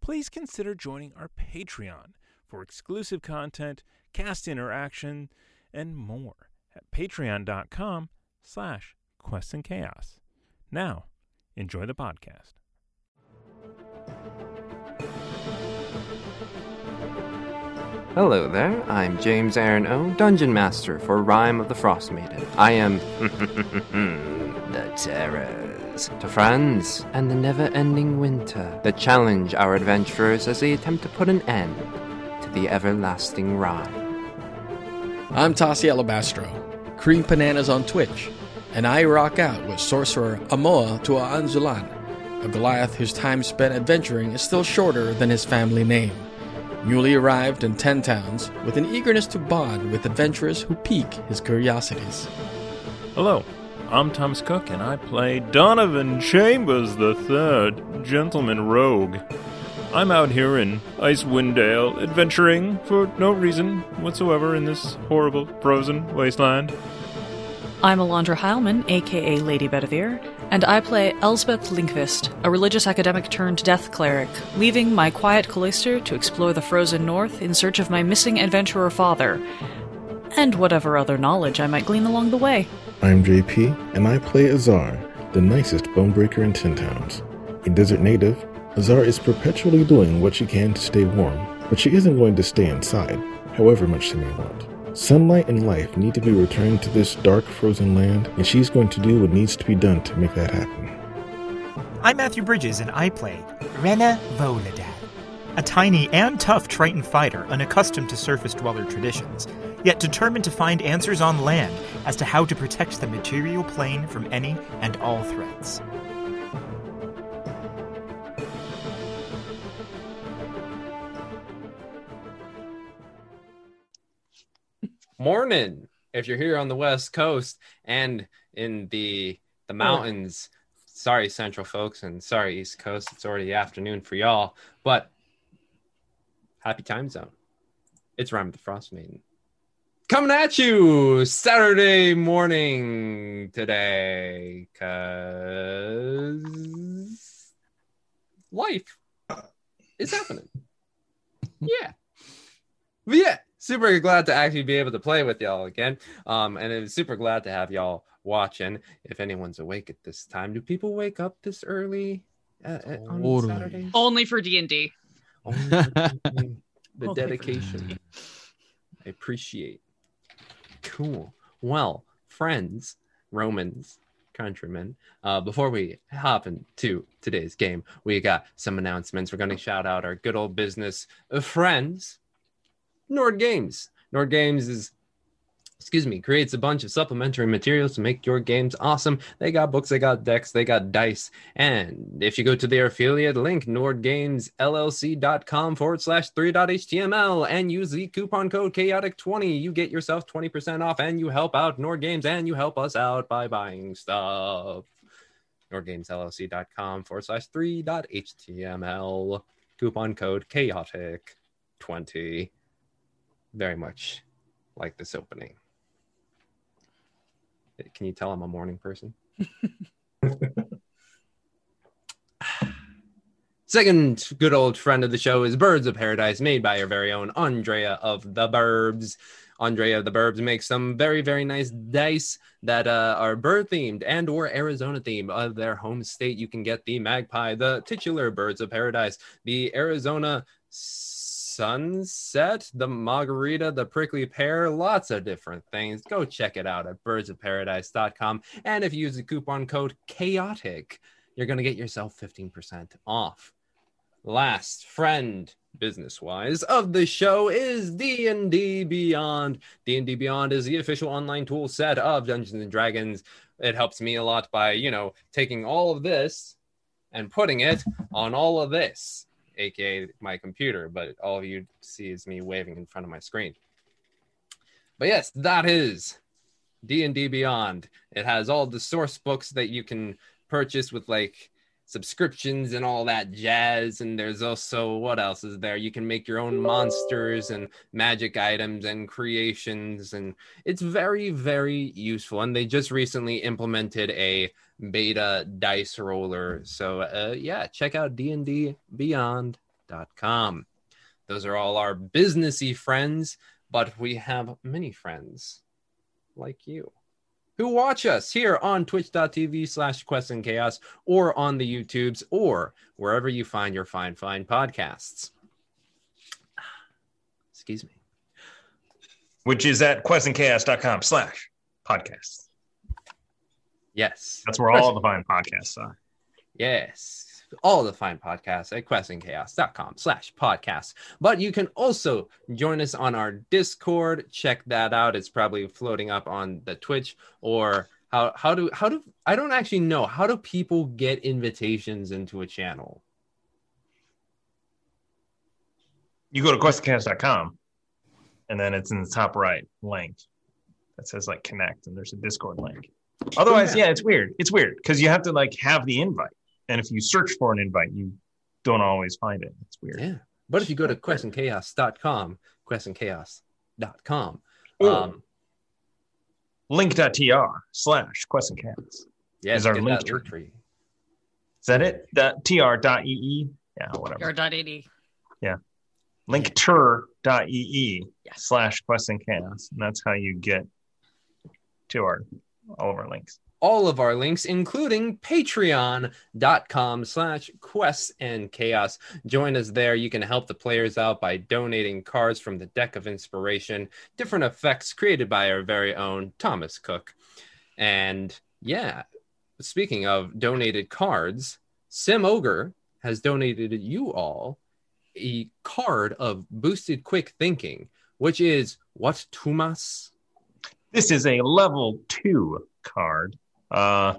please consider joining our Patreon for exclusive content, cast interaction, and more at patreon.com slash quests and chaos. Now, enjoy the podcast. Hello there, I'm James Aaron O, Dungeon Master for Rime of the Frost Maiden. I am the terrors to friends and the never ending winter that challenge our adventurers as they attempt to put an end to the everlasting rime. I'm Tassi Alabastro, Cream Bananas on Twitch, and I rock out with sorcerer Amoa Tua Anzulan, a Goliath whose time spent adventuring is still shorter than his family name. Newly arrived in Ten Towns, with an eagerness to bond with adventurers who pique his curiosities. Hello, I'm Thomas Cook, and I play Donovan Chambers III, Gentleman Rogue. I'm out here in Icewind Dale, adventuring for no reason whatsoever in this horrible frozen wasteland. I'm Alondra Heilman, aka Lady Bedivere, and I play Elsbeth Linkvist, a religious academic turned death cleric, leaving my quiet cloister to explore the frozen north in search of my missing adventurer father, and whatever other knowledge I might glean along the way. I'm JP, and I play Azar, the nicest bonebreaker in Ten Towns. A desert native, Azar is perpetually doing what she can to stay warm, but she isn't going to stay inside, however much she may want. Sunlight and life need to be returned to this dark, frozen land, and she's going to do what needs to be done to make that happen. I'm Matthew Bridges, and I play Rena Voladad, a tiny and tough Triton fighter unaccustomed to surface dweller traditions, yet determined to find answers on land as to how to protect the material plane from any and all threats. Morning! If you're here on the West Coast and in the the mountains, sorry Central folks, and sorry East Coast, it's already afternoon for y'all, but happy time zone. It's Rime of the Frost Maiden. Coming at you Saturday morning today, cause life is happening. Yeah. But yeah, super glad to actually be able to play with y'all again. Um, and I'm super glad to have y'all watching. If anyone's awake at this time, do people wake up this early uh, uh, on Totally. Saturdays? Only for D and D. The dedication. I appreciate. Cool. Well, friends, Romans, countrymen, uh, before we hop into today's game, we got some announcements. We're going to shout out our good old business friends, Nord Games. Nord Games is excuse me, creates a bunch of supplementary materials to make your games awesome. They got books, they got decks, they got dice. And if you go to their affiliate link, nordgamesllc.com forward slash 3.html and use the coupon code chaotic20, you get yourself 20% off and you help out Nord Games and you help us out by buying stuff. nordgamesllc.com forward slash 3.html coupon code chaotic20 very much like this opening. Can you tell I'm a morning person? Second good old friend of the show is Birds of Paradise, made by our very own Andrea of the Burbs. Andrea of the Burbs makes some very, very nice dice that uh, are bird themed and or Arizona themed of their home state. You can get the magpie, the titular Birds of Paradise, the Arizona sunset, the margarita, the prickly pear, lots of different things. Go check it out at birdsofparadise.com. And if you use the coupon code chaotic, you're going to get yourself 15% off. Last friend business wise of the show is D&D Beyond. D&D Beyond is the official online tool set of Dungeons and Dragons. It helps me a lot by, you know, taking all of this and putting it on all of this aka my computer, but all you see is me waving in front of my screen. But yes, that is D&D Beyond. It has all the source books that you can purchase with like subscriptions and all that jazz and there's also what else is there? You can make your own monsters and magic items and creations and it's very very useful. And they just recently implemented a beta dice roller. So uh, yeah check out dndbeyond.com those are all our businessy friends but we have many friends like you who watch us here on twitch.tv slash quest and chaos or on the YouTubes or wherever you find your fine, fine podcasts. Excuse me. Which is at questandchaos.com slash podcasts. Yes. That's where all the fine podcasts are. Yes. All the fine podcasts at questandchaos.com slash podcasts. But you can also join us on our Discord. Check that out. It's probably floating up on the Twitch or how how do how do I don't actually know how do people get invitations into a channel? You go to questandchaos.com and then it's in the top right link that says like connect and there's a Discord link. Otherwise, oh, yeah, it's weird. It's weird because you have to like have the invite. And if you search for an invite, you don't always find it. It's weird. Yeah. But if you go to questandchaos.com, questandchaos.com, Ooh. um, Link.tr slash quest and chaos. yes, Is our get link that tree. tree. Is that it? Dot tr dot ee? Yeah, whatever. Your dot AD. linktur.ee Yeah. slash quest and chaos. And that's how you get to our all of our links. All of our links, including patreon.com slash quests and chaos. Join us there. You can help the players out by donating cards from the deck of inspiration, different effects created by our very own Thomas Cook. And yeah, speaking of donated cards, Sim Ogre has donated you all a card of boosted quick thinking, which is what Tumas? This is a level two card. Uh,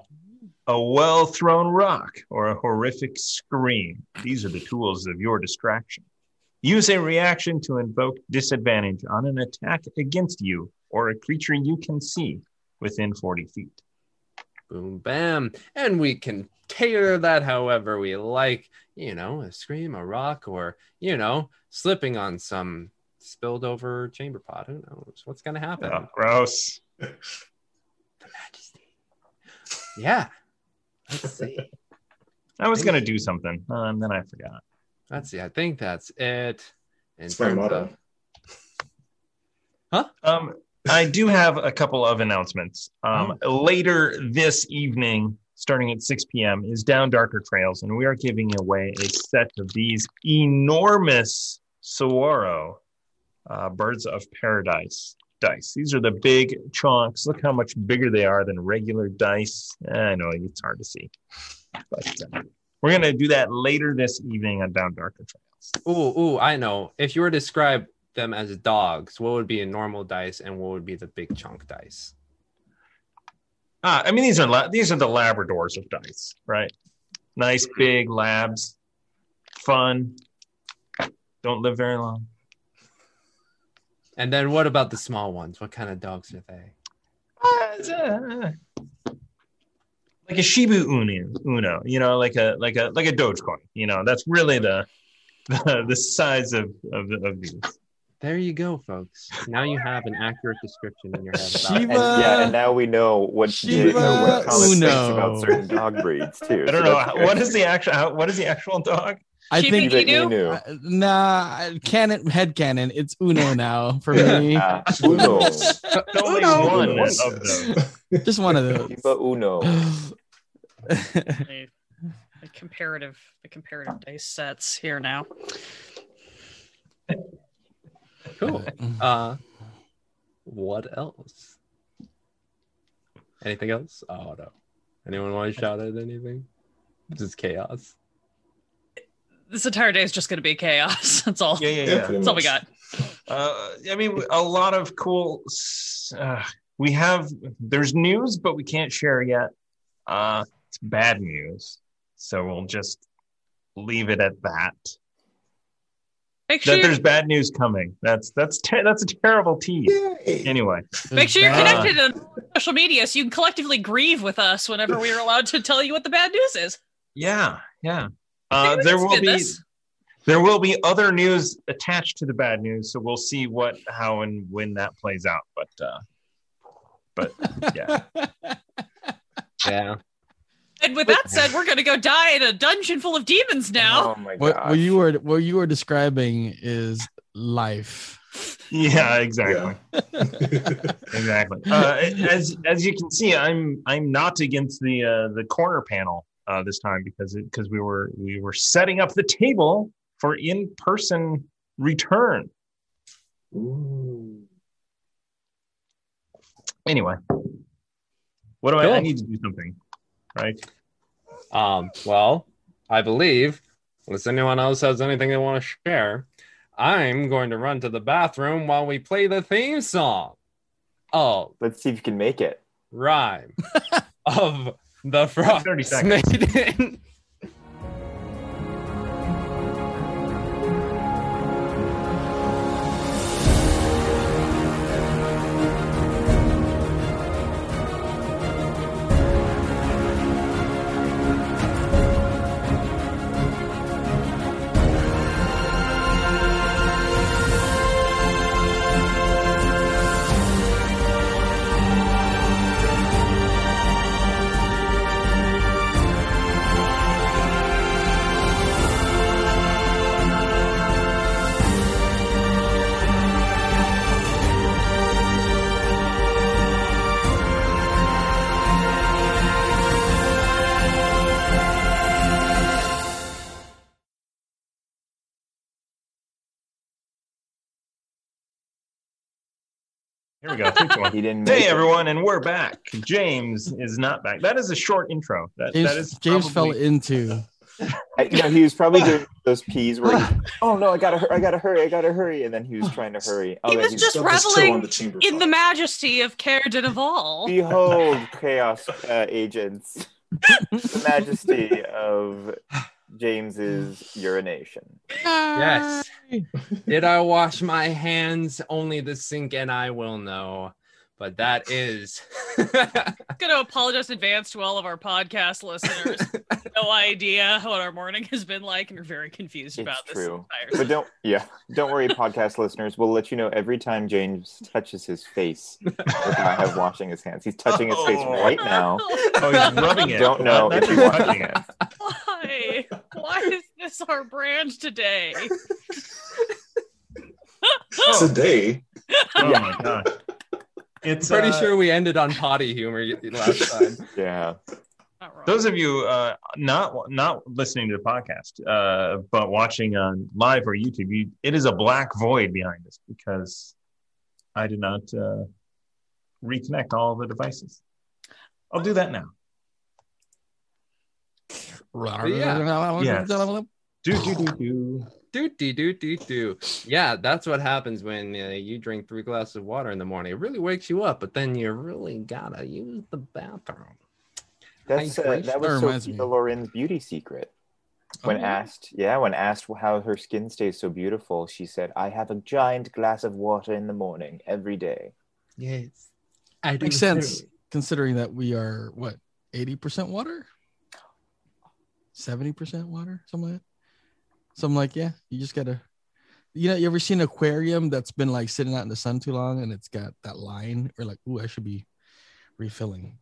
a well thrown rock or a horrific scream. These are the tools of your distraction. Use a reaction to invoke disadvantage on an attack against you or a creature you can see within 40 feet. boom bam and we can tailor that however we like you know a scream a rock or you know slipping on some spilled over chamber pot who knows what's gonna happen Oh, gross. the majesty yeah let's see I was going to do something, and then I forgot. let's see i think that's it in It's my terms motto. of- Um, I do have a couple of announcements. Um, Later this evening, starting at 6 p.m., is Down Darker Trails, and we are giving away a set of these enormous Saguaro uh, Birds of Paradise dice. These are the big chunks. Look how much bigger they are than regular dice. I know it's hard to see, but uh, we're going to do that later this evening on Down Darker Trails. ooh ooh i know if you were to describe them as dogs what would be a normal dice and what would be the big chunk dice Ah, I mean, these are la- these are the Labradors of dice, right? Nice big labs, fun. Don't live very long. And then what about the small ones what kind of dogs are they uh, like a Shibu Uno, Uno, you know, like a like a like a Dogecoin. You know, that's really the the, the size of of, of these. There you go, folks. Now you have an accurate description in your head about Shiva- And, yeah, and now we know what Shiva you know, what Thomas thinks Uno. about certain dog breeds too. I don't so know how- what is the actual how, what is the actual dog. I Shiba think Shiba Inu? Inu. uh, nah, canon head canon. It's Uno now for me. Uno. Only Uno. one Uno. of those. Just one of those. Shiba Uno. the, the comparative the comparative dice sets here now. Cool. Uh, what else? Anything else? Oh no. Anyone want to shout at anything? This is chaos. This entire day is just going to be chaos. That's all. Yeah, yeah, Yeah, yeah. That's all we got. Uh, I mean, a lot of cool. Uh, we have there's news, but we can't share yet. Uh, it's bad news, so we'll just leave it at that. Make sure that you're, there's bad news coming. That's that's ter- that's a terrible tease. Anyway, make sure you're bad- connected on social media so you can collectively grieve with us whenever we are allowed to tell you what the bad news is. yeah, yeah. I Uh, there will spin be there will be other news attached to the bad news, so we'll see what, how, and when that plays out. But uh, but yeah, Yeah. And with that said, we're gonna go die in a dungeon full of demons now. Oh my What, god. what you were what you were describing is life. yeah, exactly. exactly. Uh, as as you can see, I'm I'm not against the uh, the corner panel uh, this time because because we were we were setting up the table for in person return. Ooh. Anyway, what do I, I need to do something, right? Um, well, I believe, unless anyone else has anything they want to share, I'm going to run to the bathroom while we play the theme song. Oh, Let's see if you can make it. rhyme of the Frost 30 seconds. Maiden. Here we go. Three, two, one. He didn't make Hey it. everyone, and we're back. James is not back. That is a short intro. That, James, that is James fell into I, you know, he was probably doing those peas where, he's, oh no, I gotta, I gotta hurry, I gotta hurry, and then he was trying to hurry. Oh, he then was he's- just Stuff is still reveling the in the majesty of Caer Dineval. Behold, chaos uh, agents, the majesty of James's urination. Yes. Did I wash my hands? Only the sink and I will know. But that is. going to apologize in advance to all of our podcast listeners. no idea what our morning has been like, and are very confused It's about this true. entire. But don't, yeah, don't worry, podcast listeners. We'll let you know every time James touches his face without have washing his hands. He's touching his face Oh. right now. Oh, he's rubbing it. Don't know if he's washing it. Why? Why is this our brand today? Today, Oh my god. It's Pretty uh, sure we ended on potty humor last time. Yeah. Those of you uh, not not listening to the podcast, uh, but watching on live or YouTube, you, it is a black void behind us because I did not uh, reconnect all the devices. I'll do that now. Yes. Do do do do. Do do do do do. Yeah, that's what happens when uh, you drink three glasses of water in the morning. It really wakes you up, but then you really gotta use the bathroom. That's uh, that was That reminds Sophia me. Loren's beauty secret. When Oh. asked, yeah, when asked how her skin stays so beautiful, she said, "I have a giant glass of water in the morning every day." Yes, I do. Makes sense considering that we are what eighty percent water, seventy percent water, something like that. So I'm like yeah, you just gotta. You know, you ever seen an aquarium that's been like sitting out in the sun too long and it's got that line, or like, ooh, I should be refilling.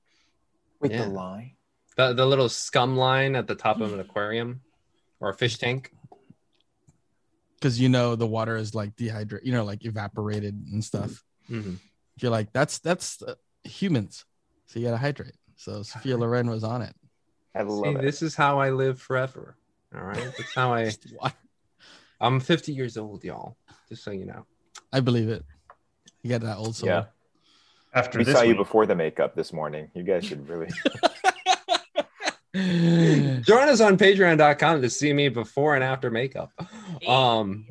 Wait, Yeah. the line? The the little scum line at the top of an aquarium or a fish tank. because you know the water is like dehydrated, you know, like evaporated and stuff. Mhm. You're like, that's that's uh, humans, so you gotta hydrate. So Sophia Loren was on it. I love See, it. this is how I live forever. All right, that's how I. I'm 50 years old, y'all. Just so you know. I believe it. You got that old soul. Yeah. After we this saw you before the makeup this morning. You guys should really. Join us on patreon.com to see me before and after makeup. Um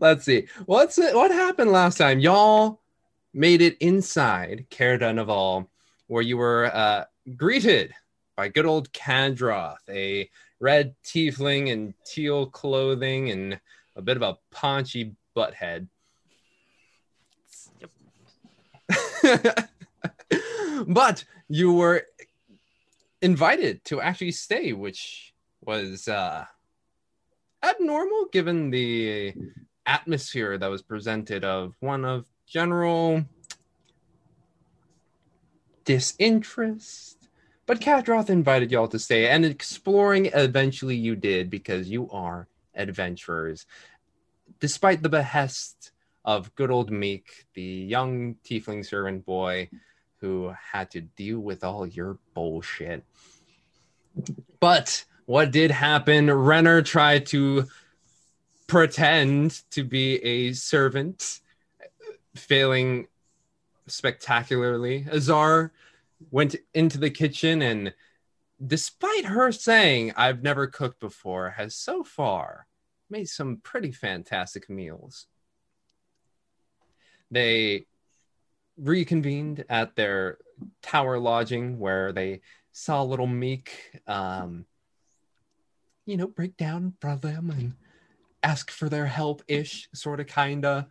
let's see. What's it what happened last time? Y'all made it inside Caer Dineval, where you were uh greeted by good old Kadroth, a red tiefling in teal clothing and a bit of a paunchy butthead. but you were invited to actually stay, which was uh, abnormal given the atmosphere that was presented of one of general disinterest. But Kadroth invited y'all to stay, and exploring eventually you did because you are adventurers. Despite the behest of good old Meek, the young tiefling servant boy who had to deal with all your bullshit. But what did happen? Renner tried to pretend to be a servant, failing spectacularly. Azar went into the kitchen and despite her saying I've never cooked before, has so far made some pretty fantastic meals. They reconvened at their tower lodging where they saw little Meek, um, you know, break down for them and ask for their help ish, sort of, kind of.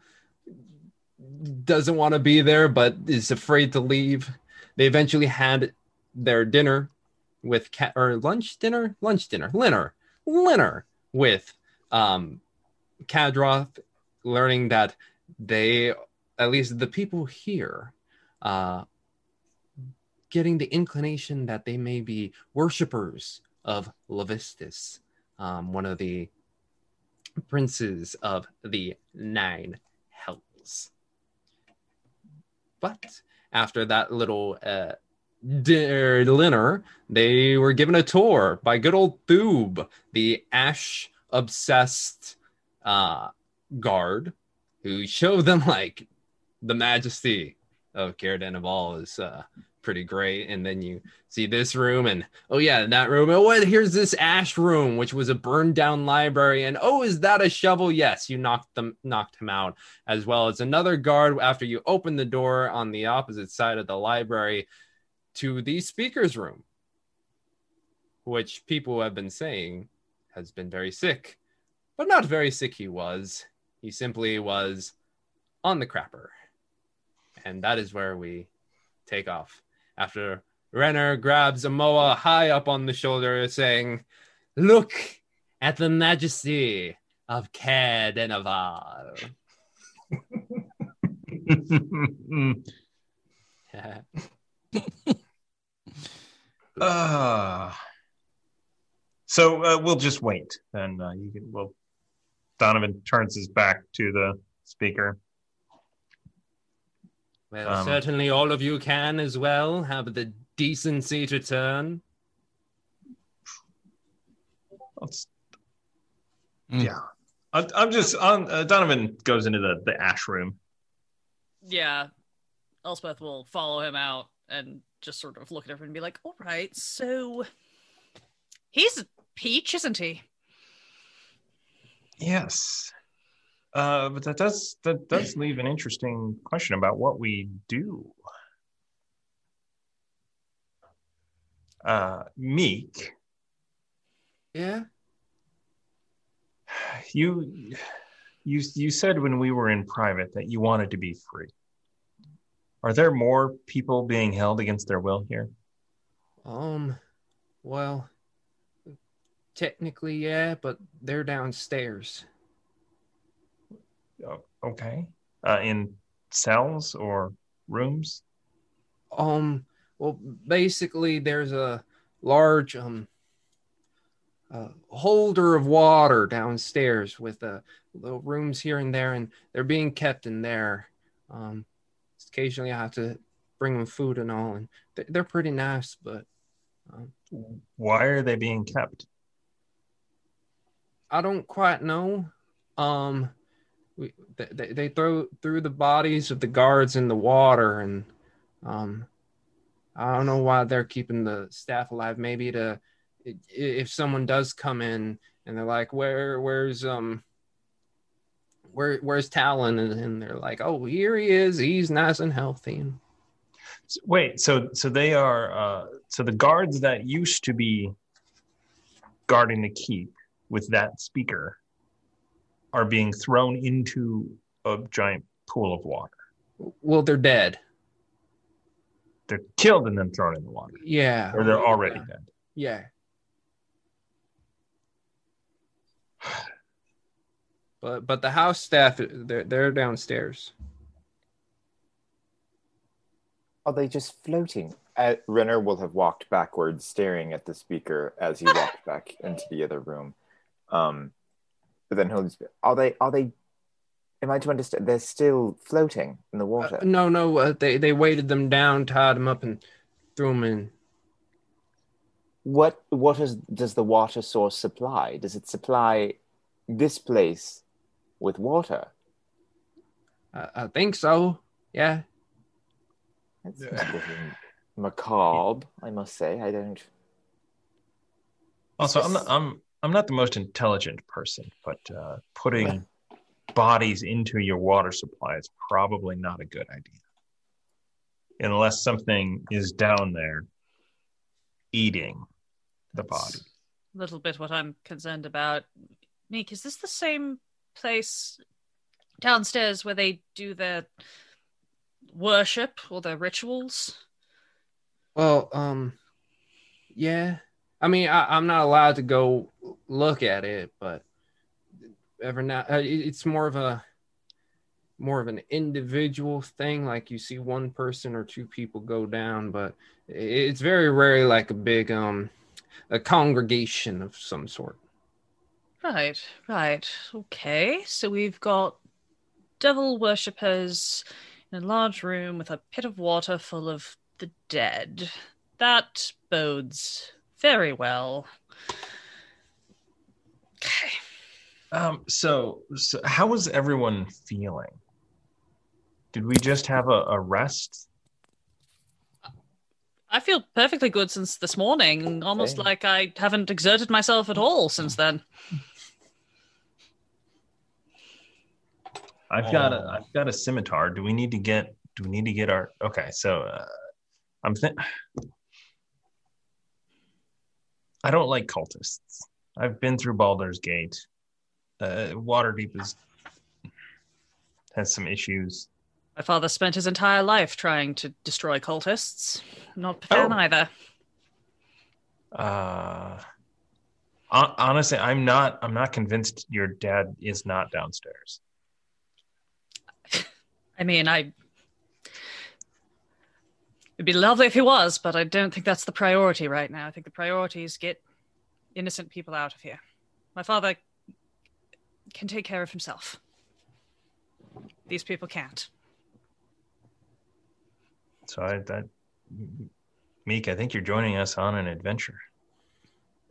Doesn't want to be there, but is afraid to leave. They eventually had their dinner with cat or lunch dinner, lunch dinner, dinner, dinner with um, Kadroth, learning that they, at least the people here, uh, getting the inclination that they may be worshippers of Levistus, um, one of the princes of the nine hells. But after that little uh, dinner, they were given a tour by good old Thoob, the ash obsessed uh, guard, who showed them like the majesty of Caer Dineval is uh, pretty great. And then you see this room, and oh yeah, that room. Oh, what? Here's this ash room, which was a burned down library. And oh, is that a shovel? Yes, you knocked them, knocked him out, as well as another guard after you open the door on the opposite side of the library to the speaker's room, which people have been saying has been very sick, but not very sick. He was. He simply was on the crapper. And that is where we take off after Renner grabs Amoa high up on the shoulder, saying, Look at the majesty of Caer Dineval. uh, so uh, we'll just wait, and uh, you can. Well, Donovan turns his back to the speaker. Well, Um, certainly all of you can as well have the decency to turn. Mm. Yeah, I, I'm just on. Uh, Donovan goes into the the ash room. Yeah. Elspeth will follow him out and just sort of look at everyone and be like, all right, so he's a peach, isn't he? Yes. Uh, but that does that does leave an interesting question about what we do. Uh, Meek, Yeah. you you you said when we were in private that you wanted to be free. Are there more people being held against their will here? Um, well, technically, yeah, but they're downstairs. Oh, okay. Uh, in cells or rooms? Um, well, basically, there's a large um uh, holder of water downstairs with uh, little rooms here and there, and they're being kept in there. Um, occasionally, I have to bring them food and all, and they- they're pretty nice, but um, Why are they being kept? I don't quite know. Um, we, they, they, throw threw the bodies of the guards in the water, and um, I don't know why they're keeping the staff alive. Maybe to if someone does come in and they're like, "Where, where's um, where, where's Talon?" and, they're like, "Oh, here he is. He's nice and healthy." Wait, so so they are uh, so the guards that used to be guarding the keep with that speaker are being thrown into a giant pool of water. Well, they're dead. They're killed and then thrown in the water, Yeah. or they're already dead. Yeah. But but the house staff they're they're downstairs. Are they just floating? Uh, Renner will have walked backwards, staring at the speaker as he walked back into the other room. Um, but then he'll just be, are they? Are they? Am I to understand? They're still floating in the water. Uh, no, no, uh, they they weighted them down, tied them up, and threw them in. What what is does the water source supply? Does it supply this place with water? I, I think so. Yeah. That seems a little macabre, I must say. I don't. Also, I'm not, I'm I'm not the most intelligent person, but uh, putting bodies into your water supply is probably not a good idea, unless something is down there eating the body. A little bit what I'm concerned about. Meek, is this the same place downstairs where they do their worship or their rituals? Well, um, yeah. I mean, I, I'm not allowed to go look at it, but ever now, uh, it's more of a more of an individual thing. Like you see one person or two people go down, but it's very rarely like a big um a congregation of some sort. Right, right. Okay, so we've got devil worshippers in a large room with a pit of water full of the dead. That bodes very well. Okay. Um, so, so how was everyone feeling? Did we just have a, a rest? I feel perfectly good since this morning, almost Same. like I haven't exerted myself at all since then. I've got a I've got a scimitar. Do we need to get do we need to get our okay, so uh, I'm think I don't like cultists. I've been through Baldur's Gate. Uh, Waterdeep is has some issues. My father spent his entire life trying to destroy cultists. Not a fan Oh. either. Uh honestly, I'm not I'm not convinced your dad is not downstairs. I mean, I. It'd be lovely if he was, but I don't think that's the priority right now. I think the priority is get innocent people out of here. My father can take care of himself. These people can't. So I that Meek, I think you're joining us on an adventure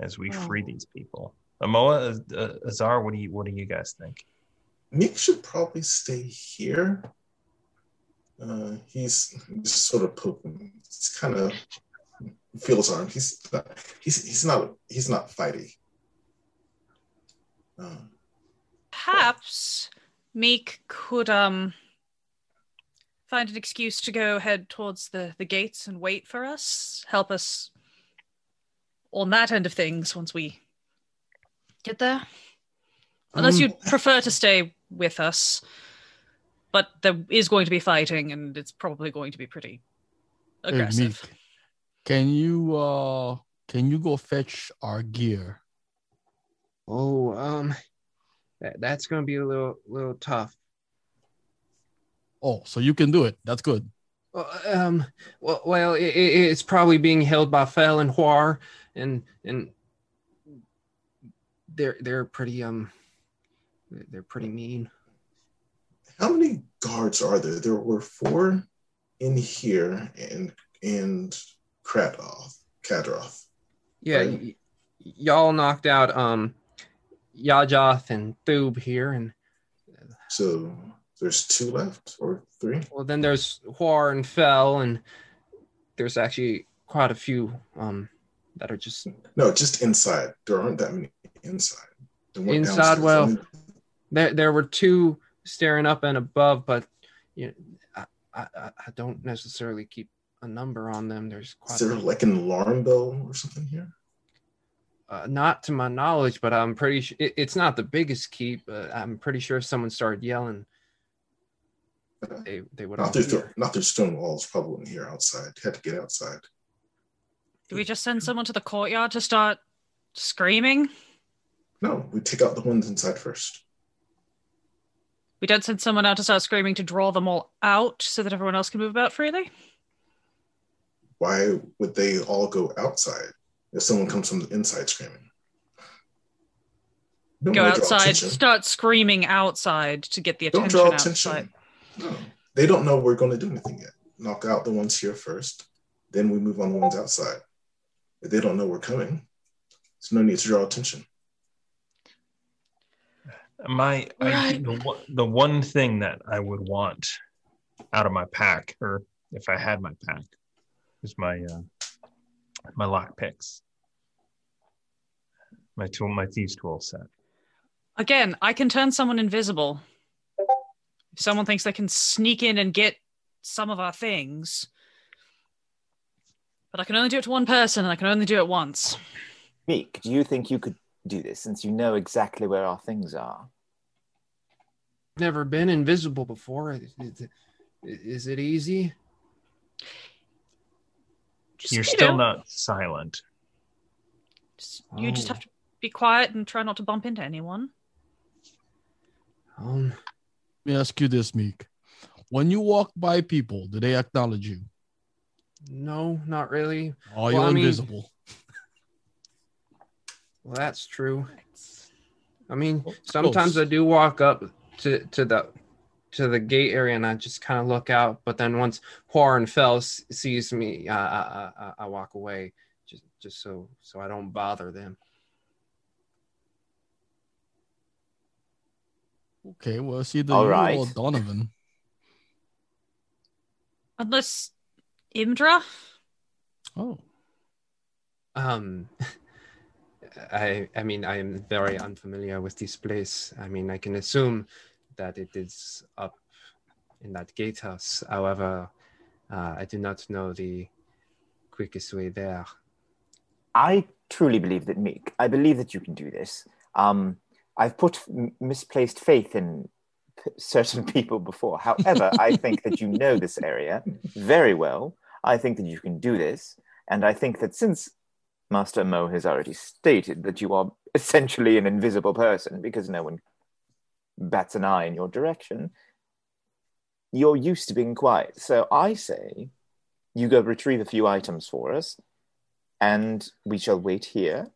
as we free these people. Amoa, uh, Azar, what do you what do you guys think? Meek should probably stay here. Uh, he's just sort of poking. He's kind of feels arm. He's not. He's he's not. He's not fighting. Uh, Perhaps Meek could um find an excuse to go head towards the, the gates and wait for us. Help us on that end of things once we get there. Unless um, you'd prefer to stay with us. But there is going to be fighting and it's probably going to be pretty Hey, aggressive. Meek, can you uh can you go fetch our gear? Oh, um, that, that's gonna be a little little tough. Oh, so you can do it. That's good. Well, um, well, well, it, it- it's probably being held by Fel and Huar, and and they're they're pretty um, they're- they're pretty mean. How many guards are there? There were four in here, and and Kradoth. Kadroth. Yeah, Right. y- y'all knocked out um, Yajoth and Thub here, and So there's two left or three. well, then there's Huar and Fel, and there's actually quite a few um that are just No, just inside. There aren't that many inside. Inside, well, there there were two staring up and above, but you know, I, I I- I don't necessarily keep a number on them. There's is quite there like an alarm bell or something here? uh, not to my knowledge, but I'm pretty sure it, it's not the biggest keep. But I'm pretty sure if someone started yelling, they they would Not through, hear. not through stone walls, probably wouldn't hear outside. Had to get outside. Do we just send someone to the courtyard to start screaming? No, we take out the ones inside first. We don't send someone out to start screaming to draw them all out so that everyone else can move about freely? Why would they all go outside if someone comes from the inside screaming? Don't Go outside, start screaming outside to get the attention. Don't attention draw outside. attention. No, they don't know we're going to do anything yet. Knock out the ones here first, then we move on the ones outside. If they don't know we're coming, there's no need to draw attention. My I, the, the one thing that I would want out of my pack, or if I had my pack, is my uh, my lock picks, my tool, my thieves tool set. Again, I can turn someone invisible. If someone thinks they can sneak in and get some of our things, but I can only do it to one person and I can only do it once. Meek, do you think you could do this since you know exactly where our things are? Never been invisible before. Is, is- is it easy? Just, You're you still know, not silent. just- you just Oh. have to be quiet and try not to bump into anyone. Um, Let me ask you this, Meek. When you walk by people, do they acknowledge you? no, not really. Oh, Well, you're I mean- invisible. Well, that's true. I mean, sometimes. I do walk up to to the to the gate area and I just kind of look out. But then once Juan Fell s- sees me, uh, I, I, I, I walk away just just so so I don't bother them. Okay, well, it's either All you right. or Donovan. Unless Imdra? Oh, Um, I I mean I am very unfamiliar with this place. I mean I can assume that it is up in that gatehouse. However, uh, I do not know the quickest way there. I truly believe that Meek. I believe that you can do this. Um, I've put m- misplaced faith in p- certain people before. However, I think that you know this area very well. I think that you can do this, and I think that since Master Mo has already stated that you are essentially an invisible person because no one bats an eye in your direction, you're used to being quiet. So I say you go retrieve a few items for us, and we shall wait here.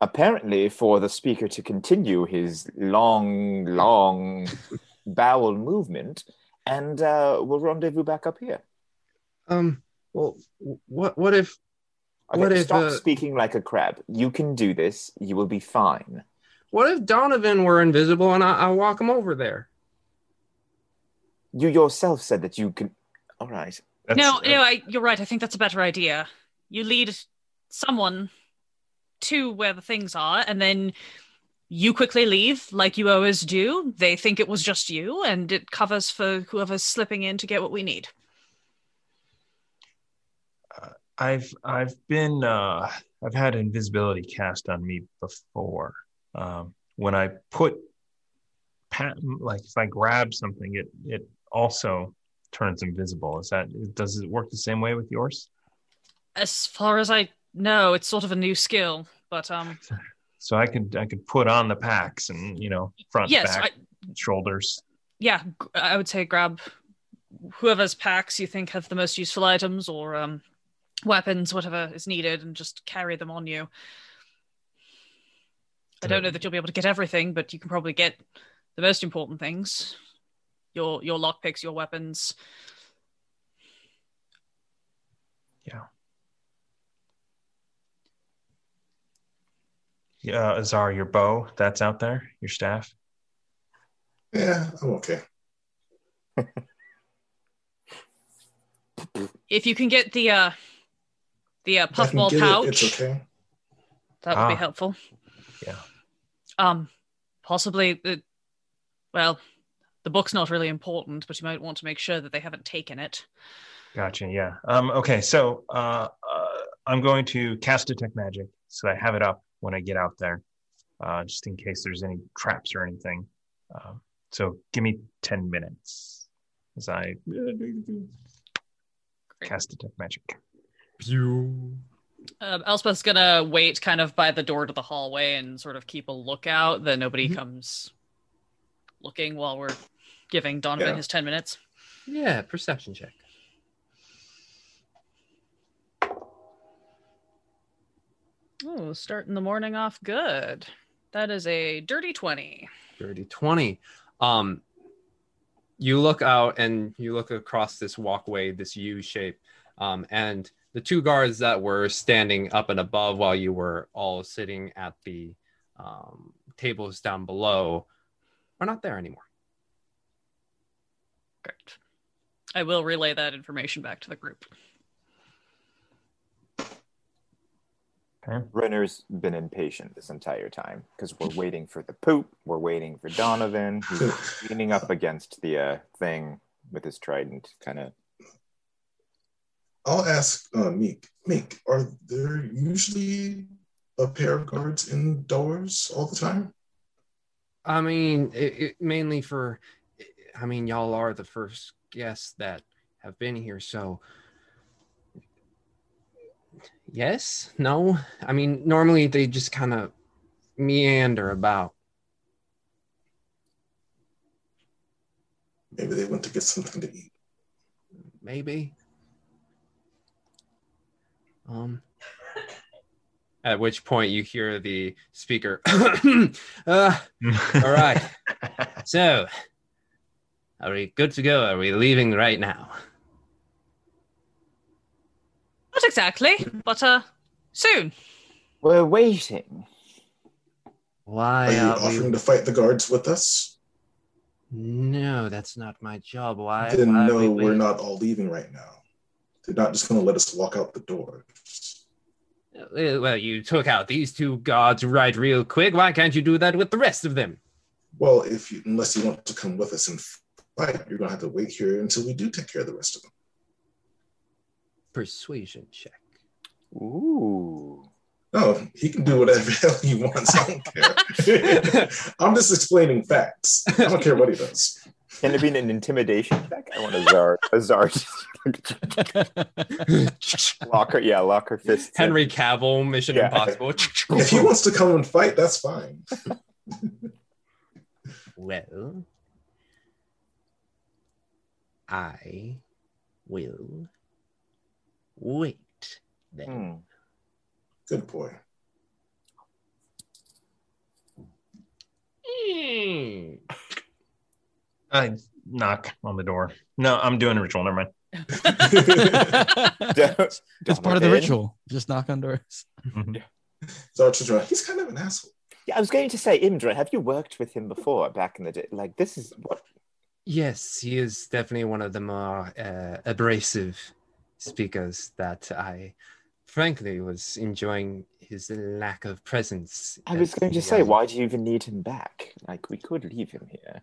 Apparently, for the speaker to continue his long, long bowel movement, and uh, we'll rendezvous back up here. Um. Well, what what if Okay, What if, stop uh, speaking like a crab. You can do this. You will be fine. what if Donovan were invisible and I, I walk him over there? You yourself said that you can. All right. That's, no, uh, no, I, you're right. I think that's a better idea. You lead someone to where the things are, and then you quickly leave, like you always do. They think it was just you, and it covers for whoever's slipping in to get what we need. I've I've been uh, I've had invisibility cast on me before. Um, when I put pat like if I grab something, it it also turns invisible. Is that does it work the same way with yours? As far as I know, it's sort of a new skill, but um, So I could I could put on the packs and you know front yes, back I, shoulders. yeah, I would say grab whoever's packs you think have the most useful items or um, weapons, whatever is needed, and just carry them on you. I don't know that you'll be able to get everything, but you can probably get the most important things: your your lockpicks, your weapons. Yeah. Yeah, Azar, your bow that's out there, your staff. Yeah, I'm okay. If you can get the uh, the uh, If I can puffball get it, pouch, it's okay. that would be Ah. helpful. Yeah. Um, possibly the well, the book's not really important, but you might want to make sure that they haven't taken it. Gotcha. Yeah. Um, okay. So uh, uh, I'm going to cast detect magic, so I have it up when I get out there, uh, just in case there's any traps or anything. Uh, so give me ten minutes as I cast detect magic. Um, Elspeth's gonna wait kind of by the door to the hallway and sort of keep a lookout that nobody comes looking while we're giving Donovan Yeah. his 10 minutes. Yeah, perception check. Oh, starting the morning off good. That is a dirty 20. Dirty 20. Um, you look out and you look across this walkway, this U shape, um, and the two guards that were standing up and above while you were all sitting at the um, tables down below are not there anymore. Great. I will relay that information back to the group. Okay. Renner's been impatient this entire time because we're waiting for the poop. We're waiting for Donovan. He's leaning up against the uh, thing with his trident, kind of. I'll ask uh, Meek. Meek, are there usually a pair of guards indoors all the time? I mean, it, it, mainly for, I mean, y'all are the first guests that have been here, so yes, no. I mean, normally they just kind of meander about. Maybe they went to get something to eat. maybe. Um. At which point you hear the speaker. uh, all right. So, are we good to go? Are we leaving right now? Not exactly, but uh, soon. We're waiting. Why Are you are we? offering to fight the guards with us? No, that's not my job. Why? then why no, we we're not all leaving right now. They're not just going to let us walk out the door. Uh, Well, you took out these two guards right real quick. Why can't you do that with the rest of them? Well, if you, unless you want to come with us and fight, you're going to have to wait here until we do take care of the rest of them. Persuasion check. Ooh. No, he can do whatever the hell he wants. I don't care. I'm just explaining facts. I don't care what he does. Can it be an intimidation check? I want Azar. Azar. lock her. Yeah, lock her fists. in. Henry Cavill, Mission Yeah. Impossible. If he wants to come and fight, that's fine. Well, I will wait then. Hmm. Good boy. Hmm. I knock on the door. No, I'm doing a ritual. Never mind. It's part of the Donovan? ritual. Just knock on doors. Zartradra, he's kind of an asshole. Yeah, I was going to say, Imdra, have you worked with him before back in the day? Like, this is what. Yes, he is definitely one of the more uh, abrasive speakers that I, frankly, was enjoying his lack of presence. I was going to say, why do you even need him back? Like, we could leave him here.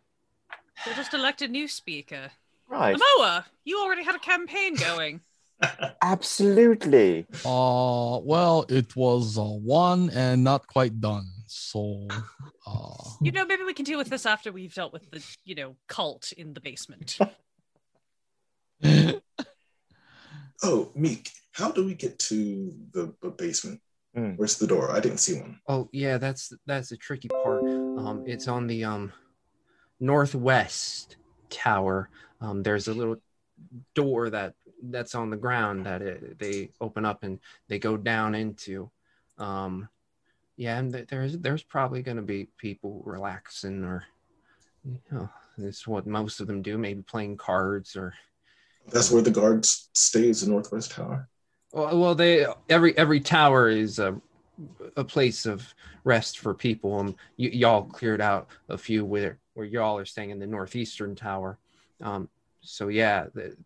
We just elect a new speaker. Right. Amoa, you already had a campaign going. Absolutely. Uh, well, it was uh, one and not quite done. So, uh, You know, maybe we can deal with this after we've dealt with the, you know, cult in the basement. Oh, Meek, how do we get to the, the basement? Hmm. Where's the door? I didn't see one. Oh yeah, that's that's the tricky part. Um, it's on the um northwest tower. Um, there's a little door that that's on the ground that it, they open up and they go down into. Um, yeah, and th- there's there's probably going to be people relaxing or, you know, it's what most of them do. Maybe playing cards or. That's where the guards stays, the Northwest Tower. Well, well, they every every tower is a a place of rest for people. and y- y'all cleared out a few where where y'all are staying in the northeastern tower. Um, so yeah, the,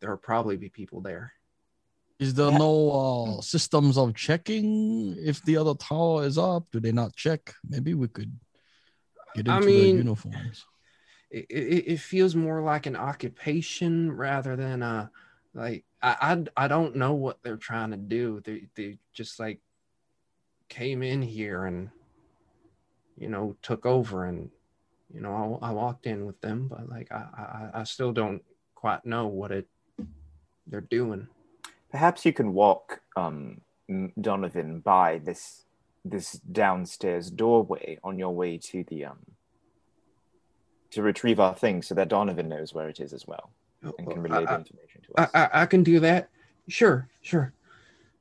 there'll probably be people there. is there Yeah. no uh, systems of checking if the other tower is up? Do they not check? Maybe we could get into I the uniforms. It, it, it feels more like an occupation rather than a like I, I I don't know what they're trying to do. They they just like came in here and you know took over and you know I, I walked in with them but like I, I i still don't quite know what it they're doing Perhaps you can walk um, Donovan by this this downstairs doorway on your way to the um to retrieve our things, so that Donovan knows where it is as well and can relay the information to I, us. I, I can do that sure sure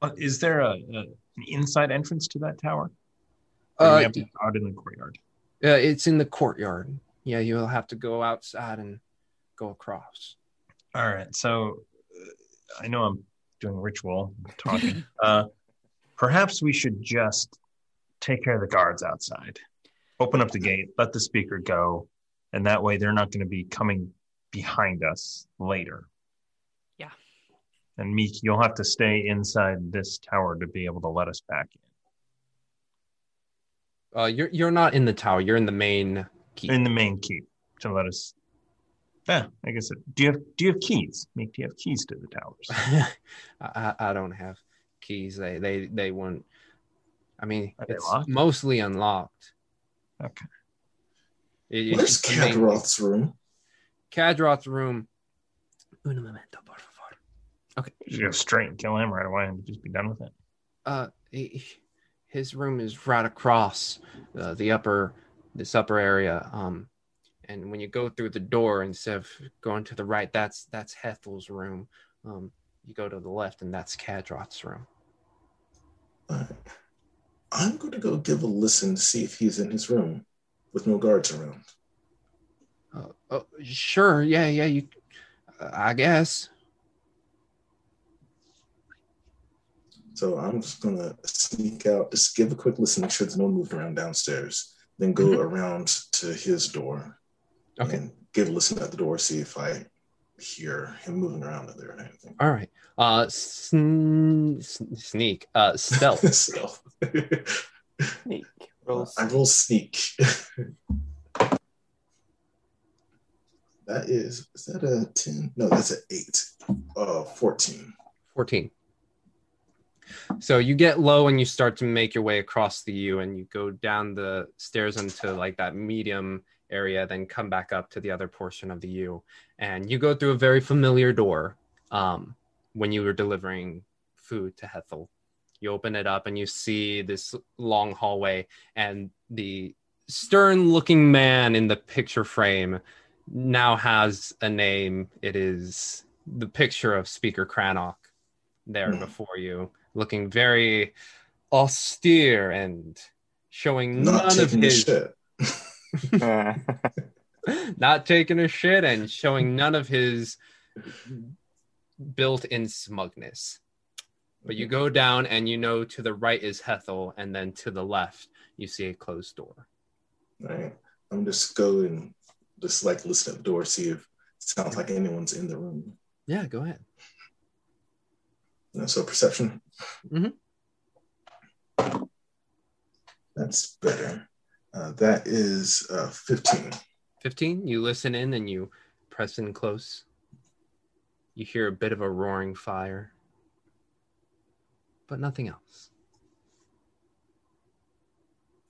Uh, is there a, a an inside entrance to that tower? Or do we uh, have to go out in the courtyard. Uh it's in the courtyard yeah you'll have to go outside and go across All right. So uh, I know I'm doing ritual talking. uh, perhaps we should just take care of the guards outside. Open up the gate, let the speaker go, and that way they're not going to be coming behind us later. Yeah. And Meek, you'll have to stay inside this tower to be able to let us back in. Uh you're you're not in the tower you're in the main keep In the main keep to let us. Yeah, I guess. It, do you have Do you have keys? Meek, do you have keys to the towers? I, I I don't have keys. They they they won't. I mean, Are it's locked? mostly unlocked. Okay. It- Where's just the main- Kadroth's room? Kadroth's room. Un momento, por favor. Okay. You go straight and kill him right away and just be done with it. Uh, he- his room is right across uh, the upper this upper area. Um, and when you go through the door instead of going to the right, that's that's Hethel's room. Um, you go to the left, and that's Kadroth's room. I'm going to go give a listen to see if he's in his room with no guards around. Uh, oh, sure. Yeah, yeah. You, uh, I guess. So I'm just going to sneak out, just give a quick listen, make sure there's no one moving around downstairs, then go Mhm. around to his door Okay. and give a listen at the door, see if I hear him moving around in there or anything. All right. Uh, sn- sn- sneak. Uh, stealth. Stealth. Sneak. Roll I roll sneak. that is, is that a 10? No, that's an 8. Uh, 14. 14. So you get low and you start to make your way across the U and you go down the stairs into like that medium area, then come back up to the other portion of the U. And you go through a very familiar door um, when you were delivering food to Hethel. You open it up and you see this long hallway, and the stern looking man in the picture frame now has a name. It is the picture of Speaker Crannoc there Hmm. before you, looking very austere and showing Not none of his shit. not taking a shit and showing none of his built-in smugness. But you go down and you know to the right is Hethel, and then to the left you see a closed door. Right. I'm just going, just like listen at the door, see if it sounds like anyone's in the room. Yeah, go ahead. So perception. Mhm. That's better. Uh, that is uh, 15. 15, you listen in and you press in close. You hear a bit of a roaring fire, but nothing else.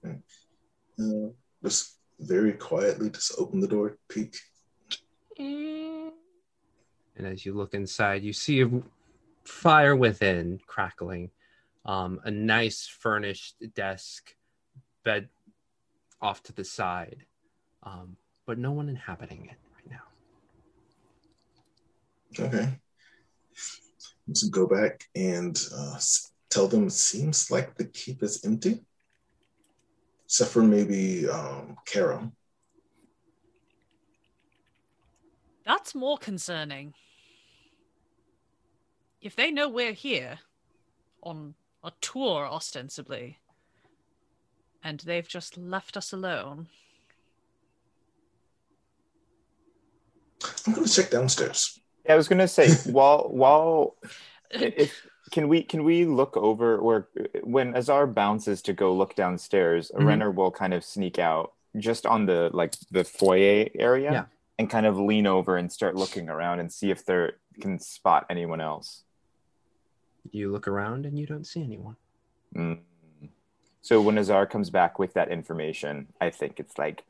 Uh, just very quietly, just open the door, peek. And as you look inside, you see a fire within crackling, um, a nice furnished desk, bed off to the side, um, but no one inhabiting it right now. Okay. Let's go back and uh, tell them it seems like the keep is empty, except for maybe um, Carol. That's more concerning. If they know we're here on a tour, ostensibly, and they've just left us alone, I'm going to check downstairs. Yeah, I was gonna say while while if can we can we look over or when Azar bounces to go look downstairs, Mhm. Renner will kind of sneak out just on the like the foyer area Yeah. and kind of lean over and start looking around and see if there can spot anyone else. You look around and you don't see anyone. Mm. So when Azar comes back with that information, I think it's like.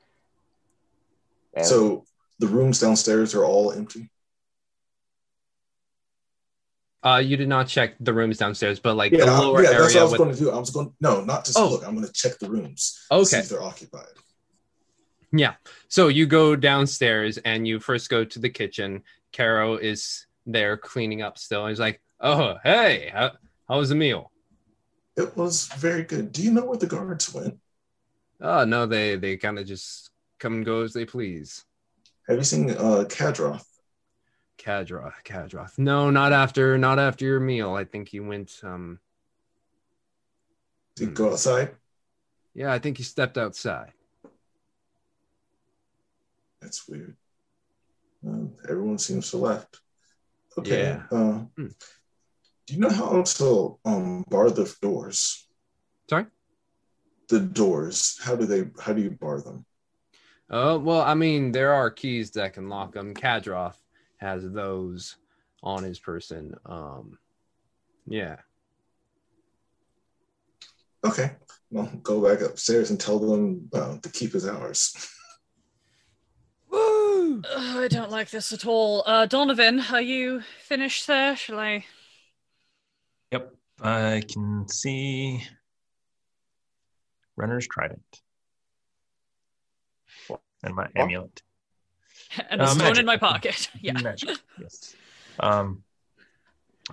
So the rooms downstairs are all empty. Uh, you did not check the rooms downstairs, but like Yeah, the lower yeah, that's what I was with going to do. I was going no, not just Oh. look. I'm going to check the rooms. to see Okay. if they're occupied. Yeah. So you go downstairs and you first go to the kitchen. Caro is there cleaning up still. He's like, "Oh, hey, how, how was the meal?" It was very good. Do you know where the guards went? Oh no, they they kind of just come and go as they please. Have you seen uh, Kadroth? Kadroth, Kadroth. No, not after not after your meal. I think he went. Um, Did you Hmm. go outside? yeah, I think he stepped outside. That's weird. Uh, everyone seems to left. Okay. Yeah. Uh, Hmm. Do you know how to um, bar the doors? Sorry. The doors. How do they? How do you bar them? Oh well, I mean, there are keys that can lock them. Kadroth has those on his person. Um, yeah. Okay. Well, go back upstairs and tell them uh, the keep is ours. Ugh, I don't like this at all. Uh, Donovan, are you finished there? Shall I? Yep, I can see Renner's Trident and my amulet. And Uh, the stone magic. in my pocket. Yeah. Magic, yes. Um,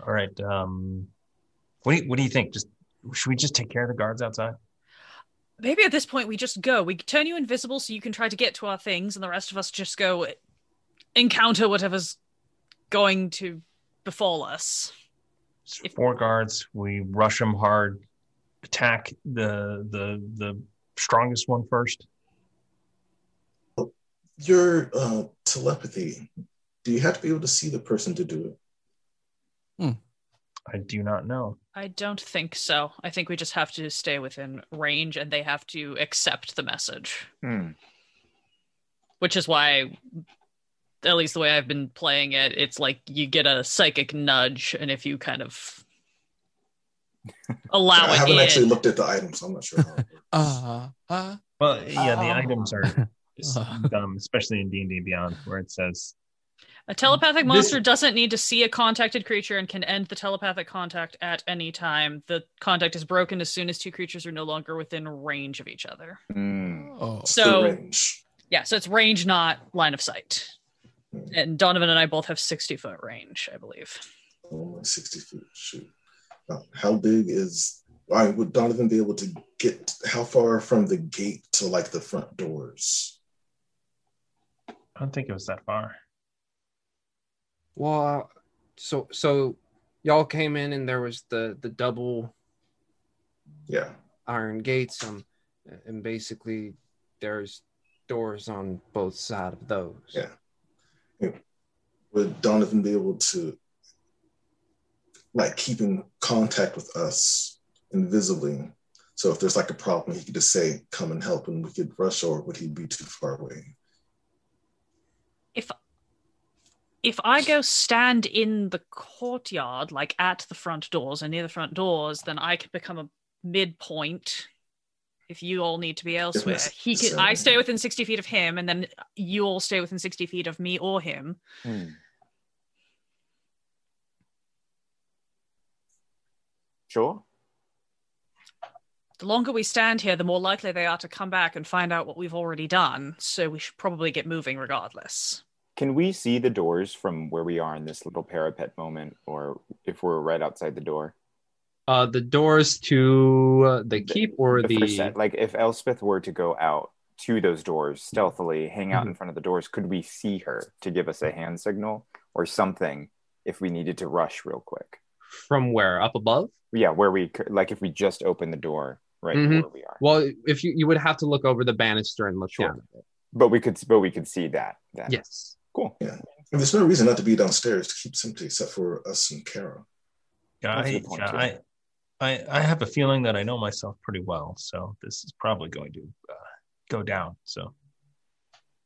all right. Um, what do you, what do you think? Just should we just take care of the guards outside? Maybe at this point we just go. We turn you invisible so you can try to get to our things, and the rest of us just go encounter whatever's going to befall us. It's four guards. We rush them hard. Attack the the the strongest one first. Your uh, telepathy. Do you have to be able to see the person to do it? I do not know. I don't think so. I think we just have to stay within range, and they have to accept the message. hmm. which is why at least the way i've been playing it it's like you get a psychic nudge and if you kind of allow it, I haven't in actually looked at the items. so I'm not sure. How it works. Uh, uh, Well, yeah, the Oh. items are s- Uh. dumb, especially in D and D Beyond, where it says a telepathic This- monster doesn't need to see a contacted creature and can end the telepathic contact at any time the contact is broken as soon as two creatures are no longer within range of each other Hmm. oh. So- yeah so it's range not line of sight and donovan and i both have 60 foot range i believe Oh, 60 feet. Shoot. How big is? I would Donovan be able to get how far from the gate to like the front doors? I don't think it was that far. Well, uh, so so y'all came in and there was the the double Yeah. iron gates um and basically there's doors on both sides of those. Yeah. Would Donovan be able to like keep in contact with us invisibly? So if there's like a problem, he could just say, "Come and help," and we could rush, or would he be too far away? if if I go stand in the courtyard, like at the front doors and near the front doors, then I could become a midpoint. If you all need to be elsewhere, he can. I stay within sixty feet of him, and then you all stay within sixty feet of me or him. Hmm. Sure. The longer we stand here, the more likely they are to come back and find out what we've already done. So we should probably get moving regardless. Can we see the doors from where we are in this little parapet moment, or if we're right outside the door? Uh, the doors to uh, the keep or The the, like if Elspeth were to go out to those doors stealthily, hang out in front of the doors, could we see her to give us a hand signal or something if we needed to rush real quick? from where up above? Yeah, where we could, like if we just open the door right Mhm. where we are, Well, if you you would have to look over the banister and look Sure. down. but we could, but we could see that. that. Yes. cool. And there's no reason not to be downstairs to keep it empty, except for us and Kara. Yeah, That's a I, point, yeah. I, I, I have a feeling that I know myself pretty well, so this is probably going to uh, go down. So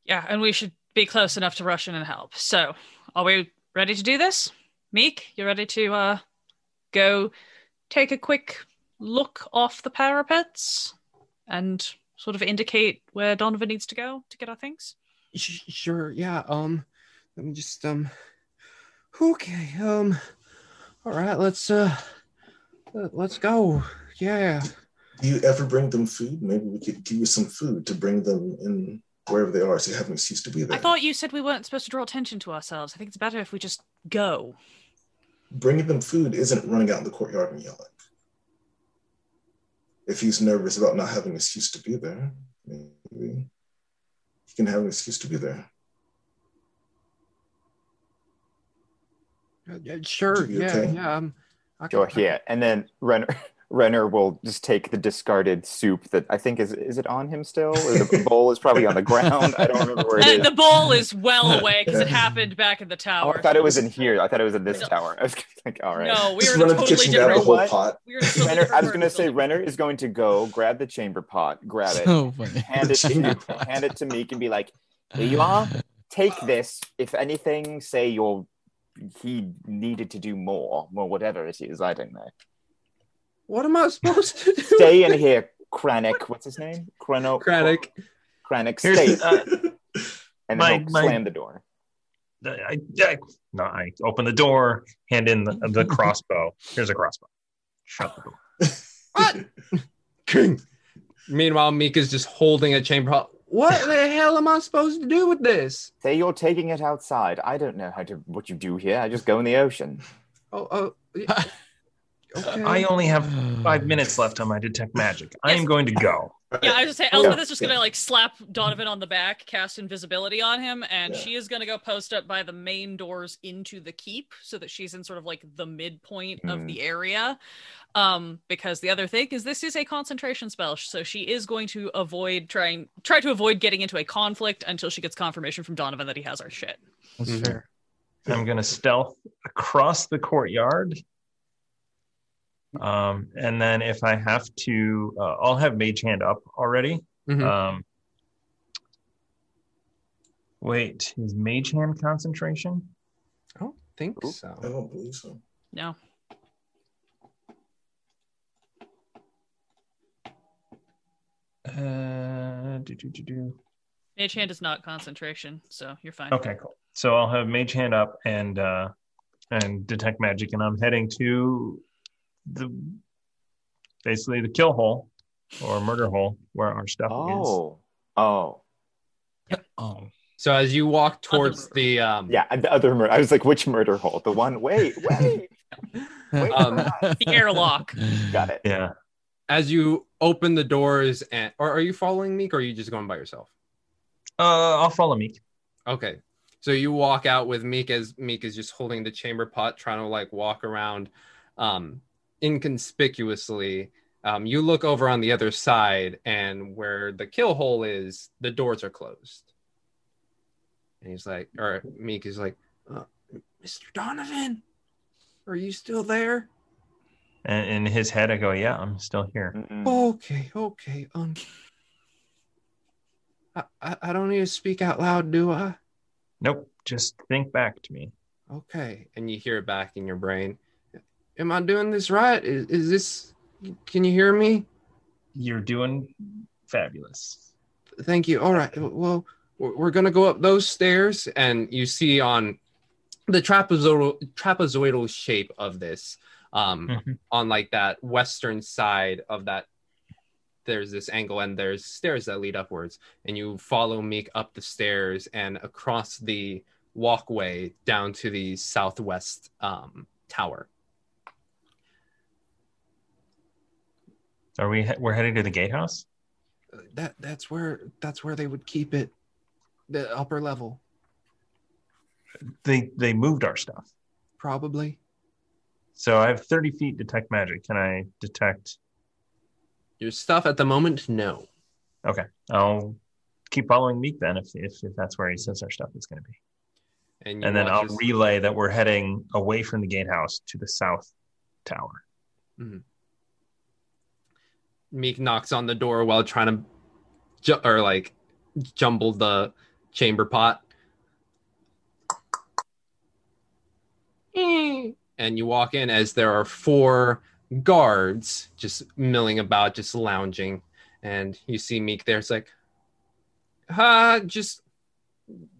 Yeah, and we should be close enough to rush in and help. So, are we ready to do this? Meek, you ready to uh go take a quick look off the parapets and sort of indicate where Donovan needs to go to get our things? Sure. Yeah. Um. Let me just um. Okay. Um. All right. Let's uh. Let- Let's go. Yeah. Do you ever bring them food? Maybe we could give you some food to bring them in wherever they are so you have an excuse to be there. I thought you said we weren't supposed to draw attention to ourselves. I think it's better if we just go. Bringing them food isn't running out in the courtyard and yelling. If he's nervous about not having an excuse to be there, maybe he can have an excuse to be there. Uh, Sure. Yeah. okay. Yeah. Um. I Go can- yeah, and then Renner Renner will just take the discarded soup that I think is is it on him still? Or the bowl is probably on the ground. I don't remember where it is. the bowl is well away because it happened back in the Oh, tower. I thought it was in here. I thought it was in this No. tower. I was like, all right. No, we Just were in run a the totally kitchen, grab the different. whole pot. We were totally Renner, I was gonna say. Renner is going to go grab the chamber pot, grab it, So hand it Chamber to pot. hand it to Meek, and be like, "Here you are. Take this. If anything, say you're he needed to do more, or whatever it is. I don't know. What am I supposed to do? Stay in here, Crannoc. What's his name? Chrono. Crannoc. Crannoc. Stay, the- uh, and then my- he'll my- slam the door. I, I, no, I open the door, hand in the, the crossbow. Here's a crossbow. Shut the door. What? King. Meanwhile, Mika's just holding a chamber pot. What the hell am I supposed to do with this? Say you're taking it outside. I don't know how to what you do here. I just go in the ocean. Oh, oh. yeah. Okay. I only have five minutes left on my detect magic. I am going to go. Yeah, I was just saying, Oh, Elspeth yeah, is just gonna like slap Donovan on the back, cast invisibility on him, and Yeah. she is gonna go post up by the main doors into the keep, so that she's in sort of like the midpoint of Mm. the area. Um, because the other thing is this is a concentration spell, so she is going to avoid trying try to avoid getting into a conflict until she gets confirmation from Donovan that he has our shit. That's Mhm. fair. I'm going to stealth across the courtyard. Um, and then if I have to, uh, I'll have Mage Hand up already. Mhm. Um, wait, is Mage Hand concentration? I don't think Ooh. I don't believe so. No. Uh, do, do, do, do. Mage hand is not concentration, so you're fine. Okay, cool. So I'll have Mage Hand up and uh, and detect magic, and I'm heading to the basically the kill hole or murder hole where our stuff is. Oh, oh, Oh, So as you walk towards the um, yeah. The other murder. I was like, which murder hole? The one. Wait, wait. wait Um, The airlock. Got it. Yeah. as you open the doors and or are you following Meek or are you just going by yourself? Uh, I'll follow Meek. Okay. So you walk out with Meek as Meek is just holding the chamber pot, trying to like walk around um inconspicuously. Um, you look over on the other side, and where the kill hole is, the doors are closed. And he's like, or Meek is like, uh, Mr. Donovan, are you still there? And in his head, I go, "Yeah, I'm still here." Mm-mm. Okay, okay. Um, I, I, I don't need to speak out loud, do I? Nope. Just think back to me. Okay. And you hear it back in your brain. Am I doing this right? Is, is this, can you hear me? You're doing fabulous. Thank you. All right. Well, we're to go up those stairs, and you see on the trapezoidal, trapezoidal shape of this, um, Mhm. on like that western side of that there's this angle and there's stairs that lead upwards and you follow meek up the stairs and across the walkway down to the southwest um, tower Are we? We're heading to the gatehouse. that that's where that's where they would keep it the upper level They they moved our stuff. probably So I have 30 feet detect magic. Can I detect? your stuff at the moment no Okay, I'll keep following Meek then, if if, if that's where he says our stuff is going to be. and, And then I'll watch as- relay that we're heading away from the gatehouse to the south tower. Mm-hmm. Meek knocks on the door while trying to ju- or like jumble the chamber pot and you walk in as there are four guards just milling about, just lounging, and you see Meek there. It's like, ah, just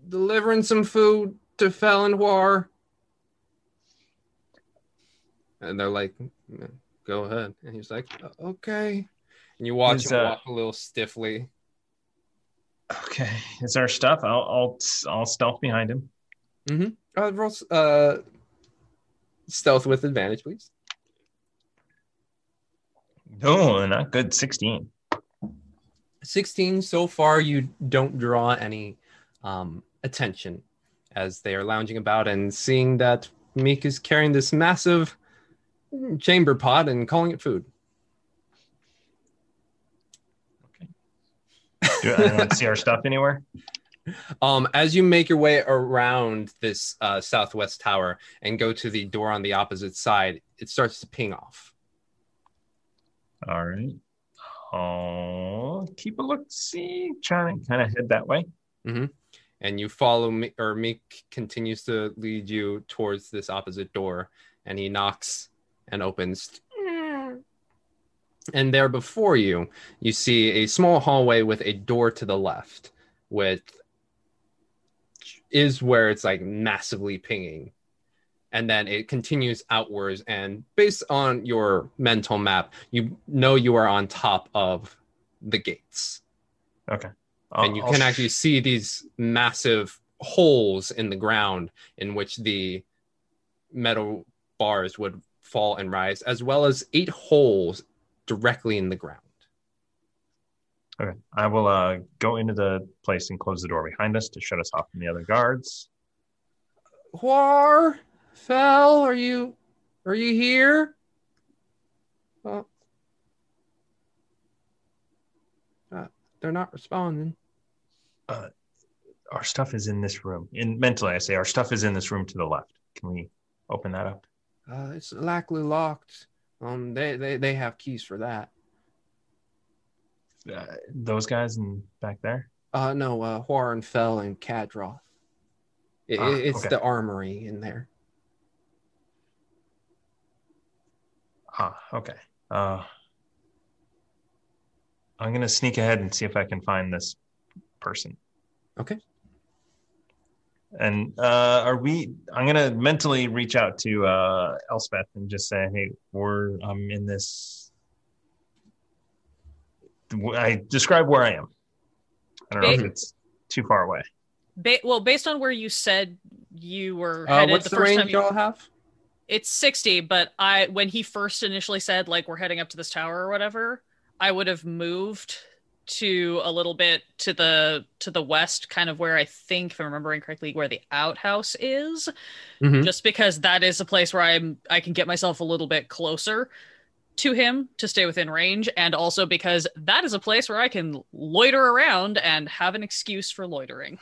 delivering some food to Felon War. And they're like, go ahead. And he's like, okay. And you watch Is, him uh, walk a little stiffly. Okay, it's our stuff. I'll I'll I'll stealth behind him. Uh, roll, uh, stealth with advantage, please. No, not good. Sixteen. 16 so far you don't draw any um, attention as they are lounging about and seeing that meek is carrying this massive chamber pot and calling it food Do anyone see our stuff anywhere? um, as you make your way around this uh, southwest tower and go to the door on the opposite side it starts to ping off All right. Oh, keep a look. See, trying to kind of head that way. and you follow me or meek continues to lead you towards this opposite door and he knocks and opens and there before you you see a small hallway with a door to the left with is where it's like massively pinging and then it continues outwards and based on your mental map you know you are on top of the gates Okay. and you I'll- can I'll actually see these massive holes in the ground in which the metal bars would fall and rise, as well as eight holes directly in the ground. Okay. I will uh, go into the place and close the door behind us to shut us off from the other guards. War, Fel, are you are you here? Oh. Uh, they're not responding. Our stuff is in this room. In mentally, I say our stuff is in this room to the left. Can we open that up? Uh, it's likely locked. Um, they, they they have keys for that. Uh, those guys and back there. Uh, no, uh, Warren fell and Kadroth. It, Ah, it's okay. the armory in there. Ah, okay. Uh, I'm gonna sneak ahead and see if I can find this person. Okay. And uh, are we? I'm gonna mentally reach out to uh, Elspeth and just say, "Hey, we're I'm in this." I describe where I am. I don't know if it's too far away. Ba- well, based on where you said you were Uh, headed what's the the, first range time, y'all have? it's 60. But I, when he first initially said like we're heading up to this tower or whatever, I would have moved to a little bit to the to the west, kind of where I think, if I'm remembering correctly, where the outhouse is. Mhm. Just because that is a place where I'm, I can get myself a little bit closer to him to stay within range, and also because that is a place where I can loiter around and have an excuse for loitering.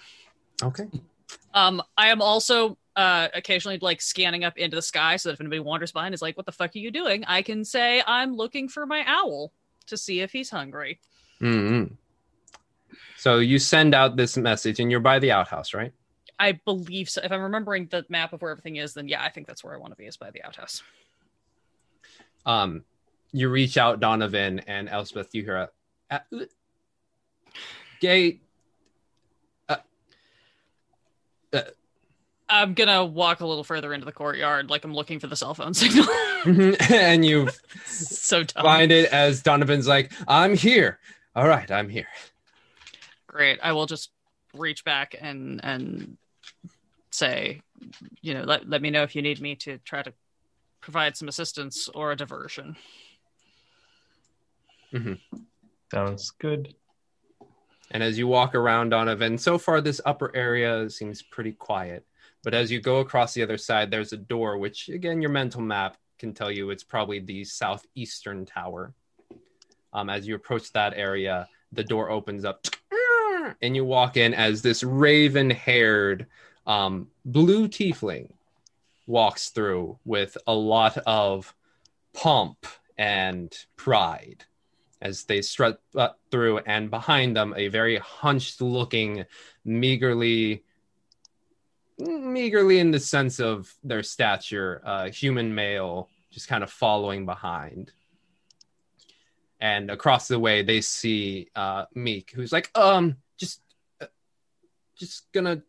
Okay. Um, I am also uh, occasionally like scanning up into the sky so that if anybody wanders by and is like, "What the fuck are you doing?" I can say, "I'm looking for my owl to see if he's hungry." Mm So you send out this message, and you're by the outhouse, right? I believe so. If I'm remembering the map of where everything is, then yeah, I think that's where I want to be is by the outhouse. Um, you reach out, Donovan and Elspeth. You hear a, a gate. I'm gonna walk a little further into the courtyard, like I'm looking for the cell phone signal. and you so dumb. find it as Donovan's like, "I'm here." All right, I'm here. Great. I will just reach back and and say, you know, let let me know if you need me to try to provide some assistance or a diversion. Mm-hmm. Sounds good. And as you walk around on Donovan, so far this upper area seems pretty quiet. But as you go across the other side, there's a door, which again, your mental map can tell you it's probably the southeastern tower. Um, as you approach that area, the door opens up and you walk in as this raven haired um, blue tiefling walks through with a lot of pomp and pride as they strut uh, through, and behind them, a very hunched looking, meagerly, meagerly in the sense of their stature, uh, human male just kind of following behind. And across the way, they see uh, Meek, who's like, um, just, uh, just gonna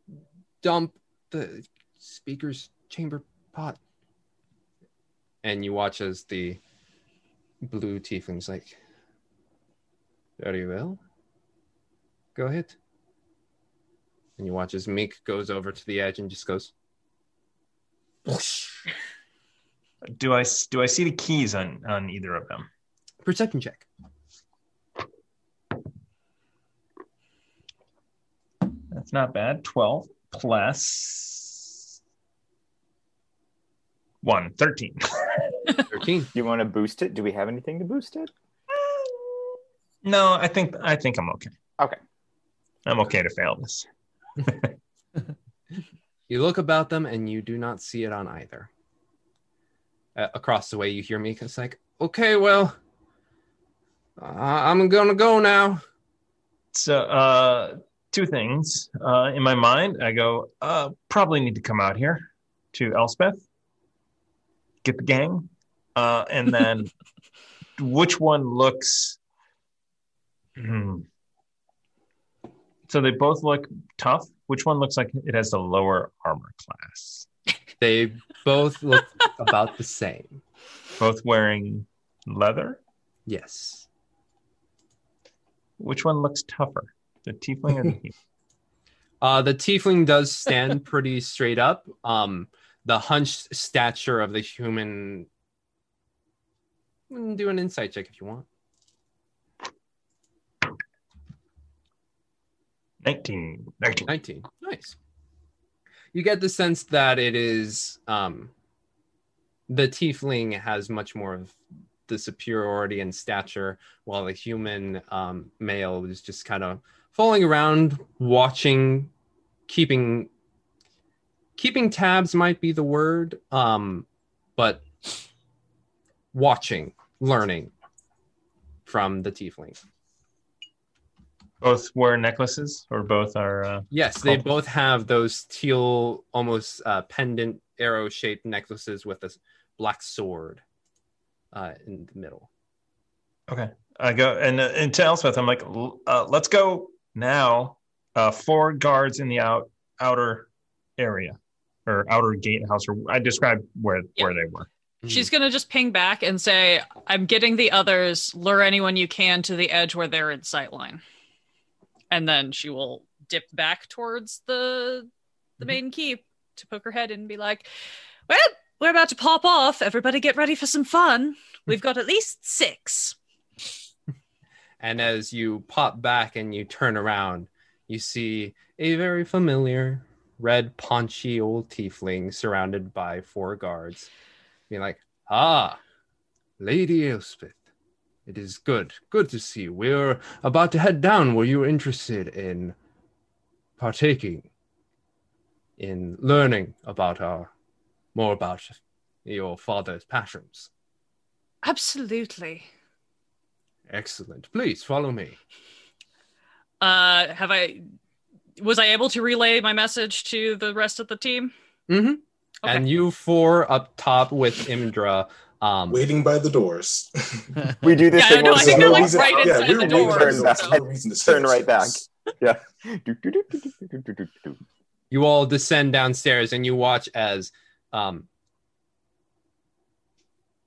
dump the speaker's chamber pot. And you watch as the blue tiefling's like, very well. Go ahead. And you watch as Meek goes over to the edge and just goes, Do I do I see the keys on on either of them? Perception check. That's not bad. 12 plus 1, 13. 13. Do you want to boost it? Do we have anything to boost it? no, I think I think I'm okay. Okay. I'm okay to fail this. You look about them and you do not see it on either. Uh, across the way, you hear me. Mika's like, okay, well, I'm gonna go now. So, uh, two things uh, in my mind. I go, uh, probably need to come out here to Elspeth, get the gang, uh, and then which one looks. Hmm. So they both look tough. Which one looks like it has the lower armor class? They both look about the same. Both wearing leather. Yes. Which one looks tougher, the tiefling or the human? Uh, the tiefling does stand pretty straight up. Um, the hunched stature of the human. Do an insight check if you want. 19. 19. 19. Nice. You get the sense that it is um the tiefling has much more of the superiority in stature, while the human um, male is just kind of falling around, watching, keeping keeping tabs might be the word, um, but watching, learning from the tiefling. Both wear necklaces, or both are. Uh, Yes, they both have those teal, almost uh, pendant arrow shaped necklaces with a black sword uh, in the middle. Okay. I go and, uh, and to Elspeth, I'm like, uh, let's go now. Uh, four guards in the out outer area or outer gatehouse, or I described where where they were. She's gonna just ping back and say, "I'm getting the others. Lure anyone you can to the edge where they're in sight line." And then she will dip back towards the the main keep to poke her head in and be like, "Well, we're about to pop off. Everybody, get ready for some fun. We've got at least six. And as you pop back and you turn around, you see a very familiar red, paunchy old tiefling surrounded by four guards. Being like, ah, Lady Elspeth, it is good, good to see you. We're about to head down. Were you interested in partaking, in learning about our, more about your father's passions. Absolutely. Excellent. Please follow me. Uh, have I? Was I able to relay my message to the rest of the team? Mm-hmm. Okay. And you four up top with Imdra. Um, waiting by the doors. we do this. Yeah, no, I think they're like reason, right inside yeah, the. Turn, turn right back. Yeah. you all descend downstairs and you watch as um,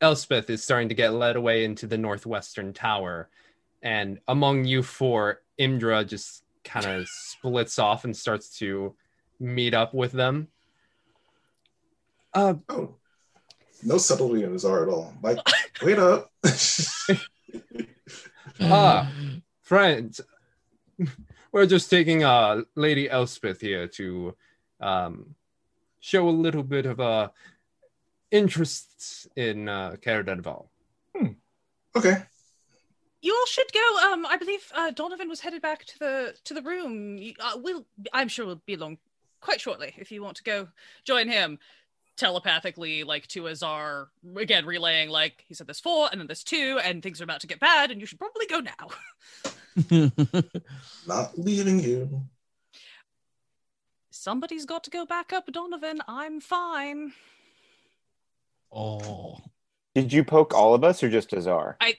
Elspeth is starting to get led away into the northwestern tower. And among you four, Imdra just kind of splits off and starts to meet up with them. Uh, Oh, no subtlety in Azar at all. Like, wait up. Ah. friends, we're just taking uh, Lady Elspeth here to um, show a little bit of uh, interest in uh, Caer Dineval. okay. You all should go. Um, I believe uh, Donovan was headed back to the to the room. You- Uh, we'll, I'm sure we'll be along quite shortly. If you want to go join him, telepathically, like to Azar, again relaying like he said there's four and then there's two, and things are about to get bad, and you should probably go now. Not leaving you. Somebody's got to go back up Donovan. I'm fine. oh. Did you poke all of us or just Azar? I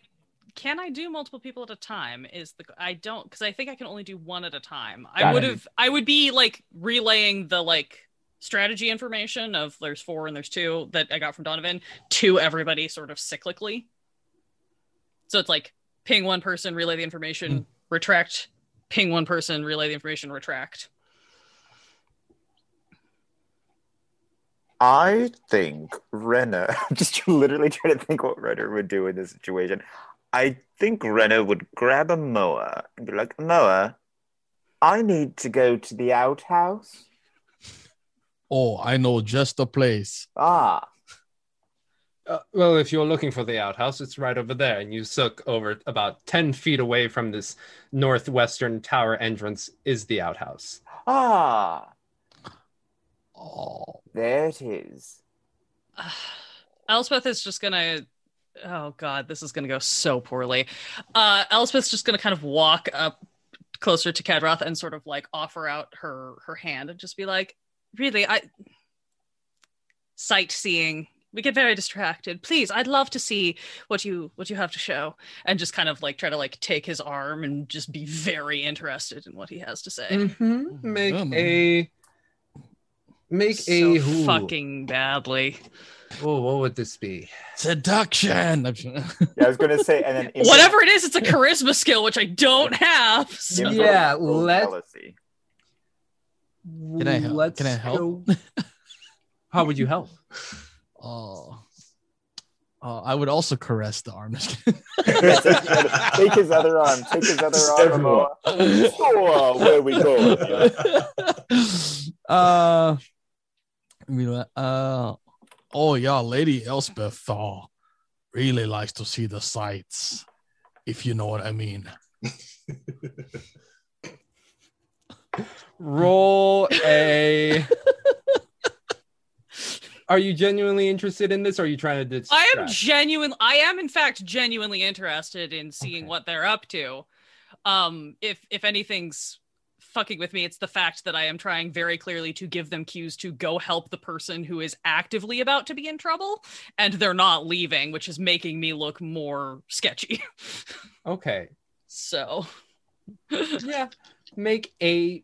can I do multiple people at a time? Is the I don't because I think I can only do one at a time. Got I would have I would be like relaying the like strategy information of there's four and there's two that I got from Donovan to everybody sort of cyclically. So it's like ping one person, relay the information, hmm. retract, ping one person, relay the information, retract. I think Renner, I'm just literally trying to think what Renner would do in this situation. I think Renner would grab a mower and be like, Mower, I need to go to the outhouse. Oh, I know just the place. Ah, Uh, well, if you're looking for the outhouse, it's right over there, and you look over about ten feet away from this northwestern tower entrance is the outhouse. ah, Oh, there it is. Elspeth is just gonna. Oh God, this is gonna go so poorly. Uh, Elspeth's just gonna kind of walk up closer to Kadroth and sort of like offer out her her hand and just be like, "Really, I sightseeing. We get very distracted. Please, I'd love to see what you what you have to show." And just kind of like try to like take his arm and just be very interested in what he has to say. Mm-hmm. Make Yeah, a make So a ooh. fucking badly. Oh, what would this be? seduction. Yeah, I was gonna say, and then Whatever it is, it's a charisma skill which I don't have. So. Yeah, roll let- jealousy. Can I help? Let's Can I help? go- How would you help? Oh, oh, I would also caress the arm. take his other arm. Take his other Just arm. Oh, where we go? uh, I mean, uh, oh yeah, Lady Elspeth uh, really likes to see the sights, if you know what I mean. Roll a. Are you genuinely interested in this? Or are you trying to distract? I am genuine. I am in fact genuinely interested in seeing Okay. what they're up to. Um, if if anything's fucking with me, it's the fact that I am trying very clearly to give them cues to go help the person who is actively about to be in trouble, and they're not leaving, which is making me look more sketchy. okay. so, Yeah. Make a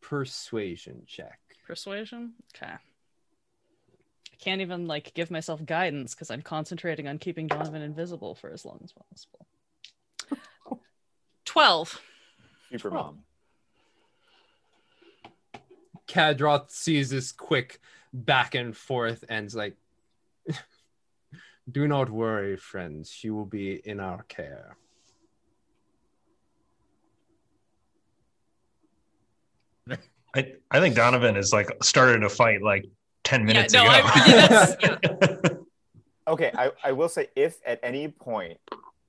persuasion check. persuasion. Okay. I can't even like give myself guidance because I'm concentrating on keeping Donovan invisible for as long as possible. Twelve. Super mom. Kadroth sees this quick back and forth and is like, Do not worry, friends. She will be in our care. I, I think Donovan is like started a fight like 10 minutes no, ago. I- yeah, Okay, I, I will say if at any point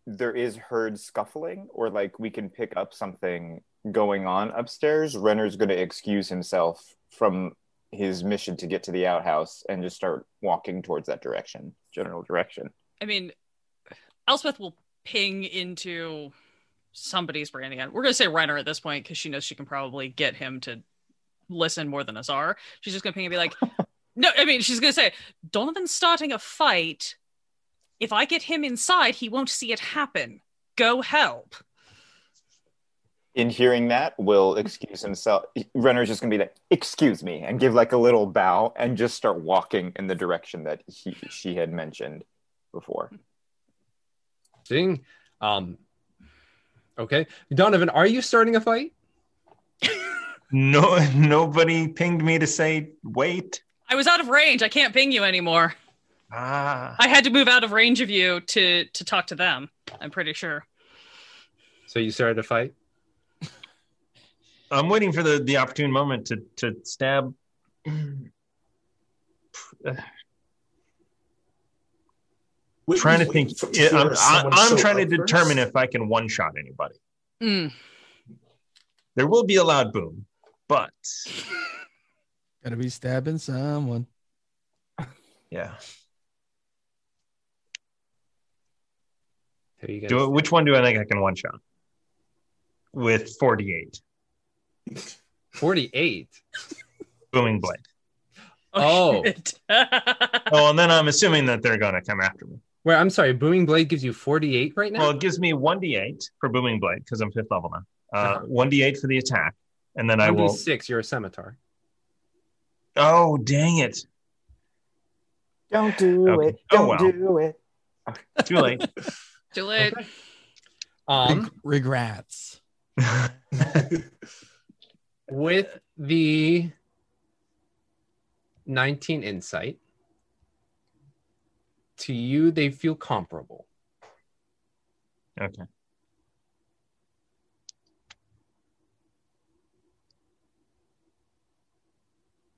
there is heard scuffling or like we can pick up something going on upstairs, Renner's going to excuse himself from his mission to get to the outhouse and just start walking towards that direction, general direction. I mean, Elspeth will ping into somebody's brain again. We're gonna say Renner at this point because she knows she can probably get him to listen more than Azar. She's just gonna ping and be like, "No, I mean, she's gonna say Donovan's starting a fight. If I get him inside, he won't see it happen. Go help." In hearing that, will excuse himself. Renner's just going to be like, "Excuse me," and give like a little bow and just start walking in the direction that he she had mentioned before. Seeing. Um, okay. Donovan, are you starting a fight? no, nobody pinged me to say wait. I was out of range. I can't ping you anymore. Ah, I had to move out of range of you to to talk to them. I'm pretty sure. So you started a fight? I'm waiting for the the opportune moment to to stab. Wait, trying to think. for- yeah, I'm, I, someone I'm show trying to first? determine if I can one shot anybody. Mm. There will be a loud boom, but Gotta be stabbing someone. yeah. Do, gonna which one do I think I can one shot? With 48 48. booming blade. Oh. shit. Oh, and then I'm assuming that they're gonna come after me. Where I'm sorry, booming blade gives you 48 right now. Well, it gives me one d8 for booming blade because I'm fifth level now. Uh, Uh-huh. One d8 for the attack, and then I will. six. You're a scimitar. Oh dang it! Don't do Okay. it. Oh, Don't well. do it. Too late. Too late. Um, Reg- regrets. with the 19 insight, to you they feel comparable. okay.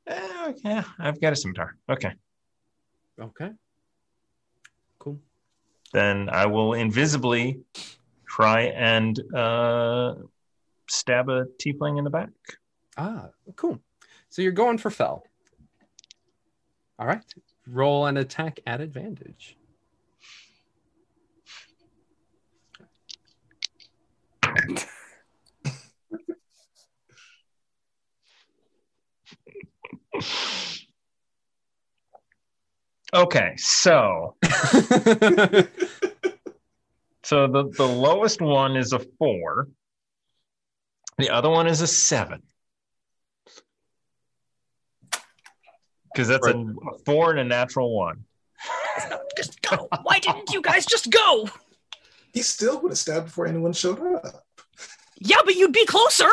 Eh, okay, I've got a scimitar. Okay, Okay. Cool. then I will invisibly try and uh, stab a tiefling in the back. Ah, cool. So you're going for Fel. All right. Roll an attack at advantage. Okay, so so the the lowest one is a four. The other one is a seven. Because that's a, a four and a natural one. Just go. Why didn't you guys just go? He still would have stabbed before anyone showed up. Yeah, but you'd be closer.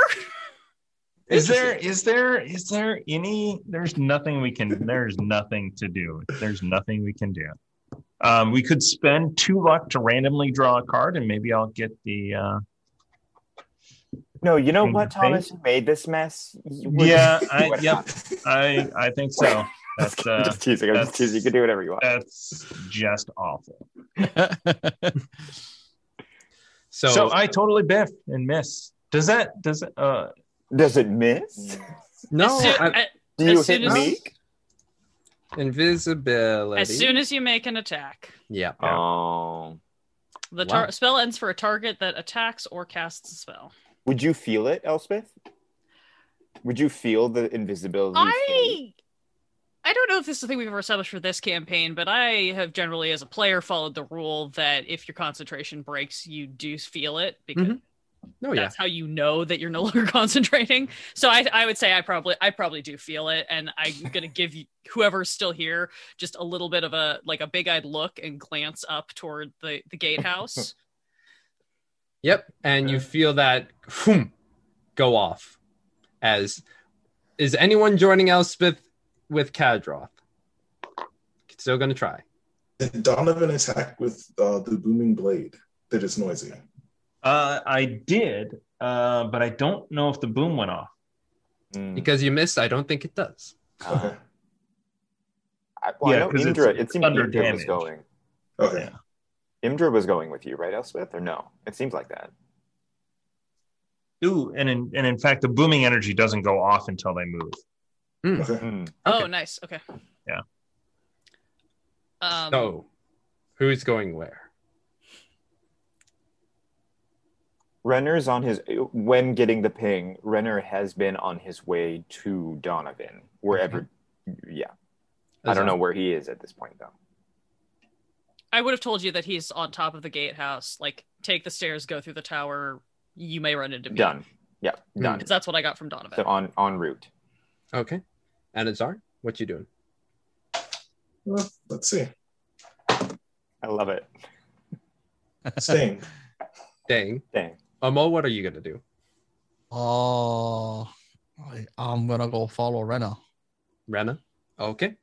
Is there is there is there any there's nothing we can there's nothing to do. There's nothing we can do. Um, we could spend two luck to randomly draw a card and maybe I'll get the uh No, you know what, Thomas? You made this mess. You Yeah, I yep. I I think so. That's I'm uh just teasing. I'm just teasing. You can do whatever you want. that's just awful. So, So, I totally biff and miss. Does that does it uh Does it miss? no as, soon, I- a- Do you hit as- me? invisibility. as soon as you make an attack, yeah. Oh. the tar- Wow. spell ends for a target that attacks or casts a spell. Would you feel it, Elspeth? Would you feel the invisibility? I I don't know if this is a thing we've ever established for this campaign, but I have generally, as a player, followed the rule that if your concentration breaks, you do feel it because Mhm. Oh yeah. that's how you know that you're no longer concentrating. So I, I would say I probably I probably do feel it, and I'm gonna give you whoever's still here just a little bit of a like a big eyed look and glance up toward the the gatehouse. Yep. And you feel that whoom, go off. As is anyone joining Elspeth with Kadroth? Still gonna try. Did Donovan attack with uh, the booming blade that is noisy? uh I did, uh, but I don't know if the boom went off. Mm. Because you missed, I don't think it does. Okay. I, well, Yeah, I know 'cause it's Indra. It seemed Indra damage. was going. Okay. Yeah. Indra was going with you, right, Elspeth? Or no? It seems like that. Ooh, and in and in fact the booming energy doesn't go off until they move. Okay. Mm. Oh, nice. Okay. Yeah. Um, So who's going where? Renner's on his when getting the ping. Renner has been on his way to Donovan, wherever. Yeah, I don't know where he is at this point, though. I would have told you that he's on top of the gatehouse. Like, take the stairs, go through the tower. You may run into me. Done. Yeah, hmm. done. Because that's what I got from Donovan. So on on route. Okay. And Azar, what you doing? Well, let's see. I love it. Staying. Dang. Dang. Amo, what are you gonna do? Oh, I- I'm gonna go follow Renner. Renner? Okay.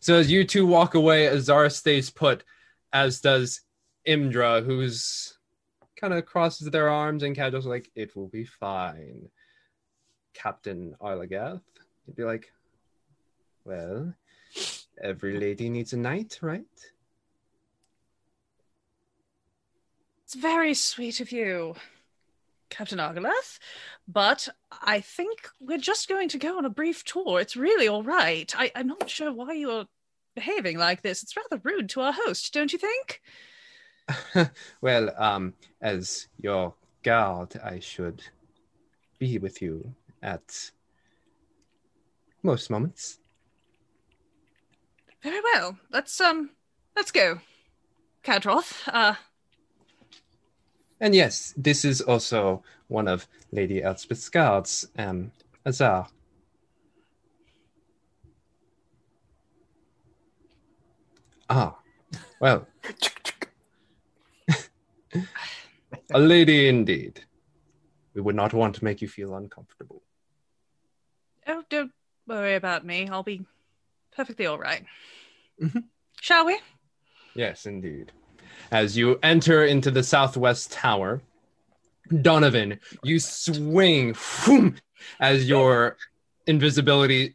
So as you two walk away, Azar stays put, as does Imdra, who's kind of crosses their arms, and Kadroth's like, "It will be fine." Captain Arlagath, he'd be like, "Well, every lady needs a knight, right?" It's very sweet of you, Captain Argalath. But I think we're just going to go on a brief tour. It's really all right. I, I'm not sure why you're behaving like this. It's rather rude to our host, don't you think? well, um, as your guard, I should be with you at most moments. Very well. Let's um Let's go. Kadroth, uh, And yes, this is also one of Lady Elspeth's guards, um, Azar. Ah, well. A lady indeed. We would not want to make you feel uncomfortable. oh, don't worry about me. I'll be perfectly all right. Mhm. Shall we? Yes, indeed. As you enter into the southwest tower, Donovan, you swing whoom, as your invisibility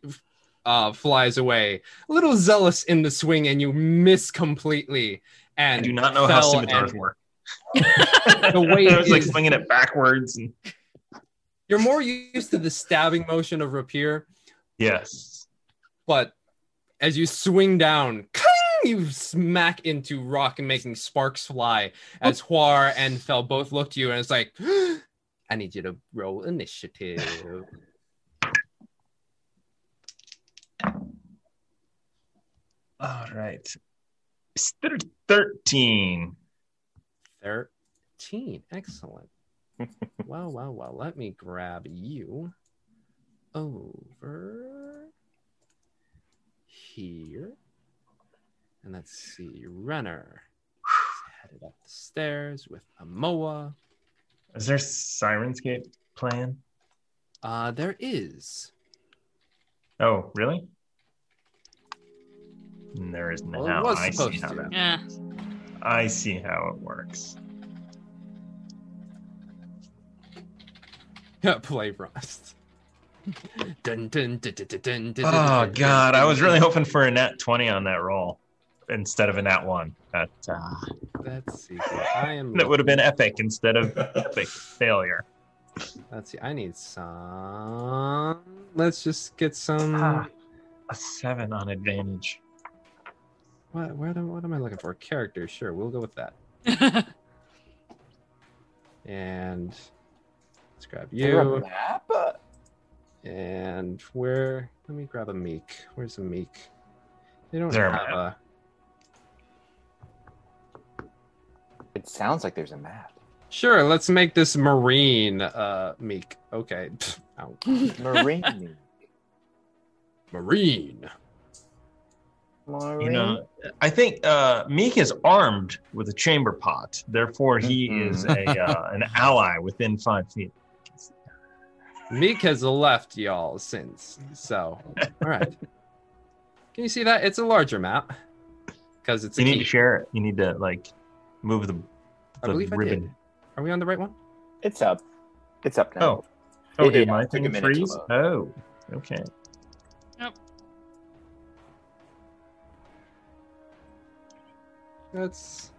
uh, flies away. A little zealous in the swing, and you miss completely. I And do not know how scimitars and- work. The way I was like is- swinging it backwards. And... You're more used to the stabbing motion of rapier, Yes. but as you swing down, you smack into rock and making sparks fly. Oh. As Huar and Fel both look to you, and it's like, I need you to roll initiative. All right. It's 13. 13. Excellent. well, well, well. Let me grab you over here. And let's see. Renner headed up the stairs with Amoa. Is there Syrinscape plan? Uh, there is. Oh, really? There is Well, it now. was I see how to. that. Yeah. I see how it works. Play Rust. dun, dun, dun, dun, dun, dun, dun, Oh dun, God, dun, I was really hoping for a net twenty on that roll instead of a nat one. That uh, Let's see. here. I am. that would have been epic instead of epic failure. Let's see. I need some. Let's just get some. Ah. A seven on advantage. What? Where? Am, what am I looking for? Character. Sure, we'll go with that. And let's grab Is there a you. map? And where? Let me grab a meek. Where's a meek? They don't Is there a have a. It sounds like there's a map. Sure, let's make this marine uh meek. Okay. Ow. Marine. Marine. Marine. You know, I think uh, Meek is armed with a chamber pot. Therefore, he Mhm. is a uh, an ally within five feet. Meek has left y'all since. So, all right. Can you see that? It's a larger map because it's a You need key. to share it. You need to like move the, I the believe I ribbon. did. Are we on the right one? It's up. It's up now. Oh, oh, It- did my took a thing freeze? Oh, okay. Let's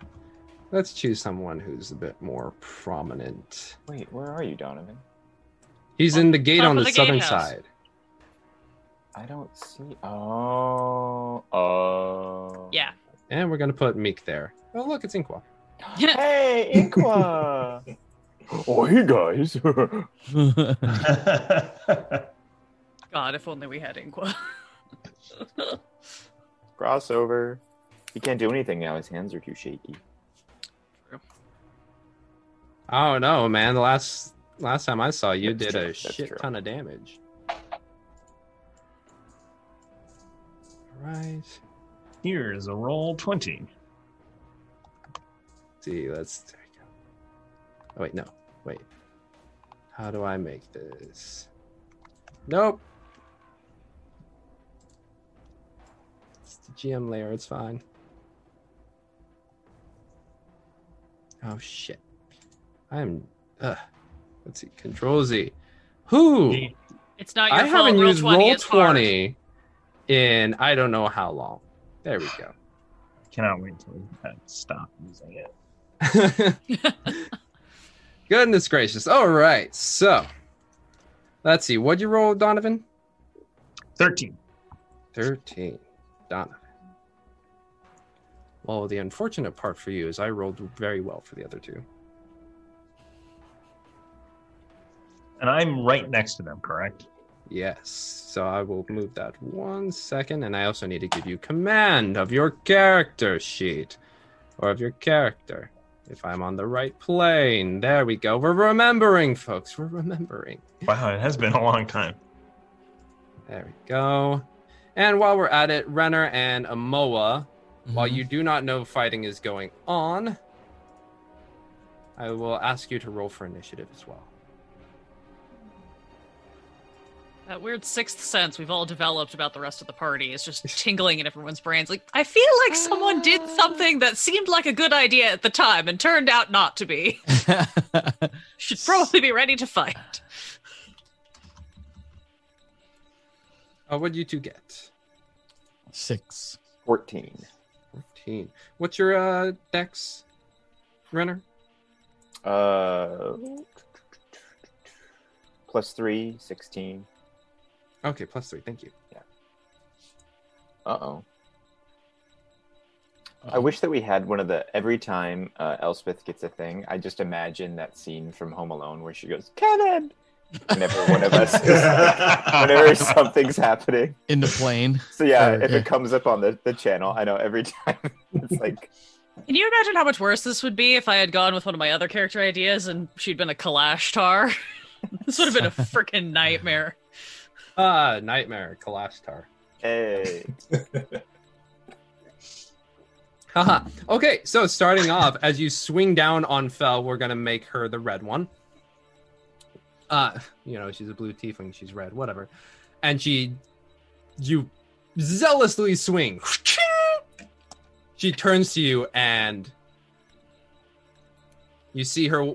let's choose someone who's a bit more prominent. Wait, where are you, Donovan? He's in the gate top on the, the southern gatehouse. side. I don't see. Oh. Oh. yeah. And we're gonna put Meek there. Oh look, it's Inqua. Hey, Inqua. oh, hey guys. God, if only we had Inqua. Crossover. He can't do anything now. His hands are too shaky. Oh no, man! The last last time I saw you That's did a that's shit true. ton of damage. Right. Here is a roll twenty. See, let's. There we go. Oh wait, no, wait. How do I make this? Nope. It's the GM layer. It's fine. Oh shit! I'm. Uh, let's see. Control Z. Who? It's not your I fault. haven't roll used 20, roll it's hard. twenty in I don't know how long. There we go. Cannot wait till we to stop using it. Goodness gracious. All right. So let's see. What'd you roll, Donovan? Thirteen. 13. Donovan. Well, the unfortunate part for you is I rolled very well for the other two. And I'm right next to them, correct? Yes. So I will move that one second, and I also need to give you command of your character sheet or of your character. If I'm on the right plane, there we go. We're remembering, folks. We're remembering. Wow, it has been a long time. There we go. And while we're at it, Renner and Amoa, while Mhm. you do not know fighting is going on, I will ask you to roll for initiative as well. That weird sixth sense we've all developed about the rest of the party is just tingling in everyone's brains. Like, I feel like someone did something that seemed like a good idea at the time and turned out not to be. Should probably be ready to fight. Uh, what did you two get? Six. 14. 14. What's your uh, dex, Renner? Uh, plus 3, 16. Okay, plus three. Thank you. Yeah. Uh oh. I wish that we had one of the every time uh, Elspeth gets a thing, I just imagine that scene from Home Alone where she goes, Kevin! Whenever one of us, whenever something's happening. In the plane. So yeah, Or- if yeah. it comes up on the, the channel, I know every time it's like, Can you imagine how much worse this would be if I had gone with one of my other character ideas and she'd been a Kalashtar? this would have been a freaking nightmare. Ah, Nightmare, Kalashtar. hey. Haha. okay, so starting off, as you swing down on Fel, we're gonna make her the red one. Uh, you know, she's a blue tiefling, she's red, whatever. And she, you zealously swing. She turns to you and you see her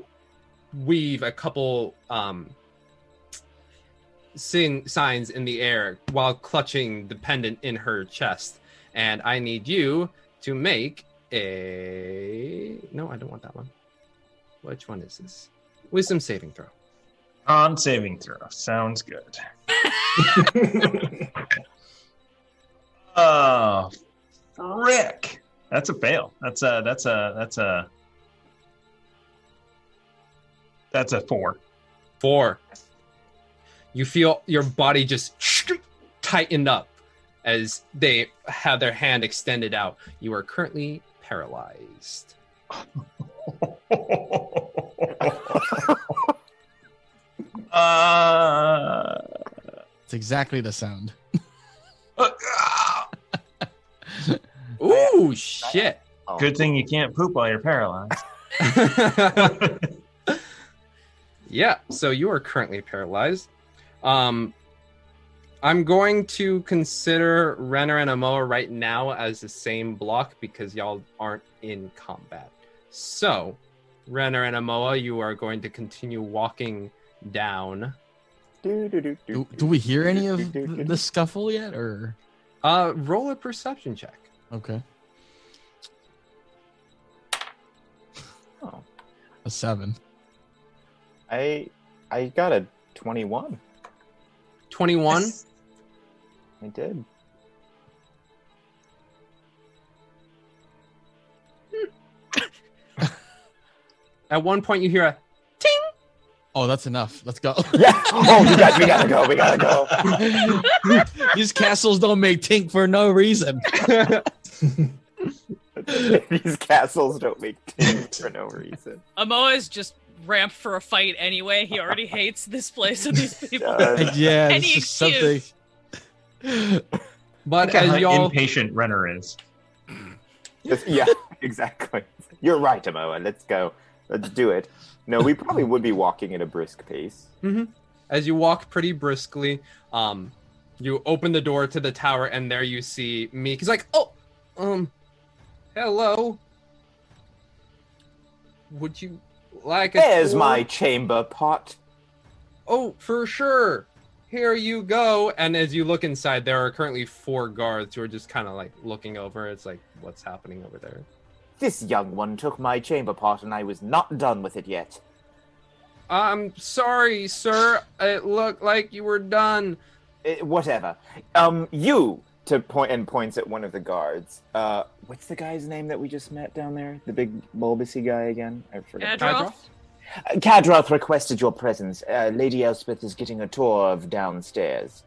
weave a couple um sing signs in the air while clutching the pendant in her chest. And I need you to make a no i don't want that one which one is this wisdom saving throw On saving throw. Sounds good. Oh, frick. That's a fail. That's a that's a that's a that's a four. four you feel your body just tightened up as they have their hand extended out you are currently paralyzed uh, It's exactly the sound. ooh shit Oh. good thing you can't poop while you're paralyzed. yeah so you are currently paralyzed um i'm going to consider renner and amoa right now as the same block because y'all aren't in combat so renner and amoa you are going to continue walking down Do, do, do, Do, do we hear any of the, the scuffle yet, or uh roll a perception check okay? Oh. A seven. I I got a 21. 21 I did. at one point you hear a ting. Oh, that's enough. Let's go. Yeah. Oh, we, got, we gotta go. We gotta go. These castles don't make tink for no reason. These castles don't make tink for no reason. I'm always just ramped for a fight anyway. He already hates this place and these people. Yeah, Any it's just something. excuse. but as how y'all impatient Renner is. Yeah, exactly. You're right, Amoa. Let's go. Let's do it. No, we probably would be walking at a brisk pace. as you walk pretty briskly um you open the door to the tower and there you see me he's like oh um hello would you like a There's tour?" my chamber pot. oh for sure here you go and as you look inside there are currently four guards who are just kind of like looking over it's like what's happening over there This young one took my chamber pot, and I was not done with it yet. i'm sorry sir it looked like you were done Eh, whatever. Um, you to point and points at one of the guards. Uh, what's the guy's name that we just met down there? The big bulbousy guy again? I forgot. Adroth? Uh, Kadroth requested your presence. Uh, Lady Elspeth is getting a tour of downstairs.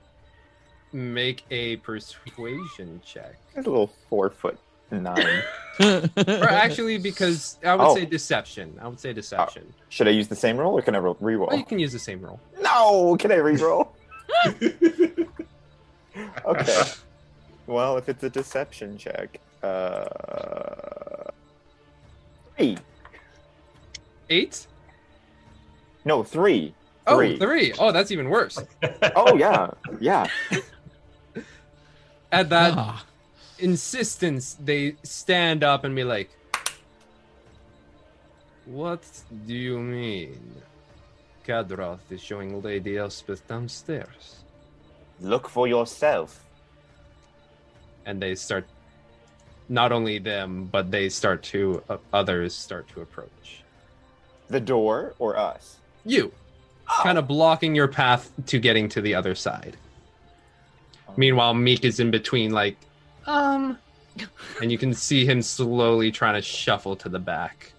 Make a persuasion check. A little four foot nine. or actually, because I would Oh. say deception. I would say deception. Should I use the same roll or can I re roll Well, you can use the same roll. No, can I re-roll? okay. Well, if it's a deception check, uh, three. Eight. No, three. Oh, Three. three. Oh, that's even worse. Oh yeah, yeah. At that Ah. insistence, they stand up and be like, "What do you mean?" Kadroth is showing Lady Elspeth downstairs, Look for yourself. And they start. Not only them, but they start to uh, others start to approach The door or us? you, kind of blocking your path to getting to the other side. Meanwhile, Meek is in between, like, um, and you can see him slowly trying to shuffle to the back.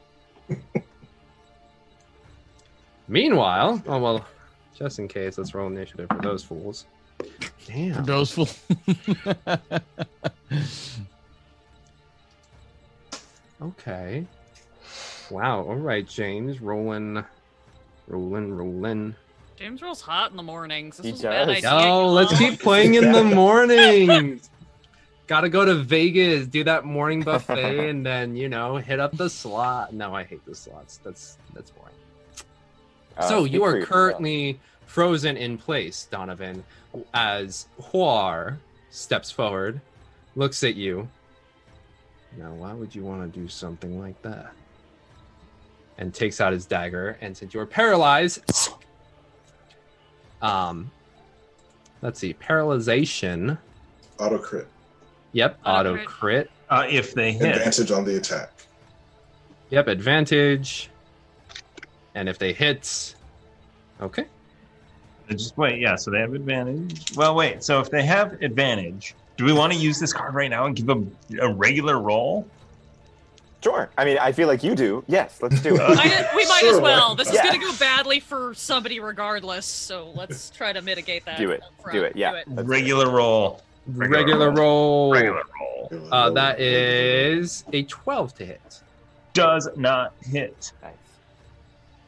Meanwhile, oh well, just in case, let's roll initiative for those fools. Damn. Those fool. Okay. Wow. All right, James, rolling, rolling, rolling. James rolls hot in the mornings. This He was a bad idea. Oh, let's keep playing in the morning. Gotta go to Vegas, do that morning buffet, and then you know hit up the slot. No, I hate the slots. That's that's boring. Uh, so speak you for are yourself. Currently frozen in place, Donovan, as Huar steps forward, looks at you. Now, why would you want to do something like that? And takes out his dagger, and since you're paralyzed, um, let's see, paralyzation. Auto crit. Yep, Auto auto crit. Uh, if they hit, Advantage on the attack. Yep, advantage. And if they hit, okay. Just wait. Yeah, so they have advantage. Well, wait. So if they have advantage, do we want to use this card right now and give them a regular roll? Sure. I mean, I feel like you do. Yes, let's do it. I, we might as Sure. well. This is Yeah. going to go badly for somebody regardless, so let's try to mitigate that. Do it. Do it. Yeah. Let's- Regular roll. Regular, Regular roll. Regular roll Uh, that is a 12 to hit. does not hit. Nice.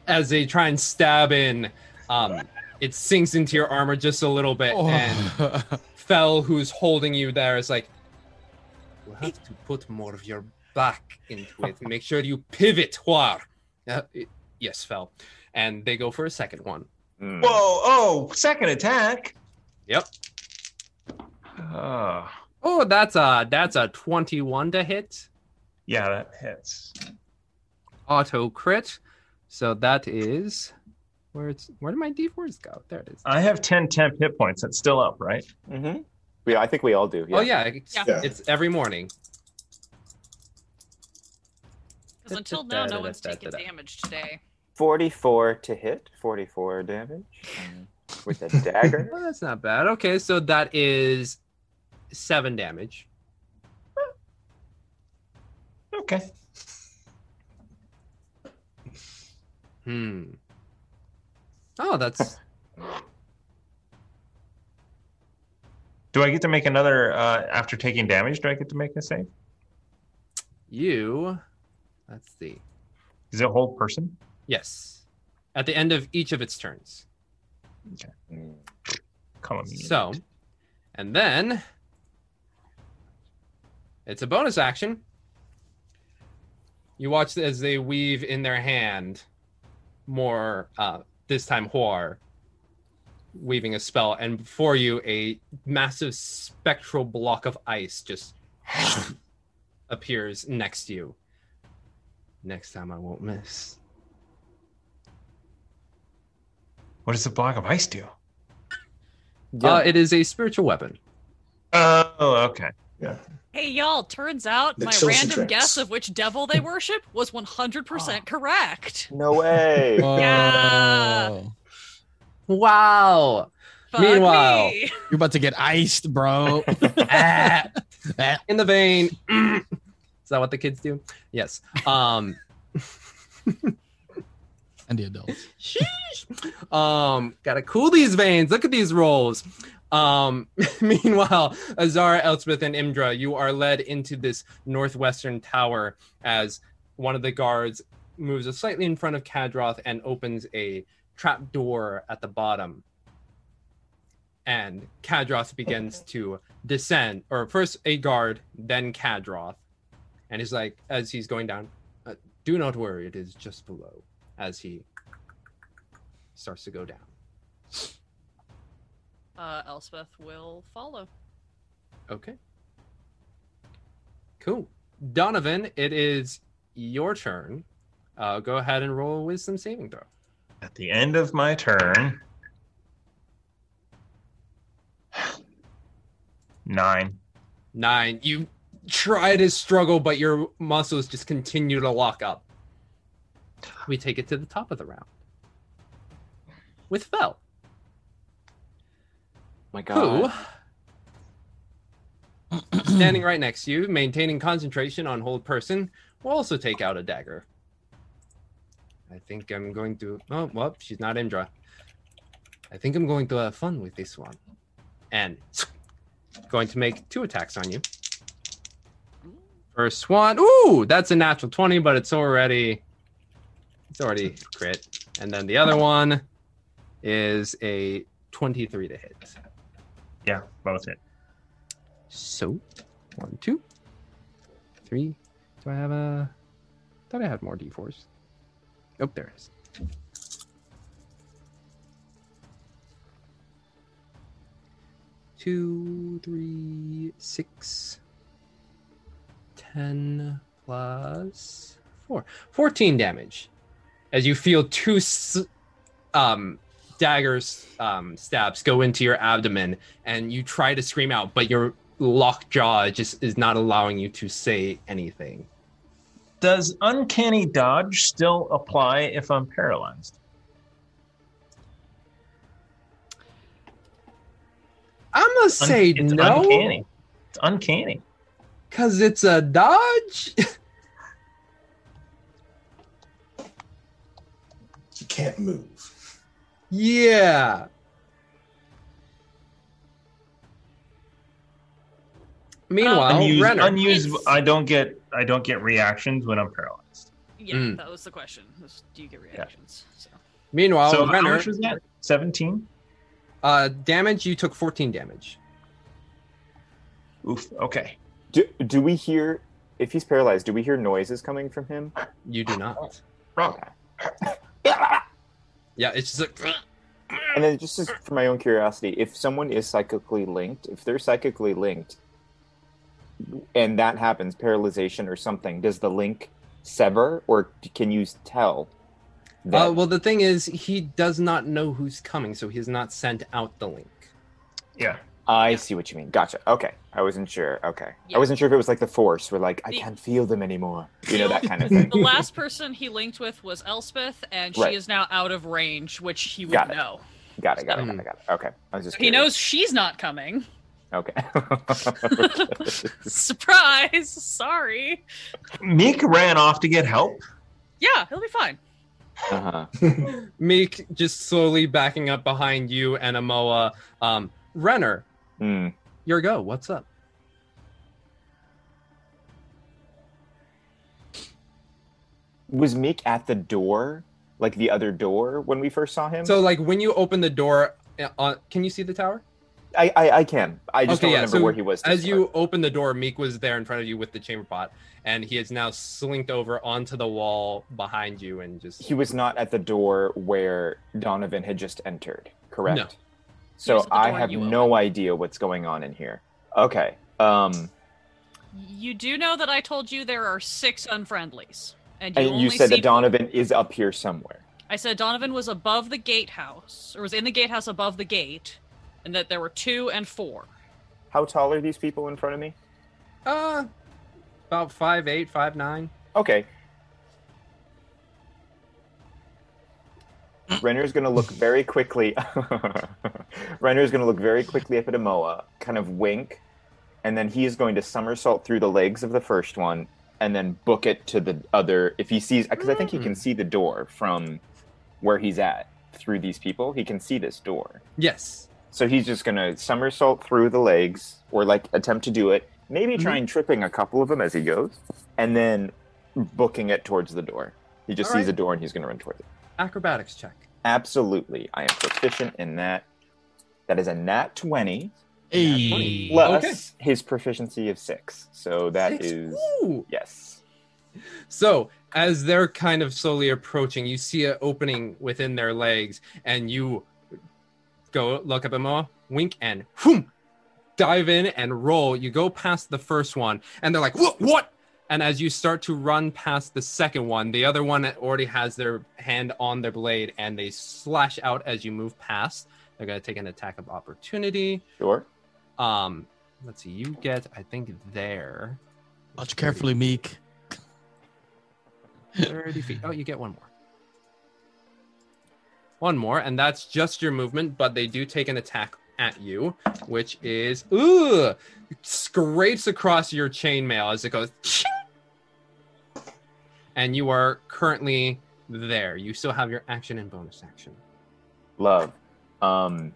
As they try and stab in, um, it sinks into your armor just a little bit, Oh. and Fel, who's holding you there, is like, "You have to put more of your back into it. Make sure you pivot, Huar." Uh, it- yes, Fel. And they go for a second one. Mm. Whoa! Oh, second attack. Yep. Uh, Oh, that's a that's a 21 to hit. yeah, that hits. Auto crit. So that is where it's where did my D4s go? There it is. I have 10 temp hit points. That's still up, right? Mm-hmm. Yeah, I think we all do. Yeah. Oh yeah, it's, Yeah. Yeah. it's every morning. Because until now, no one's taken damage today. 44 to hit, 44 damage with a dagger. Well, that's not bad. Okay, so that is seven damage. Okay. Hmm. Oh, that's Do I get to make another uh, after taking damage? Do I get to make a save? you. Let's see. Is it a whole person? Yes. At the end of each of its turns. Mm. Come on. So, and then it's a bonus action. You watch as they weave in their hand more, uh, this time Huar, weaving a spell, and before you, a massive spectral block of ice just appears next to you. Next time I won't miss. What does the block of ice do? Uh, it is a spiritual weapon. Oh, okay. Hey, y'all, turns out The my random drinks. guess of which devil they worship was 100% correct. No way. Yeah. Oh. Wow! Fuck Meanwhile- me. You're about to get iced, bro. Ah. Ah. in the vein. Is that what the kids do? Yes. Um and the adults. Sheesh. Um, gotta cool these veins. Look at these rolls. Um, meanwhile, Azara, Elspeth, and Imdra, you are led into this northwestern tower as one of the guards moves slightly in front of Kadroth and opens a trap door at the bottom. And Kadroth begins to descend, or first a guard, then Kadroth. And he's like, as he's going down, uh, do not worry, it is just below. As he starts to go down. Uh, Elspeth will follow. Okay. Cool. Donovan, it is your turn. Uh, go ahead and roll a wisdom saving throw. At the end of my turn, nine. Nine. You try to struggle, but your muscles just continue to lock up. We take it to the top of the round with Fel, My who, standing right next to you, maintaining concentration on hold person, will also take out a dagger. I think I'm going to. Oh, well, she's not Indra. I think I'm going to have fun with this one. And going to make two attacks on you. First one. Ooh, that's a natural 20, but it's already. It's already crit. And then the other one is a 23 to hit. Yeah, both hit. So, one, two, three. Do I have a? Thought I had more d4s. Oh, there it is. Two, three, six, ten plus four. 14 damage. As you feel two um, daggers um, stabs go into your abdomen, and you try to scream out, but your locked jaw just is not allowing you to say anything. Does uncanny dodge still apply if I'm paralyzed? I'm gonna say it's no, uncanny. It's uncanny. because it's a dodge. You can't move. Yeah. Meanwhile, unused, Renner. unused. It's- I don't get. I don't get reactions when I'm paralyzed. Yeah, Mm. that was the question. was, do you get reactions? So. Meanwhile, so how much was that? Seventeen. Uh, damage. You took 14 damage. Oof. Okay. Do, do we hear, if he's paralyzed, do we hear noises coming from him? You do not. Wrong. Yeah, it's just like. And then just as, for my own curiosity, if someone is psychically linked, if they're psychically linked, and that happens, paralyzation or something, does the link sever, or can you tell? That, Uh, well, the thing is, he does not know who's coming, so he has not sent out the link. Yeah. I see what you mean. Gotcha. Okay, I wasn't sure. Okay, Yeah. I wasn't sure if it was like the Force, where like I The- can't feel them anymore. You know that kind of thing. The last person he linked with was Elspeth, and she Right. is now out of range, which he would Got it. know. Got it. Got it. Got it. Got it. Okay, I was just. He knows she's not coming. Okay. Surprise! Sorry. Meek ran off to get help. Yeah, he'll be fine. uh-huh. Meek just slowly backing up behind you and Amoa. Um, Renner, Hmm. your go. What's up? Was Meek at the door, like the other door, when we first saw him? So, like, when you open the door, uh, can you see the tower? I, I, I can. I just Okay, don't yeah, remember so where he was. As you open the door, Meek was there in front of you with the chamber pot, and he is now slinked over onto the wall behind you and just. he was not at the door where Donovan had just entered, correct? No. was So I have you no idea what's going on in here. Okay. Um, You do know that I told you there are six unfriendlies, and you, and you said see that Donovan is up here somewhere. I said Donovan was above the gatehouse, or was in the gatehouse above the gate, and that there were two and four. How tall are these people in front of me? Uh, about five eight, five nine. Okay. Renner's gonna look very quickly. Renner's gonna look very quickly up at Amoa, kind of wink, and then he is going to somersault through the legs of the first one, and then book it to the other. If he sees, because I think he can hmm. see the door from where he's at through these people. He can see this door. Yes. So he's just gonna somersault through the legs, or like attempt to do it. Maybe mm-hmm. trying tripping a couple of them as he goes, and then booking it towards the door. He just All sees right. a door and he's gonna run towards it. Acrobatics check. Absolutely, I am proficient in that. That is a nat twenty Hey. plus Okay. his proficiency of six. So that Six. is Ooh. yes. So as they're kind of slowly approaching, you see an opening within their legs, and you go look up at Moa, wink, and whoom, dive in and roll. You go past the first one, and they're like, "What? What?" And as you start to run past the second one, the other one already has their hand on their blade, and they slash out as you move past. They're gonna take an attack of opportunity. Sure. Um, let's see. You get, I think, there. Watch carefully, Meek. 30 feet. Oh, you get one more. One more, and that's just your movement, but they do take an attack at you, which is ooh scrapes across your chainmail as it goes and you are currently there. You still have your action and bonus action. Love. Um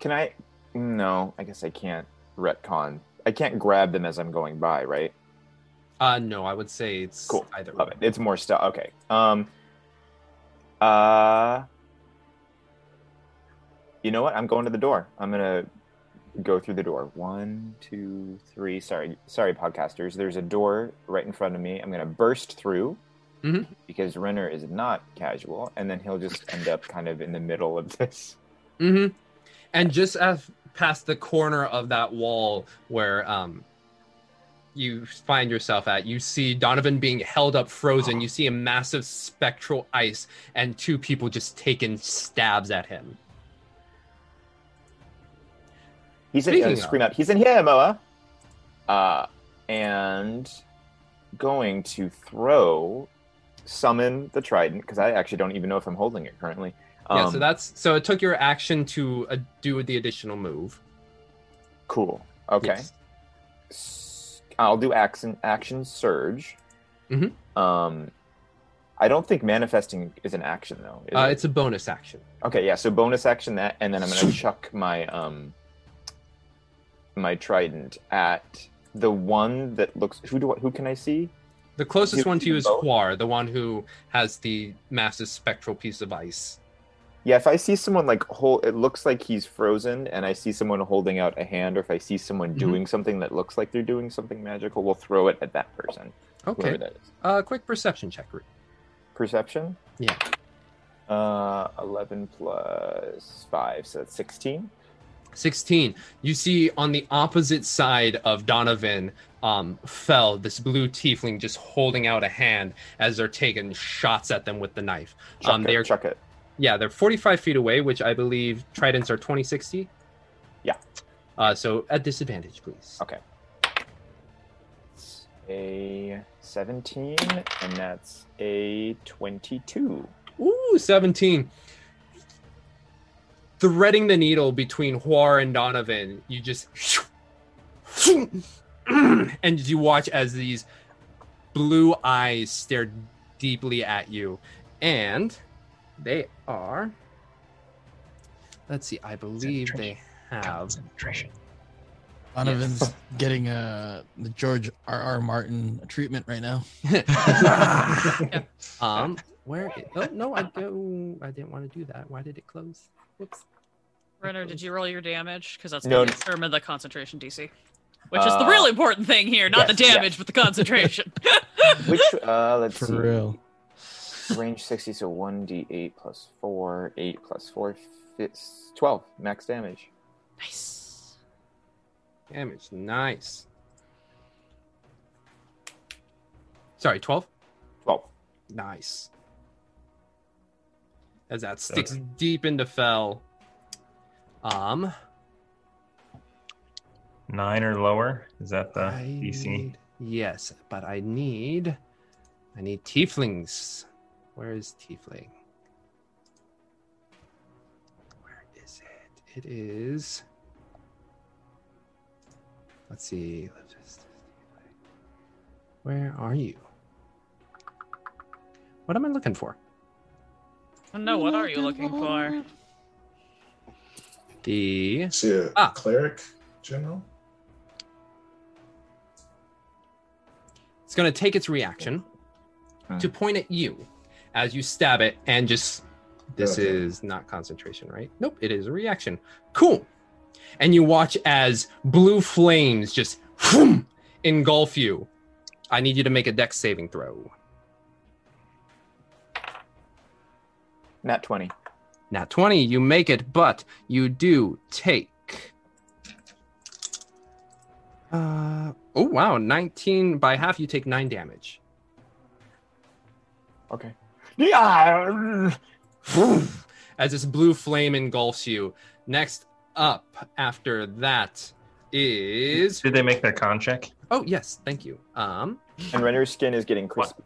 Can I no, I guess I can't retcon. I can't grab them as I'm going by, right? Uh no, I would say it's Cool. either Love way. it. It's more stuff. Okay. Um uh You know what? I'm going to the door. I'm gonna go through the door. One, two, three. Sorry, sorry, podcasters. There's a door right in front of me. I'm gonna burst through Mhm. because Renner is not casual, and then he'll just end up kind of in the middle of this. Mm-hmm. And just as past the corner of that wall where um you find yourself at, you see Donovan being held up frozen. You see a massive spectral ice and two people just taking stabs at him. He's in. Uh, scream out! He's in here, Moa. Uh, and going to throw, summon the trident because I actually don't even know if I'm holding it currently. yeah, Um, so that's so it took your action to uh, do the additional move. cool. Okay. Yes. I'll do action action surge. Mhm. Um, I don't think manifesting is an action though. Uh, it? it's a bonus action. Okay, yeah. So bonus action that, and then I'm gonna chuck my um my trident at the one that looks. Who do I, who can I see? The closest You one to you is both? Huar, the one who has the massive spectral piece of ice. Yeah, if I see someone like hold, it looks like he's frozen, and I see someone holding out a hand, or if I see someone Mhm. doing something that looks like they're doing something magical, we'll throw it at that person. Okay. That is. Uh, quick perception check. Perception. Yeah. Uh, eleven plus five, so that's sixteen. 16 you see on the opposite side of donovan um Fel this blue tiefling just holding out a hand as they're taking shots at them with the knife Chuck um they're chuck it. yeah they're 45 feet away which i believe tridents are 2060 Yeah. uh so at disadvantage please Okay. A seventeen, and that's a twenty-two. Ooh, 17. Threading the needle between Huar and Donovan, you just and you watch as these blue eyes stare deeply at you. And they are let's see, I believe they have Concentration. Donovan's getting uh, the George R. R. Martin treatment right now. um where it, oh no I don't. I didn't want to do that. Why did it close? Whoops. Renner, did you roll your damage? Because that's going to no. determine the concentration DC. Which is the Uh, real important thing here, not the yes, yes. damage, but the concentration. Which uh, let's For see. real. Range sixty, so one d eight plus four, eight plus four, fits twelve max damage. nice. Damage. Nice. Sorry, 12? Twelve. Nice. As that sticks deep into Fel. Um, Nine or lower. Is that the I DC? need- yes, but I need, I need tieflings. Where is tiefling? Where is it? It is. Let's see. Where are you? What am I looking for? No, what are you looking for? The Is she a Ah. cleric general? it's going to take its reaction Hmm. to point at you as you stab it and just this Okay. is not concentration right nope it is a reaction cool and you watch as blue flames just whoom, engulf you i need you to make a dex saving throw Nat 20. Nat 20, you make it, but you do take. Uh, oh, wow. 19 by half, you take 9 damage. Okay. Yeah. As this blue flame engulfs you. Next up after that is. Did they make their con check? Oh, yes. Thank you. Um, And Renner's skin is getting crispy.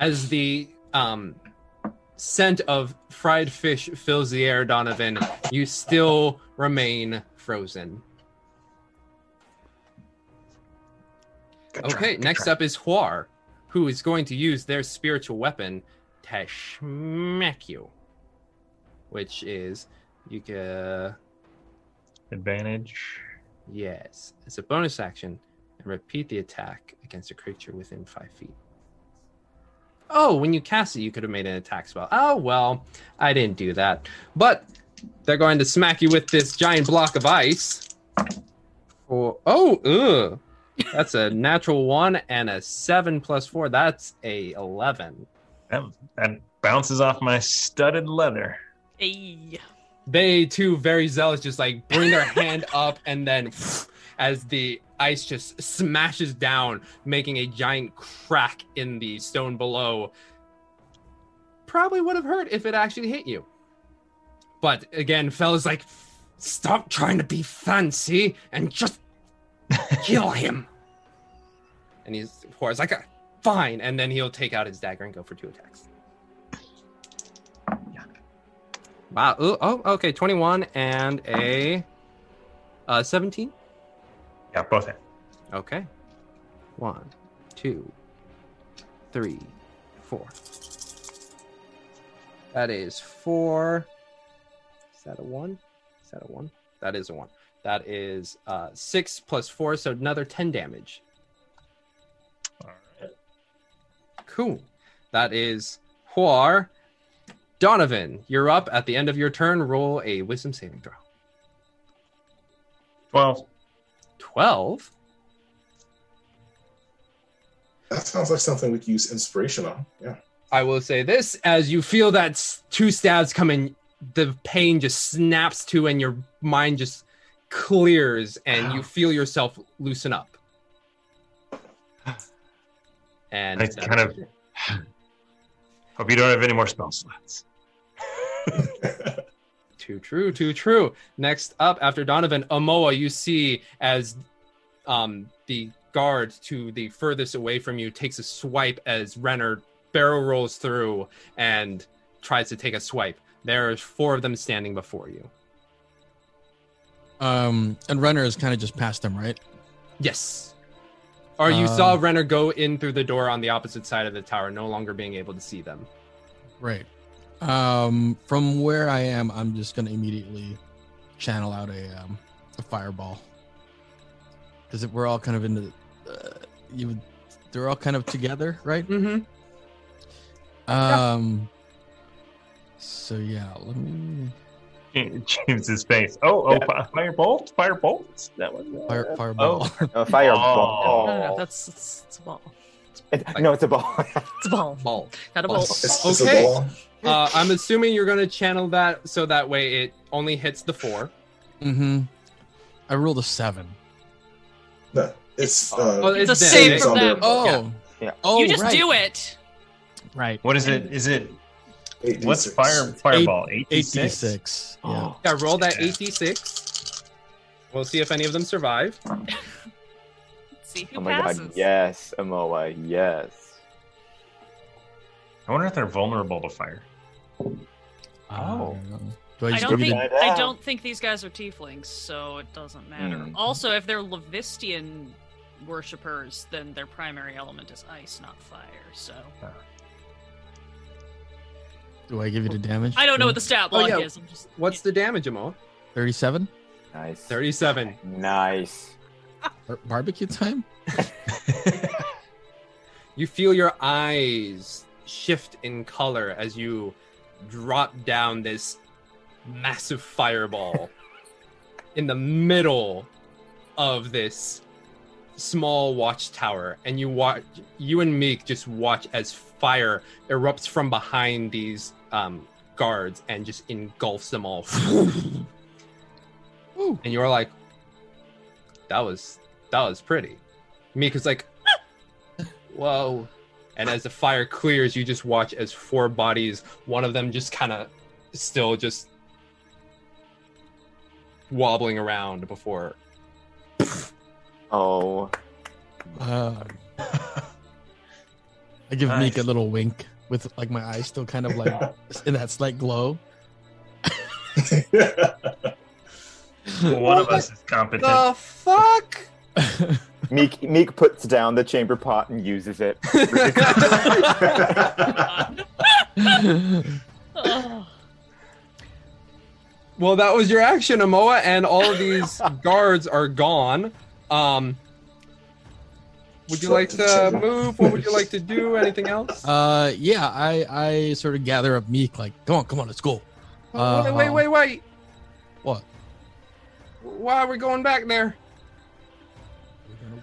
as the um, scent of fried fish fills the air, Donovan, you still remain frozen. Good Okay, good next try. up is Huar, who is going to use their spiritual weapon to smack you. Which is, you can, advantage. yes, it's a bonus action, and repeat the attack against a creature within five feet. Oh, when you cast it, you could have made an attack spell. Oh, well, I didn't do that. But they're going to smack you with this giant block of ice. For, oh, ugh. That's a natural one and a seven plus four. That's a 11. That, that bounces off my studded leather. Hey. They too, very zealous, just like bring their hand up and then as the ice just smashes down, making a giant crack in the stone below. Probably would have hurt if it actually hit you. But again, Fel is like, stop trying to be fancy and just kill him. And he's Huar's like, fine. And then he'll take out his dagger and go for two attacks. Wow. Ooh, oh, okay. 21 and a uh, 17. Yeah, both hit. Okay. One, two, three, four. That is four. Is that a one? Is that a one? That is a one. That is uh, six plus four, so another 10 damage. All right. Cool. That is Huar. Donovan, you're up at the end of your turn. Roll a wisdom saving throw. 12. 12. That sounds like something we could use inspiration on. Yeah. I will say this as you feel that two stabs coming, the pain just snaps to, and your mind just clears, and you feel yourself loosen up. And I kind of- Hope you don't have any more spell slots. Too true, too true. Next up, after Donovan, Amoa, you see as um, the guard to the furthest away from you takes a swipe as Renner barrel rolls through and tries to take a swipe. There's four of them standing before you. Um, and Renner is kind of just past them, right? Yes. Or you Um, saw Renner go in through the door on the opposite side of the tower, no longer being able to see them. Right. Um, from where I am, I'm just gonna immediately channel out a um, a fireball because if we're all kind of in the uh, you. would- They're all kind of together, right? Mm-hmm. Um. So yeah, let me James's face. Oh, oh, fi- firebolt, firebolt. That one. fire fireball. A fireball. No, no, no, that's, that's it's a ball. It- no, it's a ball. It's a ball. Ball. Not a Ball. bolt. It's, it's a ball. Uh, I'm assuming you're going to channel that so that way it only hits the four. mm-hmm. I rolled a seven. No, it's Oh, uh, It's a it's save from them. Oh. Yeah. Oh, you just right. do it. Right. What is it? Is it eight what's D6. fire fireball? Eight Eight d d six. six. Yeah. Yeah, roll that Yeah. 8d6. We'll see if any of them survive. See who Oh my passes. god, yes, Amoa, yes. I wonder if they're vulnerable to fire. Oh. Do I I don't think the the- I don't think these guys are tieflings, so it doesn't matter. Hmm. Also, if they're Levistian worshippers, then their primary element is ice, not fire. So Do I give you the damage? I don't know what the stat Oh, block yeah. is. I'm just What's the damage, Amo? 37? Nice. 37. Nice. Bar- barbecue time? You feel your eyes shift in color as you drop down this massive fireball in the middle of this small watchtower. And you watch you and Meek just watch as fire erupts from behind these um, guards and just engulfs them all. And you're like that was that was pretty. Meek is like whoa and as the fire clears you just watch as four bodies one of them just kind of still just wobbling around before Oh, Um, I give Nice. Meek a little wink with like my eyes still kind of like in that slight glow. One of us is competent. the fuck Meek Meek puts down the chamber pot and uses it. Well that was your action amoa and all of these guards are gone um would you like to move what would you like to do anything else uh, yeah, I I sort of gather up Meek like, come on, come on, let's go. Oh, wait wait Uh, wait wait What? why are we going back there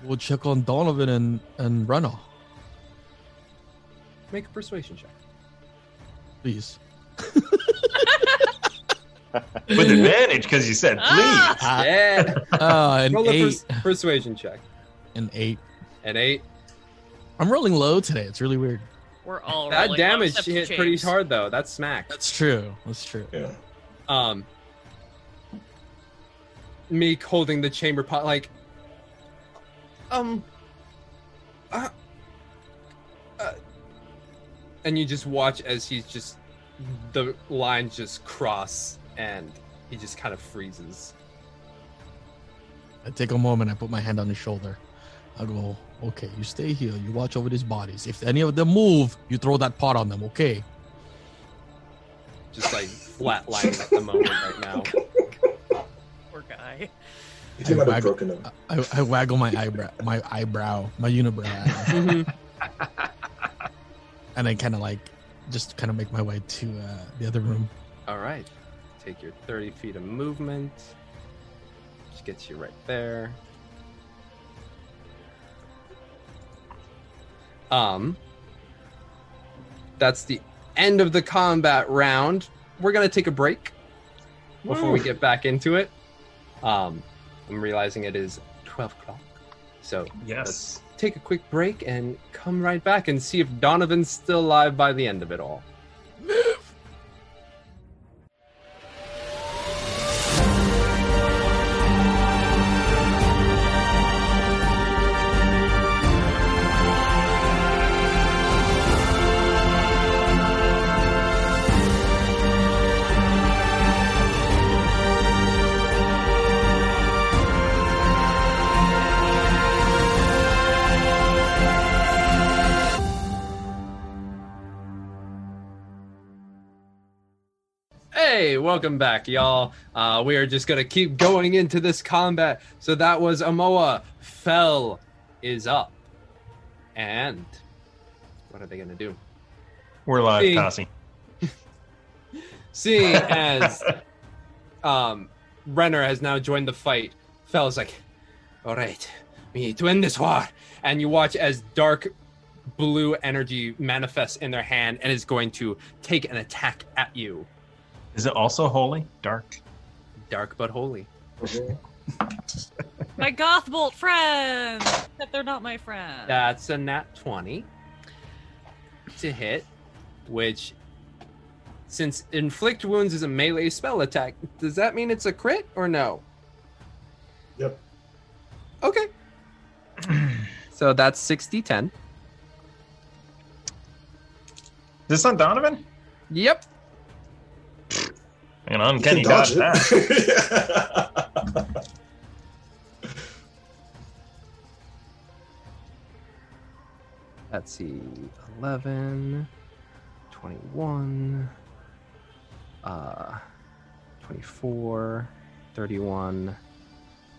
We're check on Donovan and and Renner, make a persuasion check please. With advantage because you said please. Ah! yeah Uh, an roll a pers- persuasion check an eight. an eight I'm rolling low today. It's really weird. We're all that rolling damage except hit James. pretty hard though that's smack That's true. That's true. Yeah. um Meek holding the chamber pot like um uh, uh, and you just watch as he's just the lines just cross and he just kind of freezes I take a moment. I put my hand on his shoulder. I go, okay, you stay here. You watch over these bodies. If any of them move, you throw that pot on them. Okay. just like flatlining at the moment right now Poor guy. He might have Waggle- broken him. I, I waggle my eyebrow, my eyebrow, my unibrow, and I kind of like, just kind of make my way to uh, the other room. all right. Take your 30 feet of movement. Just gets you right there. Um that's the end of the combat round. We're gonna take a break before we get back into it. Um i'm realizing it is 12 o'clock so Yes. Let's take a quick break and come right back and see if donovan's still alive by the end of it all welcome back, y'all. Uh, we are just gonna keep going into this combat. So that was Amoa. Fel is up, and what are they gonna do? We're live, Hey. Kasi. Seeing as um, Renner has now joined the fight, Fel's like, "All right, we need to end this war." And you watch as dark blue energy manifests in their hand and is going to take an attack at you. Is it also holy? Dark. Dark but holy. My Gothbolt friends! Except they're not my friends. That's a nat 20 to hit, which, since inflict wounds is a melee spell attack, does that mean it's a crit or no? Yep. Okay. so that's 60 10. Is this on Donovan? Yep. An You uncanny can dodge dodge that. Let's see. 11, 21, uh, 24, 31,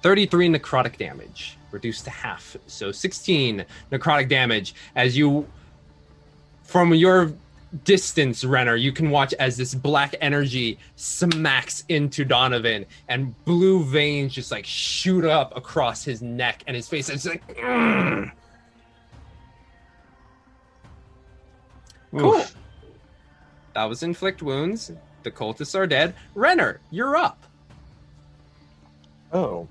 33 necrotic damage, reduced to half. So 16 necrotic damage as you, from your distance, Renner, you can watch as this black energy smacks into Donovan and blue veins just like shoot up across his neck and his face. It's like, "Ugh." cool. That was inflict wounds. The cultists are dead. Renner, you're up. Oh.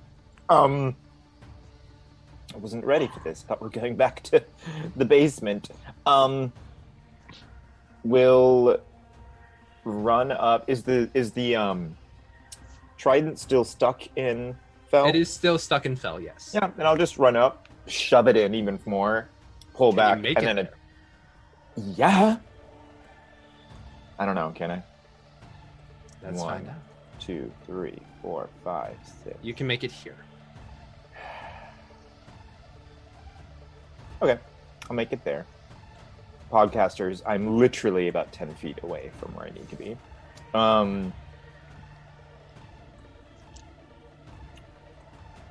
Um. I wasn't ready for this. Thought we're going back to the basement. Um. Will run up. Is the is the um trident still stuck in Fel? It is still stuck in Fel, yes. Yeah, and I'll just run up, shove it in even more, pull Can back, and then it. Yeah. I don't know. Can I? Let's One, two, three, four, five, six. You can make it here. Okay, I'll make it there. Podcasters, I'm literally about 10 feet away from where I need to be. Um,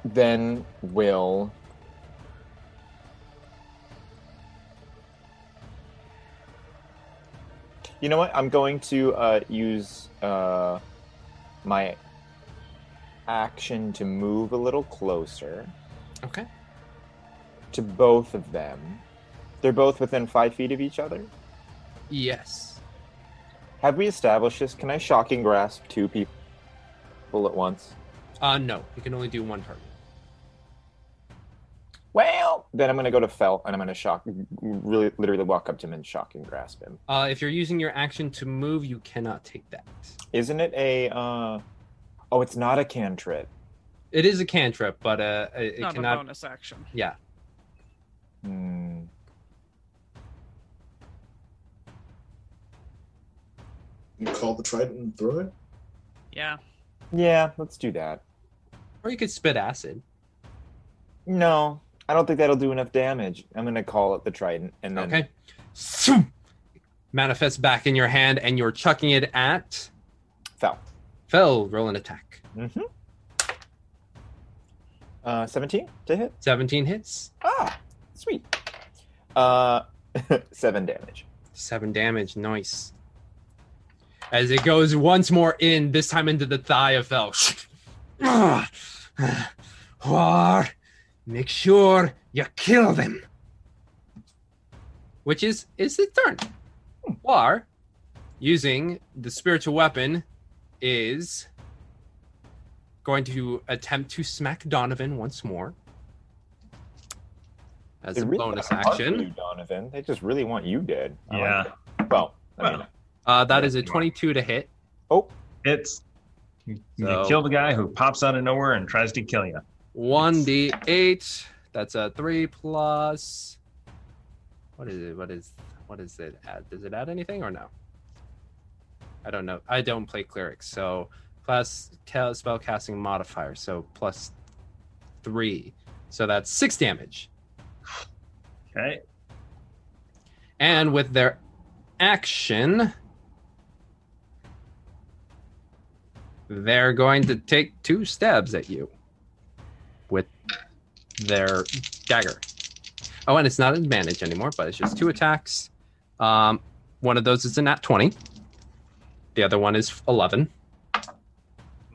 then will. You know what? I'm going to uh, use uh, my action to move a little closer Okay. to both of them. They're both within five feet of each other. Yes. Have we established this? Can I shocking grasp two people at once? Uh, no. You can only do one target. Well, then I'm going to go to Felt and I'm going to shock, really, literally walk up to him and shock and grasp him. Uh, if you're using your action to move, you cannot take that. Isn't it a? uh Oh, it's not a cantrip. It is a cantrip, but uh, it, it Not a cannot. bonus action. Yeah. Hmm. You call the trident and throw it? Yeah. Yeah, let's do that. Or you could spit acid. No, I don't think that'll do enough damage. I'm going to call it the trident and then. Okay. Zoom! Manifests back in your hand, and you're chucking it at. Fel. Fel. Roll an attack. Mm-hmm. Uh, 17 to hit. 17 hits. Ah, sweet. Uh, seven damage. Seven damage. Nice. As it goes once more in, this time into the thigh of Fel. Huar, make sure you kill them. Which is is the turn. Huar, using the spiritual weapon, is going to attempt to smack Donovan once more. As They a really bonus got hard for action. you, Donovan. They just really want you dead. I Yeah. like. Well, I mean, Uh, that is a 22 to hit. oh, It's you, you So- kill the guy who pops out of nowhere and tries to kill you. 1d8. That's a 3 plus. What is it? What is what is it add? Does it add anything or no? I don't know. I don't play clerics, so plus ca- spell casting modifier, so plus 3. So that's 6 damage. Okay. And with their action, they're going to take two stabs at you with their dagger. Oh, and it's not an advantage anymore, but it's just two attacks. Um, one of those is a nat 20. The other one is 11.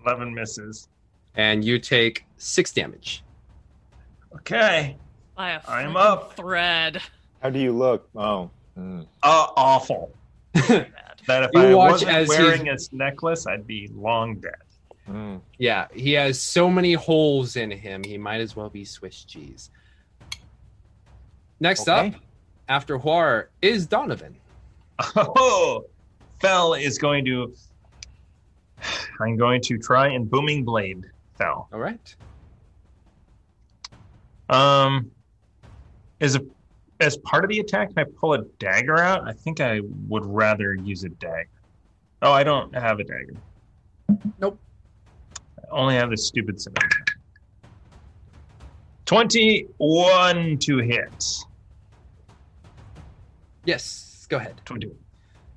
Eleven misses. And you take six damage. Okay. By a I'm freaking up. thread. how do you look? Oh, hmm. Uh, awful. Very bad. That if You I watch wasn't as he's- wearing this necklace, I'd be long dead. Hmm. Yeah, he has so many holes in him, he might as well be Swiss cheese. Next Okay. up, after Huar, is Donovan. Oh, Fel is going to. I'm going to try and booming blade Fel. All right. Um, is a as part of the attack, can I pull a dagger out? I think I would rather use a dagger. Oh, I don't have a dagger. Nope. I only have this stupid scimitar. Twenty-one to hit. Yes, go ahead. Twenty-one.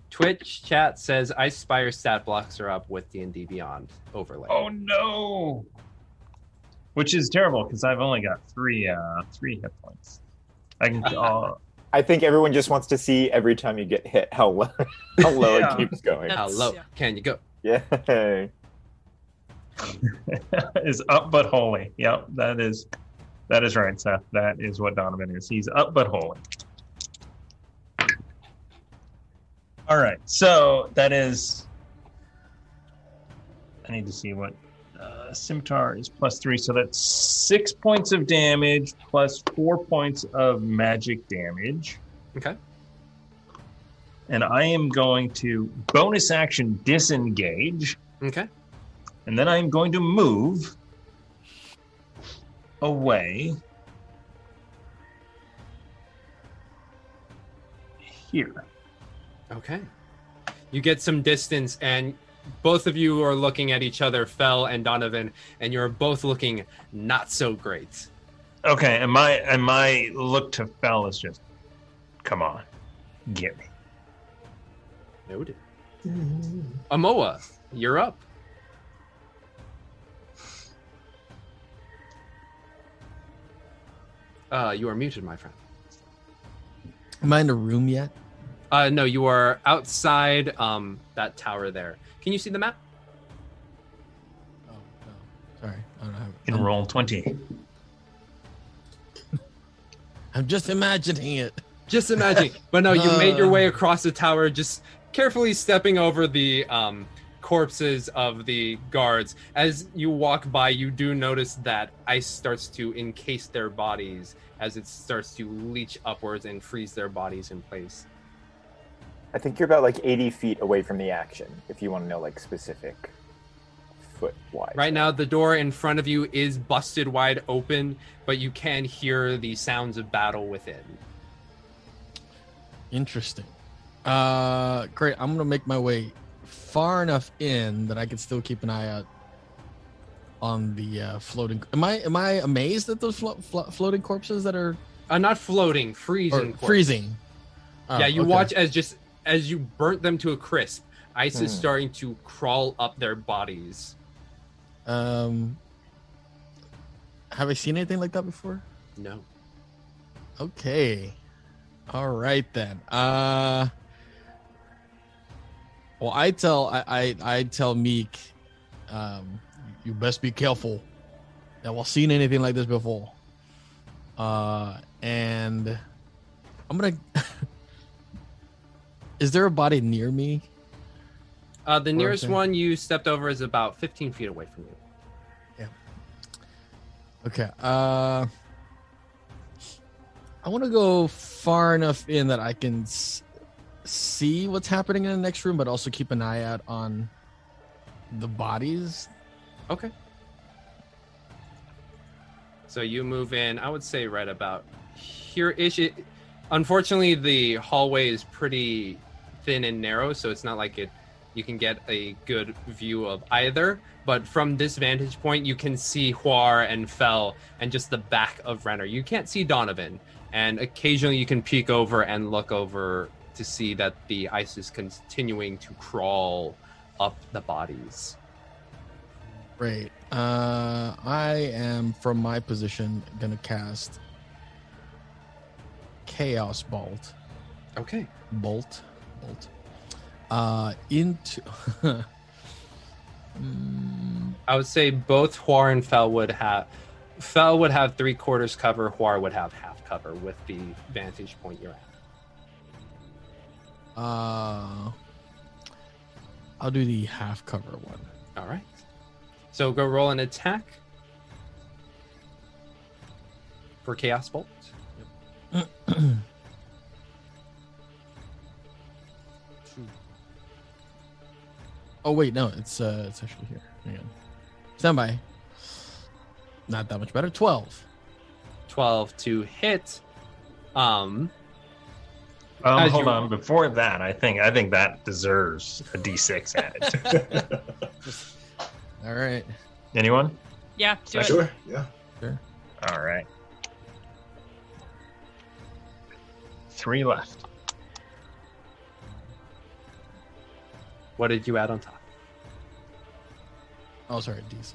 Twitch chat says Ice Spire stat blocks are up with D&D Beyond overlay. Oh no! Which is terrible because I've only got three uh three hit points. I can uh, I think everyone just wants to see every time you get hit how low, how low Yeah. it keeps going. How low yeah. can you go? Yay. is up but holy. Yep, that is that is right, Seth. That is what Donovan is. He's up but holy. All right, so that is. I need to see what uh, Scimitar is plus three, so that's six points of damage plus four points of magic damage. Okay. And I am going to bonus action disengage. Okay. And then I'm going to move away here. Okay. You get some distance, and both of you are looking at each other, Fel and Donovan, and you're both looking not so great. Okay, and my and my look to Fel is just, come on, get me. Noted. Amoa, you're up. Uh, you are muted, my friend. Am I in a room yet? Uh, no, you are outside um that tower there. Can you see the map? Oh, no. Sorry. I don't have In I'm, roll twenty. I'm just imagining it. Just imagine. but no, you made your Uh. way across the tower, just carefully stepping over the um, corpses of the guards. As you walk by, you do notice that ice starts to encase their bodies as it starts to leach upwards and freeze their bodies in place. I think you're about like 80 feet away from the action, if you want to know like specific foot wide. Right now, the door in front of you is busted wide open, but you can hear the sounds of battle within. Interesting. Uh, great. I'm gonna make my way far enough in that I can still keep an eye out on the uh, floating. Am I am I amazed at those flo- flo- floating corpses that are Uh, not floating, freezing. or freezing? Oh, yeah, you okay. watch as just as you burnt them to a crisp, ice is Hmm. starting to crawl up their bodies. Um, have I seen anything like that before? No. Okay. All right then. Uh well I tell I I, I tell Meek um you best be careful. Never seen anything like this before. Uh and I'm gonna Is there a body near me? Uh, the nearest Okay. one you stepped over is about 15 feet away from you. Yeah. Okay. Uh I want to go far enough in that I can s- see what's happening in the next room, but also keep an eye out on the bodies. Okay. So you move in, I would say right about here ish. Unfortunately, the hallway is pretty thin and narrow, so it's not like it you can get a good view of either. But from this vantage point, you can see Huar and Fel and just the back of Renner. You can't see Donovan, and occasionally you can peek over and look over to see that the ice is continuing to crawl up the bodies. Great. Uh, I am from my position gonna cast Chaos Bolt. Okay. Bolt. Uh, into. Mm, I would say both Huar and Fel would have Fel would have three quarters cover, Huar would have half cover with the vantage point you're at. uh, I'll do the half cover one. All right. So go roll an attack for Chaos Bolt. Oh wait, no, it's uh, it's actually here. Hang on. Stand by. Not that much better. Twelve. 12 to hit. Um, Um, hold you- on. Before that, I think I think that deserves a D6 added. All right. Anyone? Yeah, do it. Sure. Yeah. All right. Three left. What did you add on top? Oh, sorry, D6.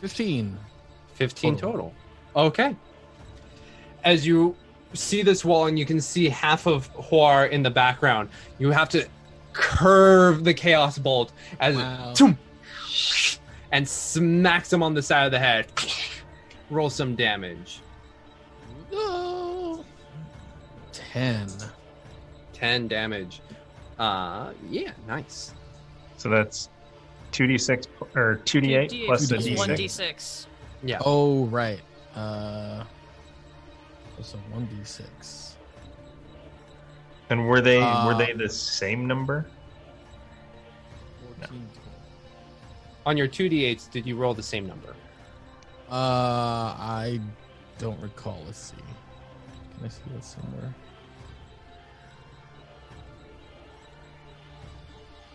15. 15 total. Okay. As you see this wall and you can see half of Huar in the background, you have to curve the chaos bolt as Wow. it and smacks him on the side of the head. Roll some damage. 10. 10 damage. Uh yeah, nice. So that's 2d6 or 2d8 plus the 2d8 d6. One d six. Yeah. Oh, right. Uh, that's a 1d6. And were they were Uh, they the same number? 14. On your 2d8s, did you roll the same number? Uh, I don't recall. Let's see. Can I see that somewhere?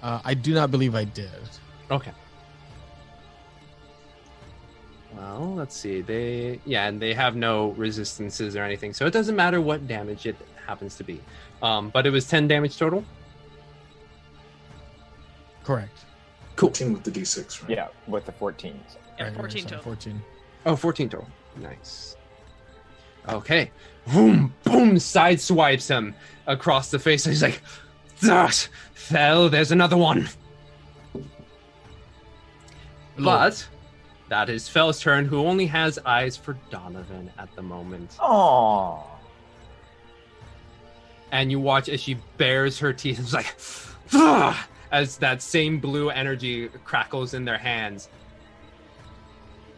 Uh, I do not believe I did. Okay. Well, let's see. They yeah, and they have no resistances or anything, so it doesn't matter what damage it happens to be. Um, but it was 10 damage total. Correct. Cool. 14 with the d6, right? Yeah, with the 14s. Yeah, Right, 14 total. 14. Oh, 14 total. Nice. Okay. Boom, boom, side swipes him across the face. He's like, that fell. There's another one. But that is Fel's turn, who only has eyes for Donovan at the moment. Oh. and you watch as she bares her teeth and is like "Ugh," as that same blue energy crackles in their hands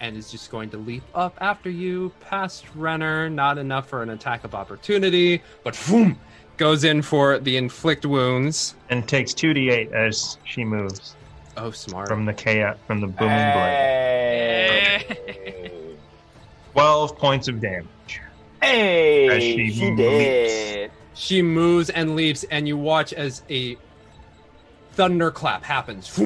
and is just going to leap up after you past Renner not enough for an attack of opportunity but boom goes in for the inflict wounds And takes 2d8 as she moves oh smart from the chaos from the booming blade. Hey. 12 points of damage. Hey, As she she leaps. did. she moves and leaps and you watch as a thunderclap happens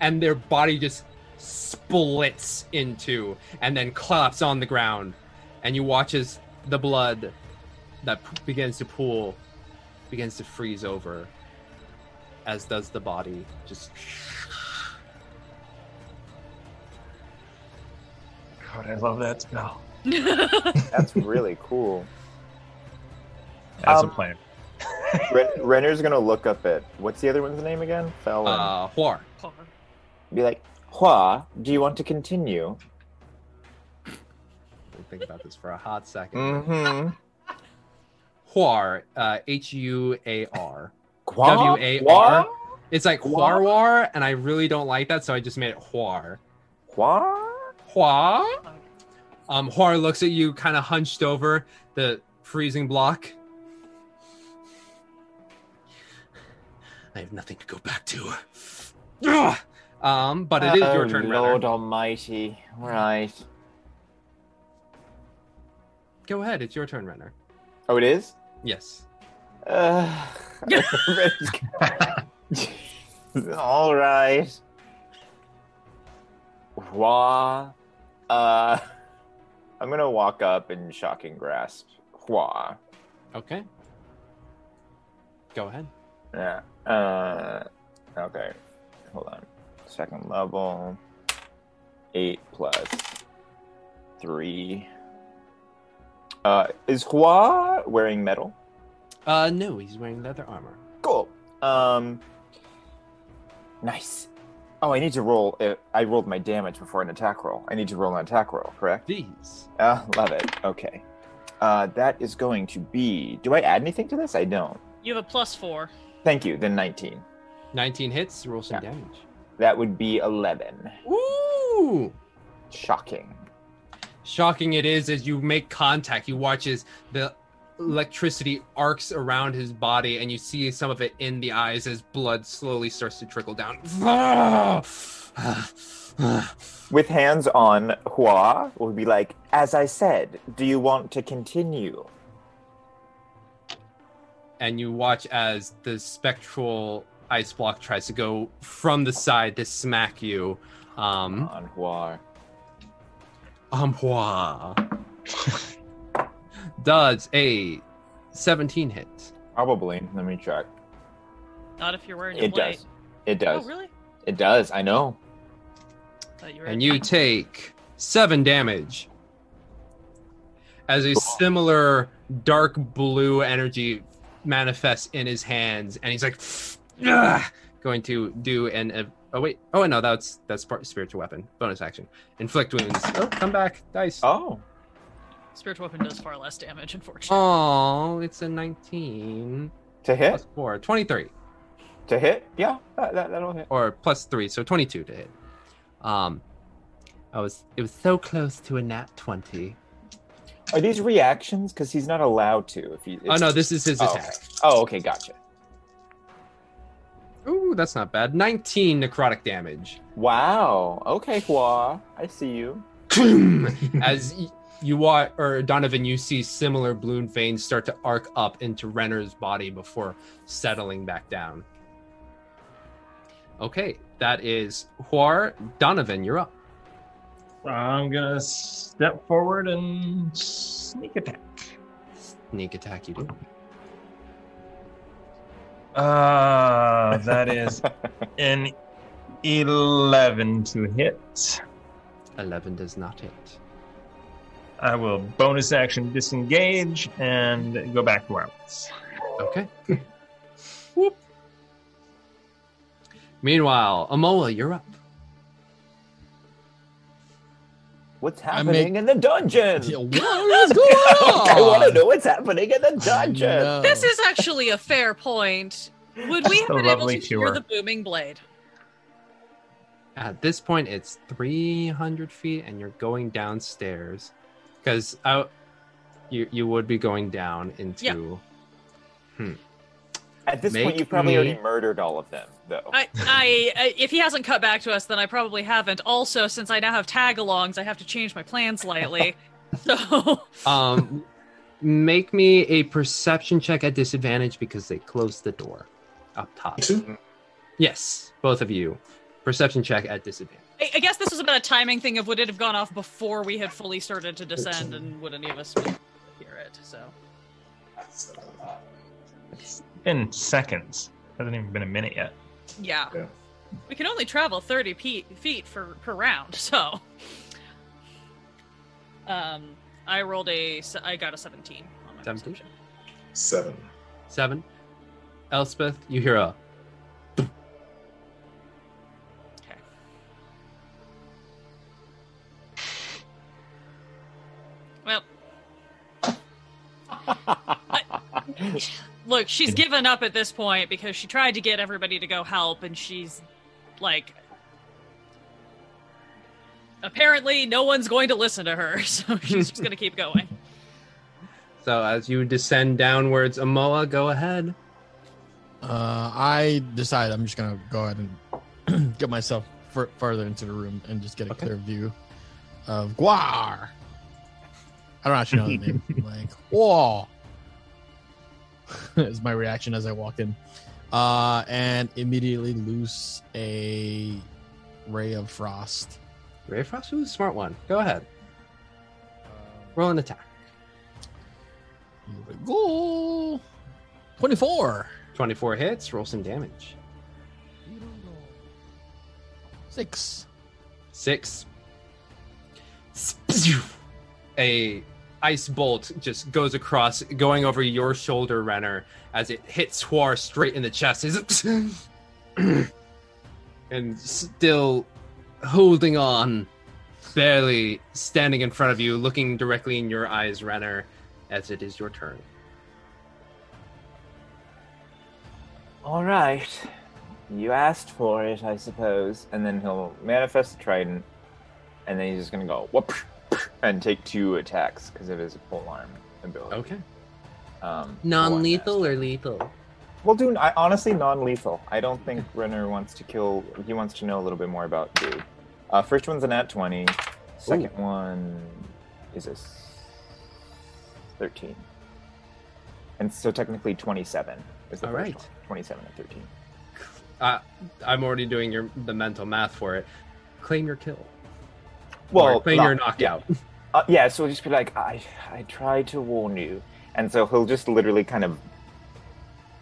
and their body just splits into and then claps on the ground and you watch as the blood that p- begins to pool begins to freeze over as does the body just God, I love that spell. That's really cool. That's Um, a plan. Ren- Renner's gonna look up at what's the other one's name again? Fel. and uh Huar. Be like, Hua, do you want to continue? think about this for a hot second Mm-hmm. Huar uh H-U-A-R Qua? W-A-R. It's like Huar? Huarwar, and I really don't like that, so I just made it Huar. Qua? Hua. Um, Huar looks at you, kind of hunched over the freezing block. I have nothing to go back to. Ugh. Um, but it is your Oh, turn, Lord Renner. Almighty. Right. Go ahead, it's your turn, Renner. Oh, it is. Yes. Uh, all right. Hua. Uh, I'm gonna walk up and shocking grasp Hua. Okay. Go ahead. Yeah. Uh, okay. Hold on. Second level. Eight plus three. Uh, is Hua wearing metal? Uh, no, he's wearing leather armor. Cool. Um. Nice. Oh, I need to roll. Uh, I rolled my damage before an attack roll. I need to roll an attack roll, correct? These. Ah, love it. Okay. Uh, that is going to be. Do I add anything to this? I don't. You have a plus four. Thank you. Then 19. 19 hits, roll some Yeah. damage. That would be 11. Ooh! Shocking. Shocking it is as you make contact. You watch as the electricity arcs around his body, and you see some of it in the eyes as blood slowly starts to trickle down. With hands on Hua, will be like, as I said, do you want to continue? and you watch as the spectral ice block tries to go from the side to smack you. Um, On Hua. Um, hua. does a 17 hits. Probably. Let me check. Not if you're wearing a It does. It does. Oh, really? It does. I know. You And you take seven damage as a similar dark blue energy manifests in his hands, and he's like, "Ugh," going to do an. Oh wait! Oh no, that's that's part spiritual weapon bonus action. Inflict wounds. Oh, come back, dice. Oh. Spiritual weapon does far less damage, unfortunately. Oh, it's a 19 To hit? plus four, 23. To hit? Yeah, that, that, that'll hit. or plus three, so twenty-two to hit. Um, I was it was so close to a nat twenty. Are these reactions? Because he's not allowed to. If he. Oh no, this is his Oh, attack. okay. Oh, okay, gotcha. Ooh, that's not bad. Nineteen necrotic damage. Wow. Okay, Huar. I see you. As y- you watch, or Donovan, you see similar balloon veins start to arc up into Renner's body before settling back down. Okay, that is Huar. Donovan, you're up. I'm gonna step forward and sneak attack. Sneak attack, you do. Uh, that is an 11 to hit. Eleven does not hit. I will bonus action disengage and go back to I. Okay. Whoop. Meanwhile, Amoa, you're up. What's happening make- in the dungeon? Yeah, what is going on? I want to know what's happening in the dungeon. know. This is actually a fair point. Would we have been able lovely to hear the booming blade? At this point, it's 300 feet, and you're going downstairs because uh, you you would be going down into. Hmm. At this Make point, you've probably me- already murdered all of them, though. I, I, I, if he hasn't cut back to us, then I probably haven't. Also, since I now have tag-alongs, I have to change my plan slightly. so, Um, make me a perception check at disadvantage because they closed the door up top. Yes, both of you. Perception check at disadvantage. I, I guess this was about a timing thing of would it have gone off before we had fully started to descend, and would any of us hear it? So, It's been seconds. Hasn't even been a minute yet. yeah, Yeah. we can only travel thirty pe- feet for per round. So, um, I rolled a. I got a seventeen on my 17? perception. Seven. Seven. Elspeth, you hear a. Okay. Well, I- look, she's given up at this point because she tried to get everybody to go help, and she's like, apparently, no one's going to listen to her, so she's just going to keep going. So as you descend downwards, Amoa, go ahead. Uh, I decide I'm just gonna go ahead and get myself fur further into the room and just get a Okay. clear view of Guar. I don't actually know the name. Like, whoa, is my reaction as I walk in, uh, and immediately loose a ray of frost. Ray of Frost was a smart one. Go ahead. Roll an attack. Here we go. Twenty-four. 24 hits, roll some damage. Six. Six. A ice bolt just goes across, going over your shoulder, Renner, as it hits Huar straight in the chest. And still holding on, barely standing in front of you, looking directly in your eyes, Renner, as it is your turn. All right. You asked for it, I suppose. And then he'll manifest the trident, and then he's just gonna go whoop and take two attacks because of his pole arm ability. Okay. Um, Non-lethal or lethal? Well, dude, I, honestly, non-lethal. I don't think Renner wants to kill. He wants to know a little bit more about dude. Uh, first one's a nat twenty. Second one is a thirteen. And so technically twenty-seven is the All first right. one. Twenty-seven and thirteen. Uh, I'm already doing your the mental math for it. Claim your kill. Well, not- your knockout. Uh, yeah, so he'll just be like, I, I tried to warn you. and so he'll just literally kind of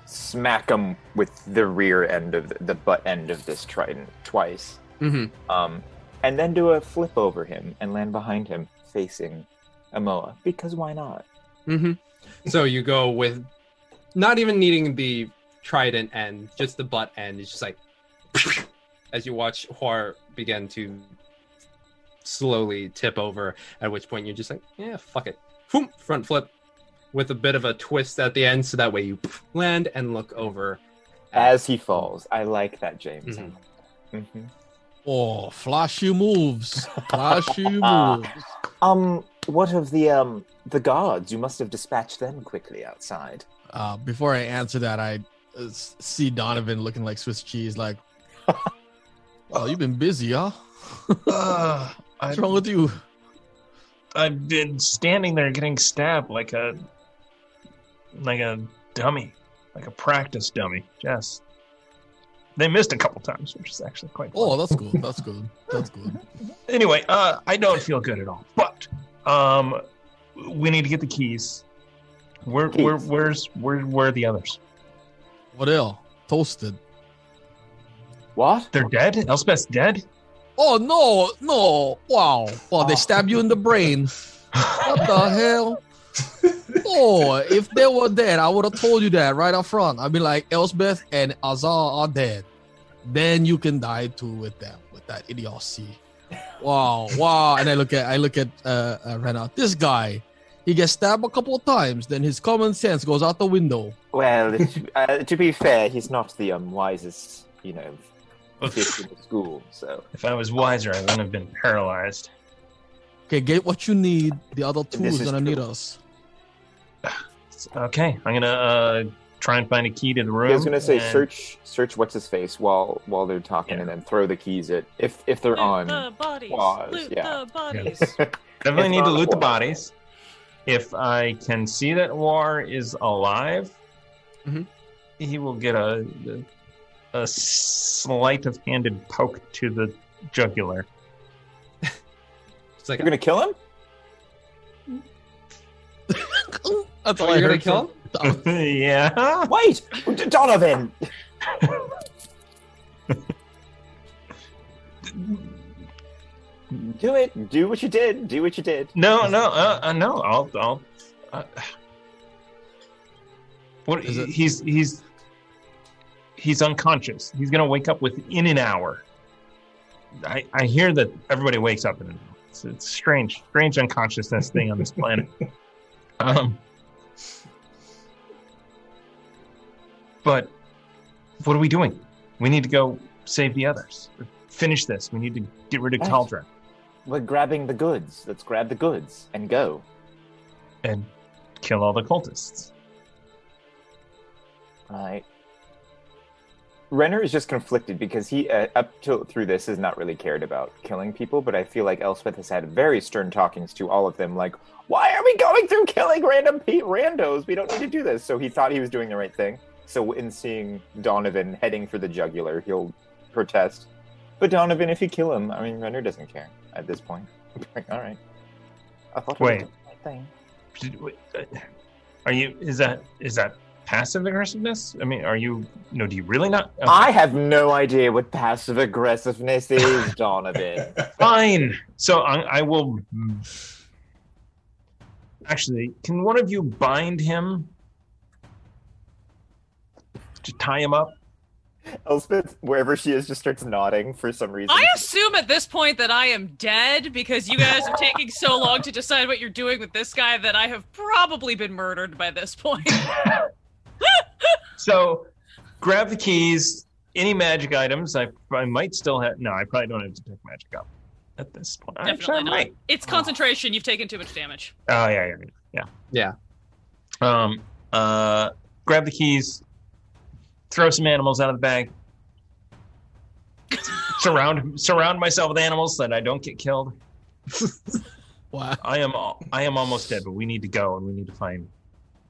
smack him with the rear end of the, the butt end of this trident twice, Mhm. um, and then do a flip over him and land behind him, facing Amoa. Because why not? Mm-hmm. So you go with not even needing the trident end, just the butt end. It's just like as you watch Huar begin to slowly tip over, at which point you're just like, yeah, fuck it. Boom, front flip with a bit of a twist at the end, so that way you land and look over. As he falls, I like that, James. Mhm. hmm Oh, flashy moves. Flashy moves. Um, what of the um the guards? You must have dispatched them quickly outside. Uh, before I answer that, I uh, see Donovan looking like Swiss cheese, like, oh, you've been busy, huh? Uh, I, What's wrong with you? I've been standing there getting stabbed like a like a dummy, like a practice dummy. Yes. They missed a couple times, which is actually quite. Fun. Oh, that's good. That's good. That's good. Anyway, uh, I don't feel good at all. But um, we need to get the keys. Where, where, where's, where, where are the others? What else? Toasted. What? They're dead. Elspeth's dead. Oh no, no! Wow! Wow! They stab you in the brain. What the hell? Oh, if they were dead, I would have told you that right up front. I'd be like, Elspeth and Azar are dead. Then you can die too with them, with that idiocy. Wow, wow! And I look at, I look at uh, uh Renner. This guy, he gets stabbed a couple of times. Then his common sense goes out the window. Well, to, uh, to be fair, he's not the um wisest, you know, fish in the school. So If I was wiser, I wouldn't have been paralyzed. Okay, get what you need. The other two This is is gonna need us. Okay, I'm gonna uh, try and find a key to the room. I was gonna say and- search search what's his face while while they're talking, Yeah. and then throw the keys at if if they're on. the bodies. pause, Loot yeah. the bodies. Definitely need to not, loot the bodies. If I can see that Huar is alive, Mhm. he will get a, a a sleight of handed poke to the jugular. It's like, You're gonna kill him? That's all I you're gonna heard kill him? yeah. Wait, D- Donovan. Do it. Do what you did. Do what you did. No, no, uh, uh, no. I'll, I'll. Uh, what? Is it- He's he's he's unconscious. He's gonna wake up within an hour. I I hear that everybody wakes up in an hour. It's, it's strange, strange unconsciousness thing on this planet. Um, but what are we doing? We need to go save the others. Finish this. We need to get rid of Right. Cauldron We're grabbing the goods. Let's grab the goods and go. and kill all the cultists. Right. Renner is just conflicted because he, uh, up till through this, has not really cared about killing people. But I feel like Elspeth has had very stern talkings to all of them, like, "Why are we going through killing random pe- randos? We don't need to do this." So he thought he was doing the right thing. So in seeing Donovan heading for the jugular, he'll protest. But Donovan, if you kill him, I mean, Renner doesn't care at this point. Like, all right. I thought I was Wait. doing the right thing. Wait, uh, Are you? Is that is that passive aggressiveness? I mean, are you? No, do you really not? okay, I have no idea what passive aggressiveness is, Donovan. Fine. So I, I will. Actually, can one of you bind him? To tie him up. Elspeth, wherever she is, just starts nodding for some reason. I assume at this point that I am dead because you guys are taking so long to decide what you're doing with this guy that I have probably been murdered by this point. So, grab the keys. Any magic items? I I might still have. No, I probably don't have to pick magic up at this point. Actually, I Definitely not. might. It's concentration. You've taken too much damage. Oh yeah, yeah, yeah, Yeah. yeah. Um, uh, grab the keys. Throw some animals out of the bag. surround surround myself with animals so that I don't get killed. Wow. I am I am almost dead, but we need to go and we need to find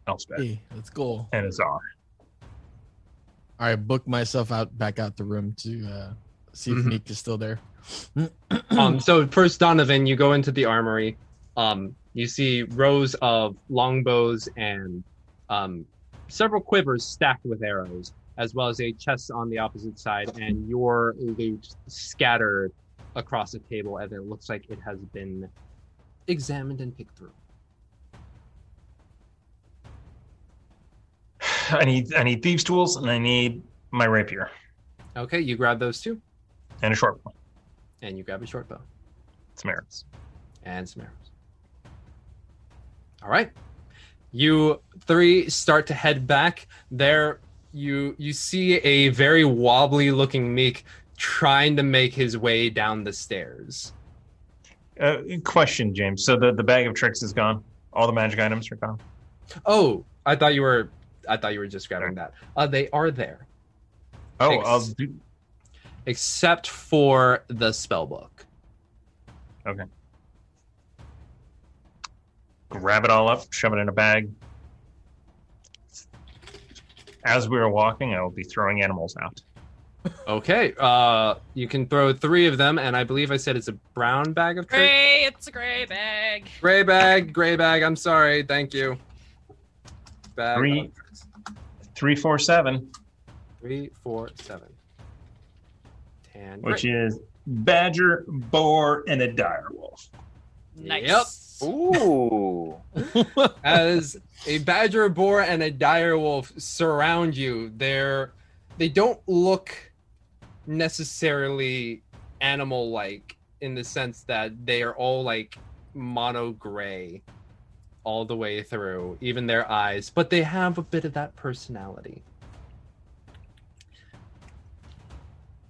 Elspeth Hey, let's go. and Azar. All right, book myself out back out the room to uh, see if Mhm. Meek is still there. um, so first, Donovan, you go into the armory. Um, you see rows of longbows and um, several quivers stacked with arrows, as well as a chest on the opposite side, and your loot scattered across the table as it looks like it has been examined and picked through. I need I need thieves' tools and I need my rapier Okay, you grab those two, and a short bow. and you grab a short bow Some arrows. and some arrows. All right, you three start to head back. There, you you see a very wobbly looking Meek trying to make his way down the stairs. Uh, question, James. So the, the bag of tricks is gone. All the magic items are gone. Oh, I thought you were. I thought you were just grabbing that. Uh, they are there, Oh, Thanks. I'll do. except for the spell book. Okay. Grab it all up, shove it in a bag. As we are walking, I will be throwing animals out. Okay, uh, you can throw three of them, and I believe I said it's a brown bag of tricks. Gray, it's a gray bag. Gray bag, gray bag. I'm sorry. Thank you. Bag Three. of tricks. Three, four, seven, Three, four, seven. Tan. which gray. is badger, boar, and a dire wolf. Nice. Ooh. as a badger, boar, and a dire wolf surround you. They're they don't look necessarily animal-like in the sense that they are all like mono gray all the way through, even their eyes, but they have a bit of that personality.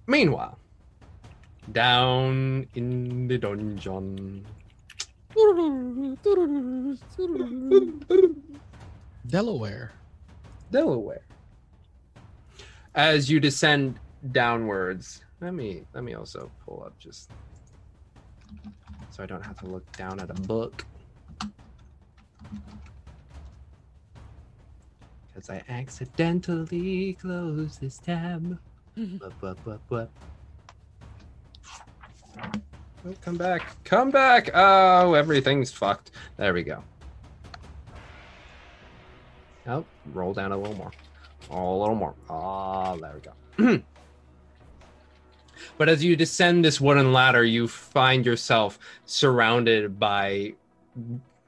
Meanwhile, down in the dungeon. Delaware. Delaware. As you descend downwards, let me let me also pull up just so I don't have to look down at a book. Because I accidentally closed this tab. Bup, bup, bup, bup. Oh, come back. Come back. Oh, everything's fucked. There we go. Oh, roll down a little more. Oh, a little more. Ah, there we go. but as you descend this wooden ladder, you find yourself surrounded by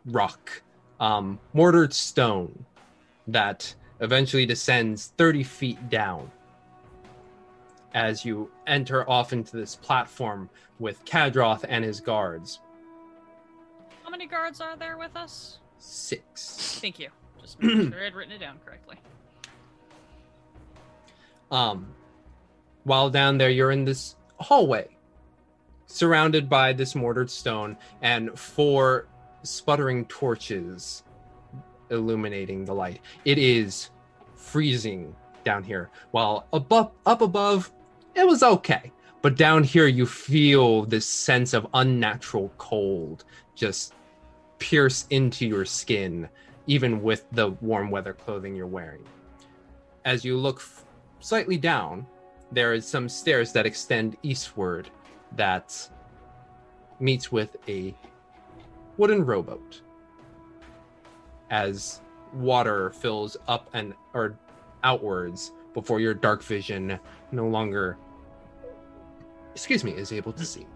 rock, um, mortared stone that eventually descends 30 feet down as you enter off into this platform with Kadroth and his guards. How many guards are there with us? Six. Thank you. Just sure I had written it down correctly. Um, while down there, you're in this hallway, surrounded by this mortared stone and four sputtering torches illuminating the light. It is freezing down here. While above, up above, it was okay, but down here you feel this sense of unnatural cold just pierce into your skin, even with the warm weather clothing you're wearing. As you look f- slightly down, there is some stairs that extend eastward that meets with a wooden rowboat. As water fills up and or outwards before your dark vision no longer excuse me is able to see.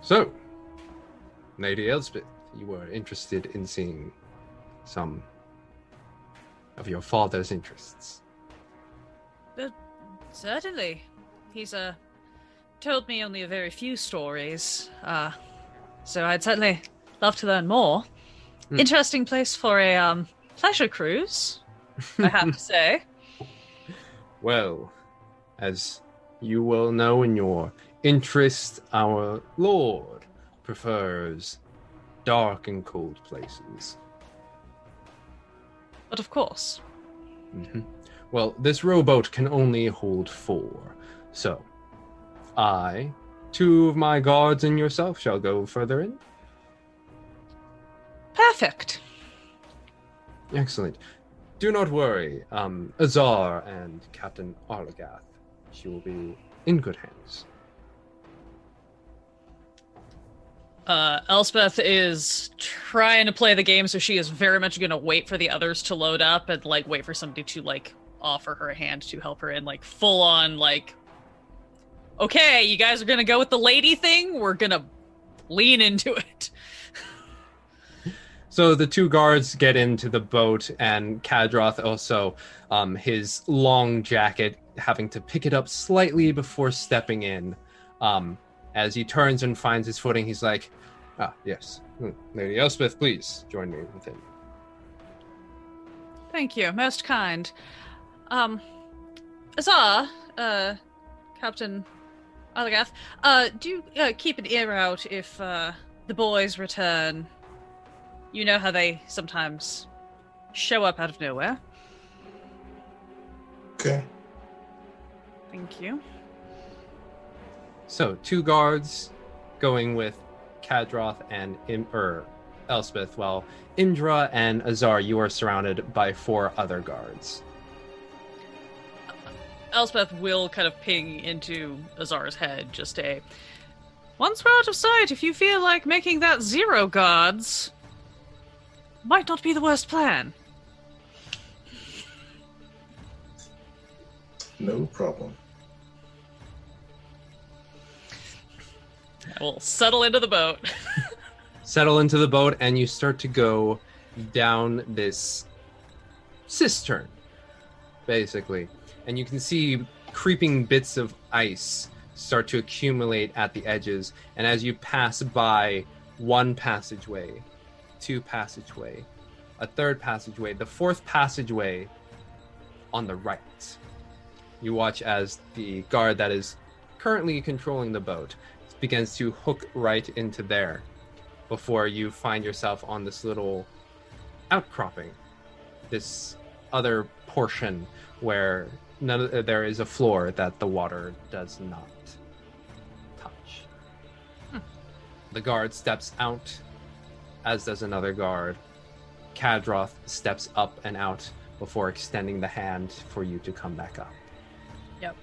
so, Lady Elspeth, you were interested in seeing some of your father's interests. Certainly. He's uh, told me only a very few stories. Uh, so I'd certainly love to learn more. Hmm. Interesting place for a um, pleasure cruise, I have to say. Well, as you well know in your interest, our Lord prefers dark and cold places. But of course. hmm Well, this rowboat can only hold four. So, I, two of my guards, and yourself shall go further in. Perfect. Excellent. Do not worry. Um, Azar and Captain Arlagath, she will be in good hands. Uh, Elspeth is trying to play the game, so she is very much going to wait for the others to load up and like wait for somebody to like offer her a hand to help her in, like full on like. Okay, you guys are gonna go with the lady thing. We're gonna lean into it. So the two guards get into the boat, and Kadroth also, um, his long jacket, having to pick it up slightly before stepping in. Um, as he turns and finds his footing, he's like, "Ah, yes, Hmm. Lady Elspeth, please join me within." Thank you, most kind. Um, Azar, uh, Captain Alagath, uh, do uh, keep an ear out if uh, the boys return. You know how they sometimes show up out of nowhere. Okay. Thank you. So two guards going with Kadroth and Im- er, Elspeth, while Indra and Azar, you are surrounded by four other guards. Elspeth will kind of ping into Azar's head just a. Once we're out of sight, if you feel like making that zero guards, might not be the worst plan. No problem. I will settle into the boat. settle into the boat and you start to go down this cistern basically and you can see creeping bits of ice start to accumulate at the edges. And as you pass by one passageway two passageway a third passageway the fourth passageway on the right you watch as the guard that is currently controlling the boat begins to hook right into there before you find yourself on this little outcropping, this other portion where none of, there is a floor that the water does not touch. The guard steps out, as does another guard. Kadroth steps up and out before extending the hand for you to come back up. Yep.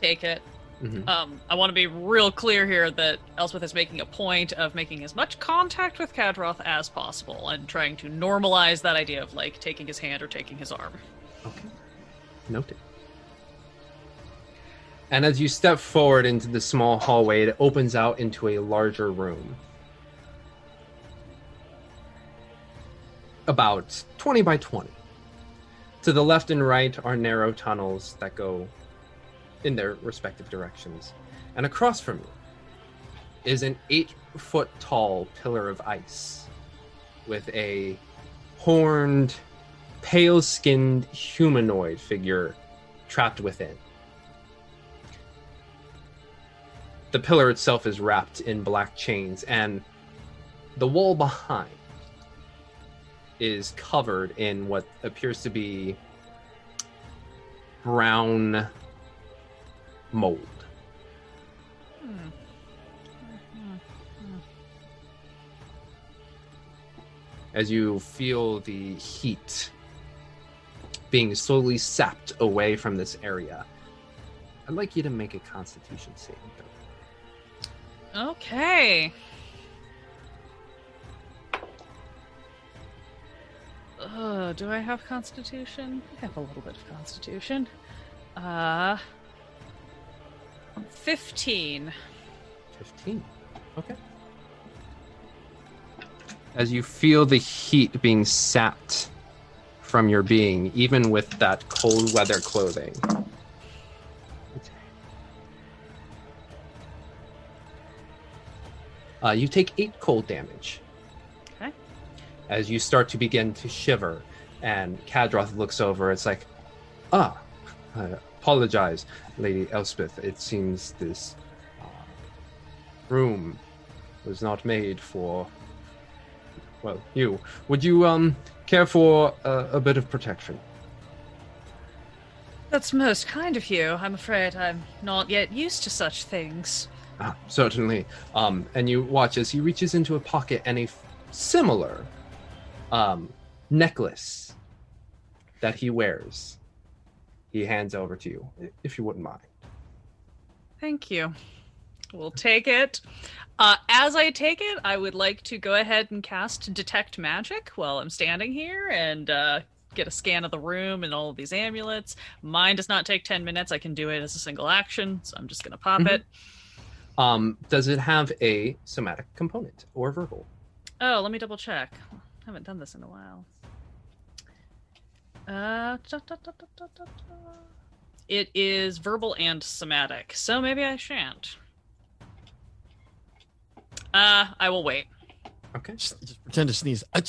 Take it. Mhm. Um, I want to be real clear here that Elspeth is making a point of making as much contact with Kadroth as possible and trying to normalize that idea of like taking his hand or taking his arm. Okay. Noted. And as you step forward into the small hallway, it opens out into a larger room. About 20 by 20. To the left and right are narrow tunnels that go in their respective directions. And across from you is an eight foot tall pillar of ice with a horned, pale skinned humanoid figure trapped within. The pillar itself is wrapped in black chains, and the wall behind is covered in what appears to be brown mold. As you feel the heat being slowly sapped away from this area, I'd like you to make a constitution throw. Okay. Uh, do I have Constitution? I have a little bit of Constitution. Uh, 15. 15. Okay. As you feel the heat being sapped from your being, even with that cold weather clothing. Uh, you take eight cold damage. Okay. As you start to begin to shiver, and Kadroth looks over, it's like, ah, I apologize, Lady Elspeth. It seems this uh, room was not made for, well, you. Would you um care for a, a bit of protection? That's most kind of you. I'm afraid I'm not yet used to such things. Ah, certainly. Um, and you watch as he reaches into a pocket and a f- similar um, necklace that he wears. He hands over to you, if you wouldn't mind. Thank you. We'll take it. Uh, as I take it, I would like to go ahead and cast Detect Magic while I'm standing here and uh, get a scan of the room and all of these amulets. Mine does not take 10 minutes. I can do it as a single action, so I'm just going to pop Mhm. it. Um, does it have a somatic component or verbal? Oh, let me double check. I haven't done this in a while. Uh, da, da, da, da, da, da, da. It is verbal and somatic, so maybe I shan't. Uh, I will wait. Okay. Just, just pretend to sneeze. oh,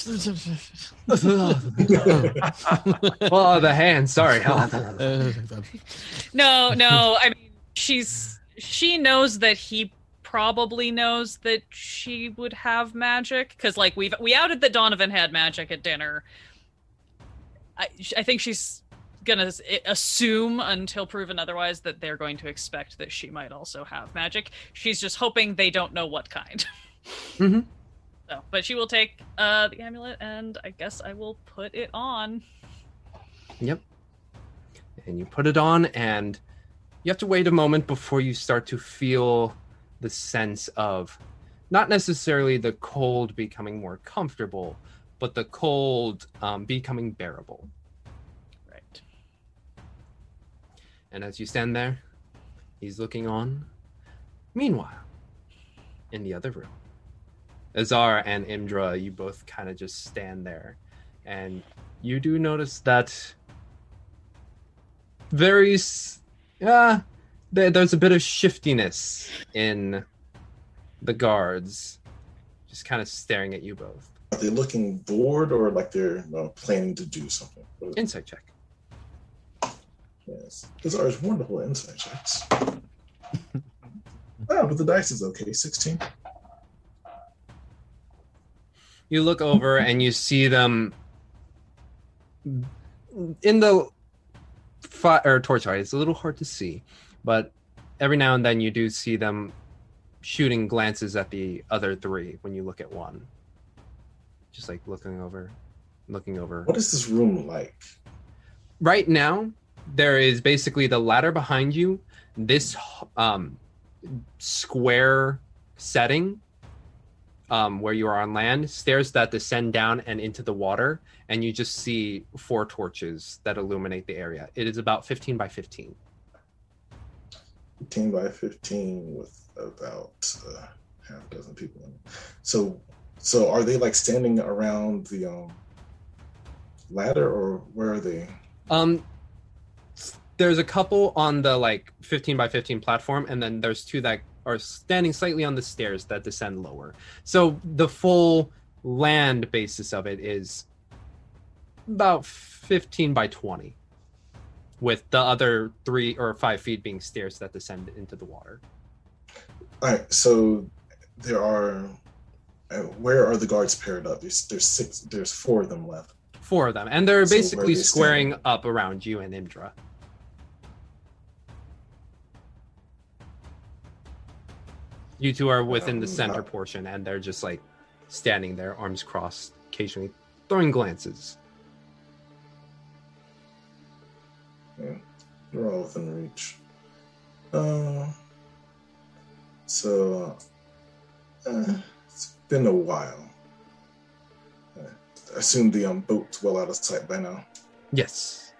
the hand. Sorry. No, no. I mean, she's she knows that he probably knows that she would have magic because, like, we've we outed that Donovan had magic at dinner. I I think she's gonna assume until proven otherwise that they're going to expect that she might also have magic. She's just hoping they don't know what kind. Mhm. So, but she will take uh the amulet, and I guess I will put it on. Yep. And you put it on, and you have to wait a moment before you start to feel the sense of not necessarily the cold becoming more comfortable, but the cold um, becoming bearable. Right. And as you stand there, he's looking on. Meanwhile, in the other room, Azar and Imdra, you both kind of just stand there. And you do notice that very, s- yeah, there, there's a bit of shiftiness in the guards, just kind of staring at you both. Are they looking bored or like they're uh, planning to do something? Insight check. Yes. Those are wonderful insight checks. oh, but the dice is okay. 16. you look over and you see them in the fi- or torchlight. It's a little hard to see, but every now and then you do see them shooting glances at the other three when you look at one. Just like looking over, looking over. What is this room like? Right now, there is basically the ladder behind you. This um, square setting um, where you are on land, stairs that descend down and into the water, and you just see four torches that illuminate the area. It is about 15 by 15. 15 by 15 with about uh, half a dozen people in it. So, so are they like standing around the um, ladder or where are they? Um, there's a couple on the like 15 by 15 platform, and then there's two that are standing slightly on the stairs that descend lower. So the full land basis of it is about 15 by 20, with the other three or five feet being stairs that descend into the water. All right. So there are. Uh, where are the guards paired up? There's, there's six. There's four of them left. Four of them, and they're So basically they squaring up around you and Imdra. You two are within the Um, center portion, and they're just like standing there, arms crossed, occasionally throwing glances. Yeah, they're all within reach. Uh, so uh, it's been a while. I assume the um, boat's well out of sight by now. Yes.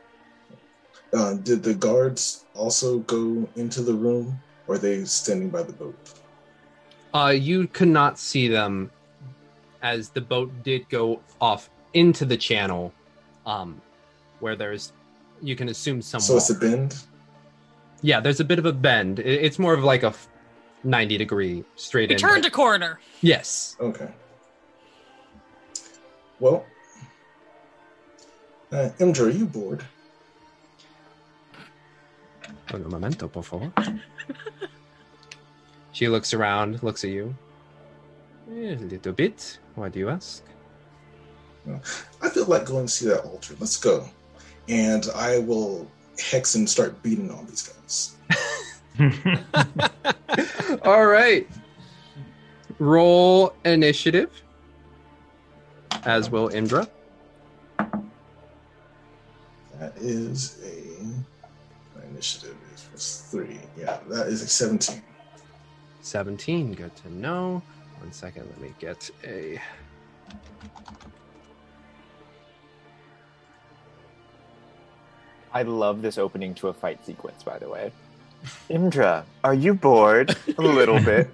Uh, did the guards also go into the room, or are they standing by the boat? Uh, you could not see them as the boat did go off into the channel, um, where there's, you can assume some. so it's a bend. Yeah, there's a bit of a bend. I- It's more of like a 90 degree straight We in. turned a corner. Yes. Okay. Well, uh, Imdra, are you bored? Un momento, por favor. she looks around, looks at you. "Eh, A little bit. Why do you ask? I feel like going to see that altar. Let's go. And I will hex and start beating on these guys. All right. Roll initiative. As will Indra. That is a my initiative is plus three. Yeah, that is a seventeen. 17. Good to know. One second, let me get a. I love this opening to a fight sequence, by the way. Indra, are you bored? A little bit.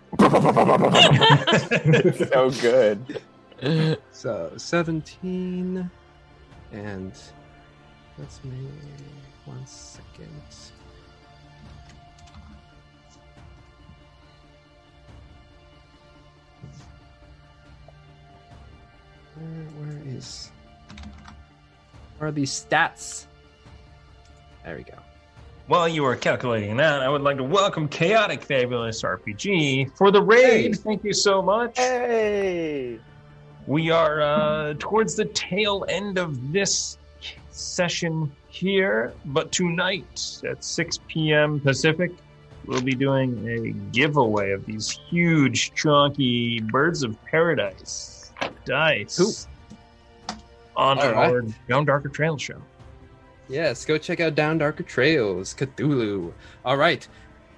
so good. So 17 and let's make one second. Where, where is where are these stats? There we go. While you are calculating that, I would like to welcome Chaotic Fabulous RPG for the raid. Hey. Thank you so much. Hey! We are uh, towards the tail end of this session here, but tonight at 6 p.m. Pacific, we'll be doing a giveaway of these huge, chunky Birds of Paradise dice Cool. on All right. our Down Darker Trail show. Yes, go check out Down Darker Trails, Cthulhu. All right.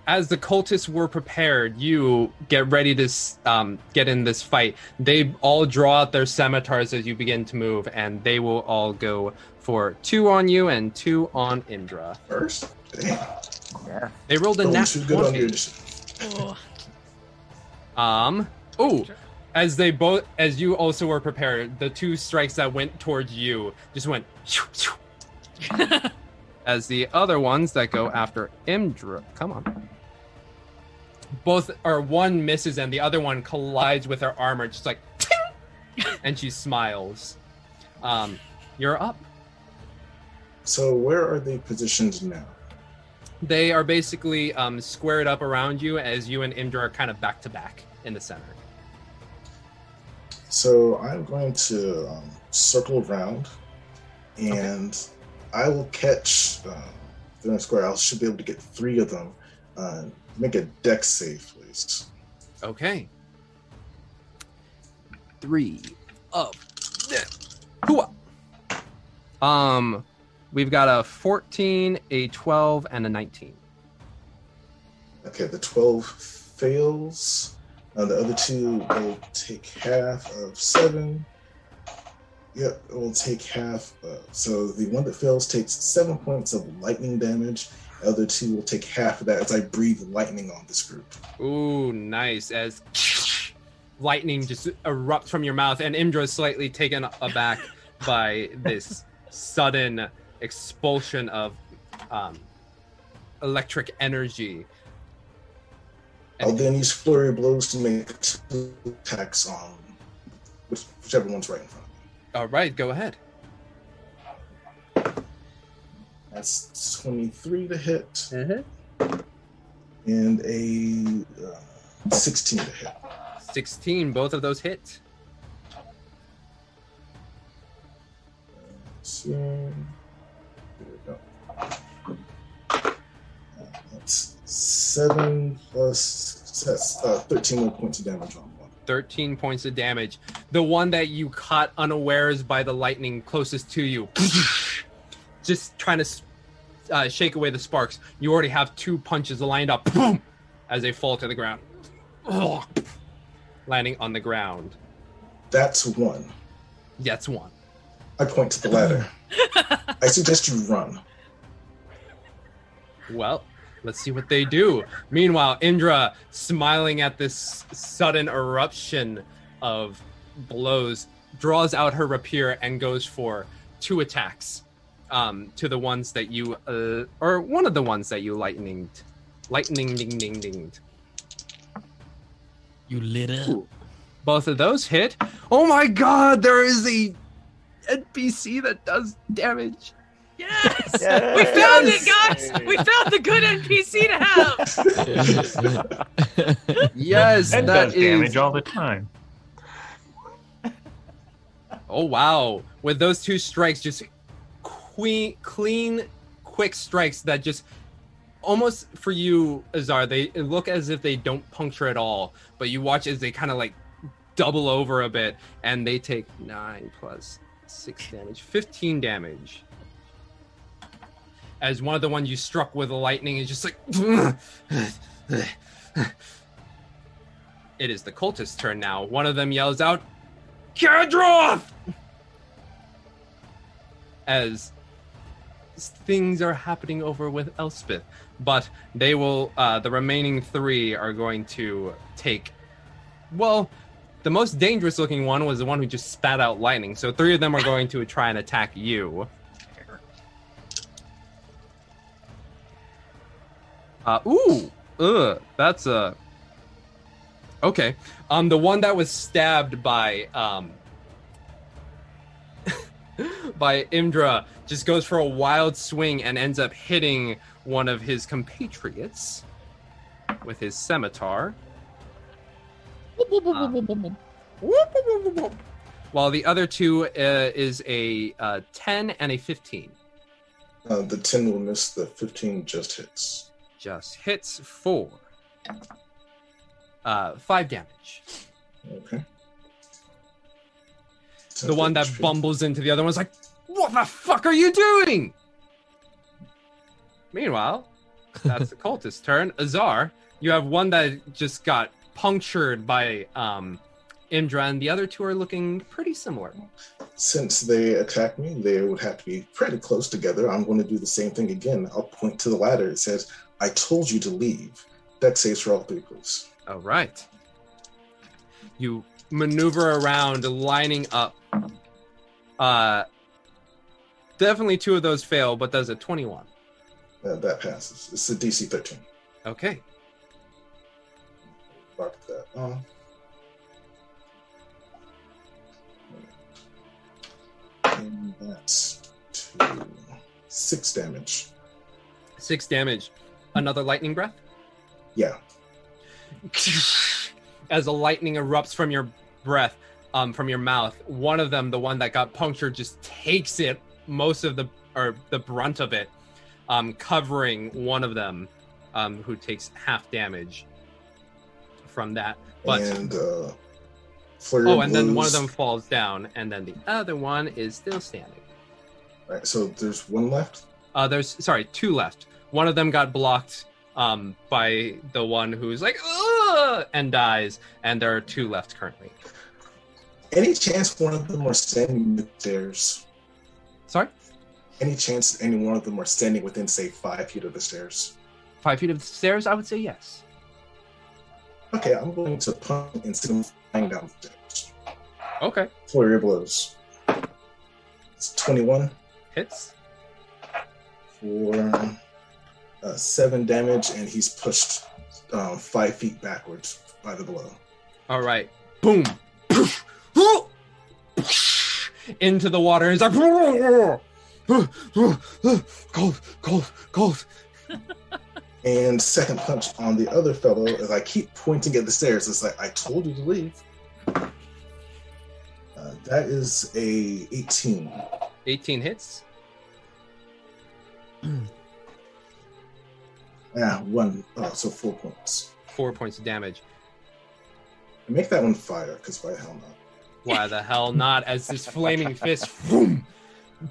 As the cultists were prepared, you get ready to um, get in this fight. They all draw out their scimitars as you begin to move, and they will all go for two on you and two on Indra. First. Yeah. They rolled a Going nat too 20. your initiative. Um. Oh, as they both, as you also were prepared, the two strikes that went towards you just went. as the other ones that go after Imdra, come on. Both or one misses and the other one collides with her armor, just like, and she smiles. Um, you're up. So where are they positioned now? They are basically um, squared up around you as you and Imdra are kind of back to back in the center. So I'm going to um, circle around, and I will catch. Um, they're square. I should be able to get three of them. Uh, make a Dex save, please. Okay. Three up. there. Hooah. Um, we've got a 14, a 12, and a 19. Okay, the 12 fails. Uh, the other two will take half of seven. Yep, it will take half. Uh, so the one that fails takes seven points of lightning damage. The other two will take half of that as I breathe lightning on this group. Ooh, nice. As lightning just erupts from your mouth, and Indra is slightly taken aback by this sudden expulsion of um, electric energy. I'll then use flurry blows to make two attacks on whichever one's right in front of me. All right, go ahead. That's 23 to hit and a uh, 16 to hit. 16, both of those hit. So, here we go. Uh, That's seven plus that's uh, 13 more points of damage on one. 13 points of damage. The one that you caught unawares by the lightning closest to you, just trying to uh, shake away the sparks. You already have two punches lined up boom, as they fall to the ground, Ugh. landing on the ground. That's one. That's one. I point to the ladder. I suggest you run. Well, let's see what they do. Meanwhile, Indra, smiling at this sudden eruption of blows, draws out her rapier and goes for two attacks um, to the ones that you, uh, or one of the ones that you lightninged. Lightning ding ding dinged. You lit up. Both of those hit. Oh my god, there is a NPC that does damage. Yes! Yes! We found it, guys! We found the good NPC to have! Yes, And that does is- damage all the time. Oh wow! With those two strikes, just queen, clean, quick strikes that just almost for you, Azar. They look as if they don't puncture at all, but you watch as they kind of like double over a bit, and they take nine plus six damage, fifteen damage. As one of the ones you struck with the lightning is just like it is the cultist's turn now. One of them yells out, Kadroth! As things are happening over with Elspeth. But they will, uh, the remaining three are going to take, well, the most dangerous looking one was the one who just spat out lightning. So three of them are going to try and attack you. Uh, ooh, ugh, that's a. Okay, um, the one that was stabbed by um, by Imdra just goes for a wild swing and ends up hitting one of his compatriots with his scimitar. While the other two uh, is a uh, 10 and a 15. Uh, the 10 will miss, the 15 just hits. Just hits four. Uh, five damage. Okay. The one that bumbles into the other one's like, What the fuck are you doing? Meanwhile, that's the cultist's turn. Azar, you have one that just got punctured by um, Imdra, and the other two are looking pretty similar. Since they attack me, they would have to be pretty close together. I'm going to do the same thing again. I'll point to the ladder. It says, I told you to leave. Dex saves for all three, please. All right. You maneuver around, lining up. Uh, definitely two of those fail, but does a 21. Uh, that passes. It's a DC 13. Okay. Mark that off. And that's two, six damage. Six damage. Another lightning breath? Yeah. As the lightning erupts from your breath, um, from your mouth, one of them, the one that got punctured, just takes it, most of the, or the brunt of it, um, covering one of them, um, who takes half damage from that. But and uh, oh, and then one of them falls down, and then the other one is still standing. Right, so there's one left. Uh, there's sorry, two left. One of them got blocked um, by the one who's like Ugh! and dies, and there are two left currently. Any chance one of them are standing with stairs? Sorry, Any chance any one of them are standing within, say, five feet of the stairs? five feet of the stairs. I would say yes. Okay, I'm going to punt and send them flying down the stairs. Okay, Flurry of blows. It's 21 hits. for uh, seven damage, and he's pushed um, five feet backwards by the blow. All right, boom, into the water. He's like cold, cold, cold. And second punch on the other fellow as I keep pointing at the stairs. It's like I told you to leave. Uh, that is a 18. 18 hits. Yeah, one. Oh, so four points. Four points of damage. Make that one fire, because why the hell not? Why the hell not? As this flaming fist, boom,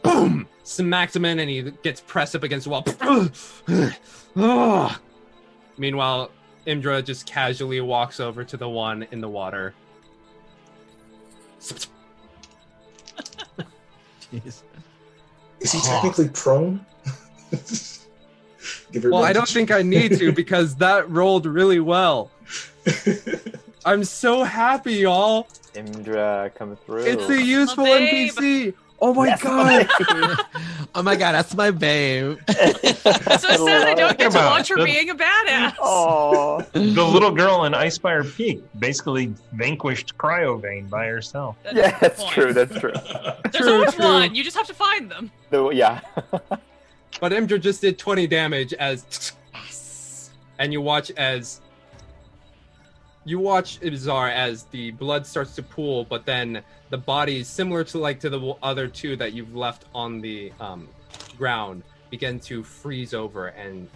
boom, smacks him in, and he gets pressed up against the wall. Ah. Meanwhile, Imdra just casually walks over to the one in the water. Jeez. Is he technically prone? Give her Well, I don't think I need to because that rolled really well. I'm so happy, y'all. Imdra, come through. It's a useful babe. NPC. Oh my Yes, god. oh my god, that's my babe. So sad I don't get to watch her the- being a badass. Oh, the little girl in Icespire Peak basically vanquished Cryovain by herself. That's yeah, that's point. true. That's true. There's True, always true. one. You just have to find them. So, yeah. But Imdra just did 20 damage as and you watch as you watch Ibzar as the blood starts to pool, but then the bodies, similar to like to the other two that you've left on the um, ground, begin to freeze over and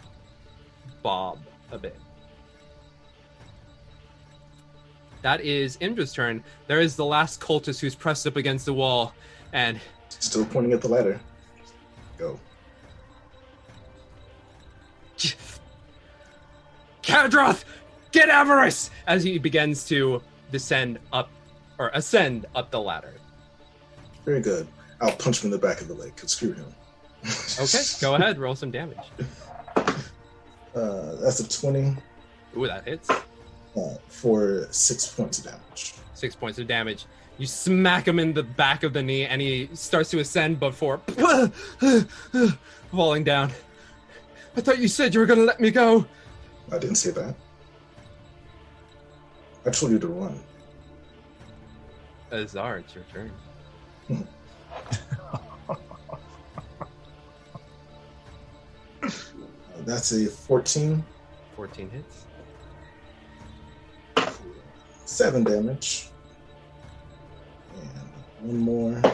bob a bit. That is Imdra's turn. There is the last cultist who's pressed up against the wall, and Still pointing at the ladder. Go. Kadroth, Get Avarice! As he begins to descend up or ascend up the ladder. Very good. I'll punch him in the back of the leg. 'cause screw him. Okay, go ahead, roll some damage. Uh, that's a 20 Ooh, that hits. uh, for six points of damage. Six points of damage. You smack him in the back of the knee, and he starts to ascend before falling down. I thought you said you were going to let me go. I didn't say that. I told you to run. Azar, it's your turn. That's a 14, 14 hits. 7 damage. And one more. Uh,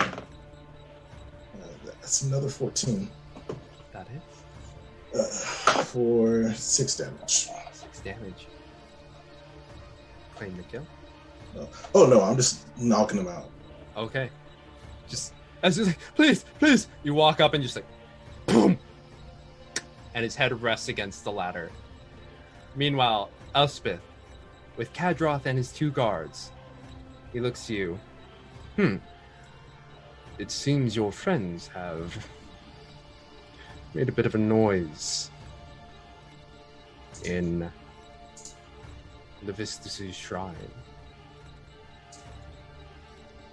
that's another 14 That hits. Uh, for 6 damage. Six damage. Claim the kill. Oh no, I'm just knocking him out. Okay. Just as he's like, please, please. You walk up and just like, boom, and his head rests against the ladder. Meanwhile, Elspeth, with Kadroth and his two guards, he looks to you. Hmm. It seems your friends have made a bit of a noise in Levistus' shrine.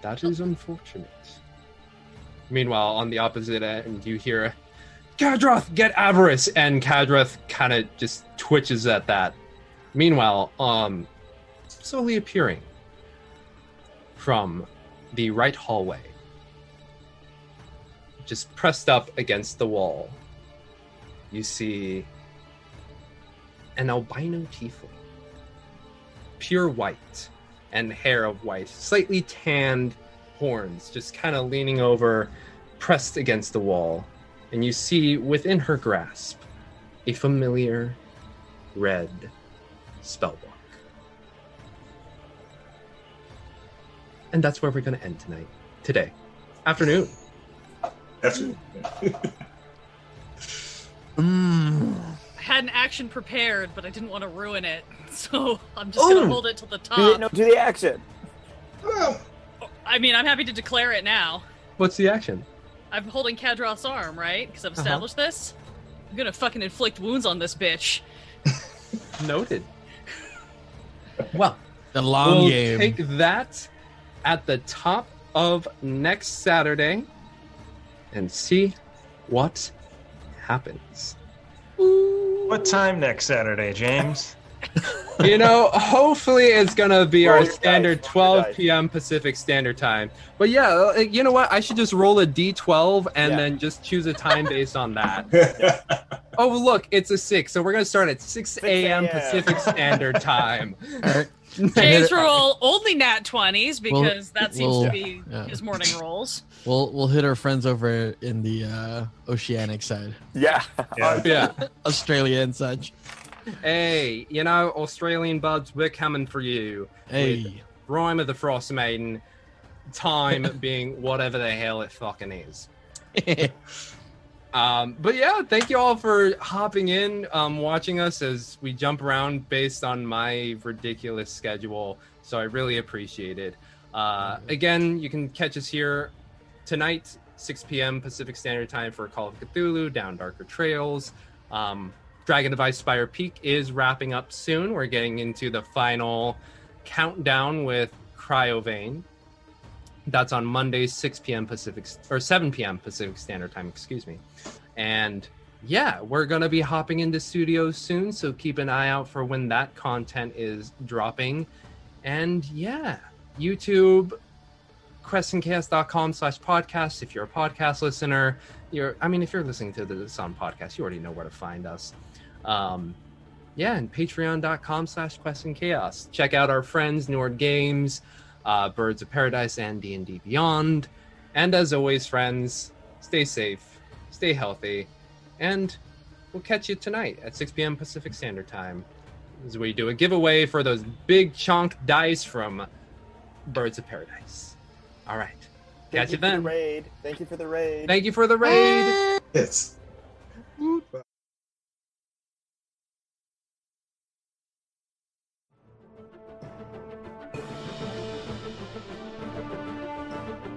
That is unfortunate. Meanwhile, on the opposite end, you hear, Kadroth, get Avarice! And Kadroth kind of just twitches at that. Meanwhile, um, slowly appearing from the right hallway, just pressed up against the wall, you see an albino tiefling, pure white and hair of white, slightly tanned horns, just kind of leaning over, pressed against the wall. And you see within her grasp a familiar red spellbook. And that's where we're going to end tonight, today, afternoon. After Mm. I had an action prepared, but I didn't want to ruin it, so I'm just gonna hold it till the Do the, top. no, do the action. Oh, I mean, I'm happy to declare it now. What's the action? I'm holding Kadroth's arm, right? Because I've Uh-huh. established this. I'm gonna fucking inflict wounds on this bitch. Noted. Well, The long we'll game. take that at the top of next Saturday and see what happens. What time next Saturday, James? You know, hopefully it's gonna be Roll our standard dice, 12 p.m. Pacific Standard Time. But yeah, uh, you know what? I should just roll a d12 and Yeah. then just choose a time based on that. Oh, look, it's a six, so we're gonna start at 6 a.m. a.m. Pacific Standard Time. Alright. James rule only nat 20s because that seems we'll- to be yeah. his morning rolls. We'll we'll hit our friends over in the uh, oceanic side, Yeah. Yeah. Yeah. Australia and such. Hey, you know, Australian buds, we're coming for you. Hey, Rime of the Frost Maiden, time being whatever the hell it fucking is. Um, but yeah, thank you all for hopping in, um, watching us as we jump around based on my ridiculous schedule. So I really appreciate it. Uh, again, you can catch us here tonight, 6 p.m. Pacific Standard Time for Call of Cthulhu, Down Darker Trails. Um, Dragon of Ice Spire Peak is wrapping up soon. We're getting into the final countdown with Cryovain. That's on Monday, 6 p.m. Pacific or 7 p.m. Pacific Standard Time, excuse me. And yeah, we're gonna be hopping into studios soon, so keep an eye out for when that content is dropping. And yeah, YouTube, crescentcast.com slash podcast. If you're a podcast listener, you're I mean, if you're listening to this on podcast, you already know where to find us. Um, yeah, and patreon.com slash quest and chaos. Check out our friends, Nord Games, uh, Birds of Paradise, and D&D Beyond. And as always, friends, stay safe, stay healthy, and we'll catch you tonight at 6 p.m. Pacific Standard Time as we do a giveaway for those big chunk dice from Birds of Paradise. All right. Thank Catch you, then. Raid. Thank you for the raid. Thank you for the raid. Yes.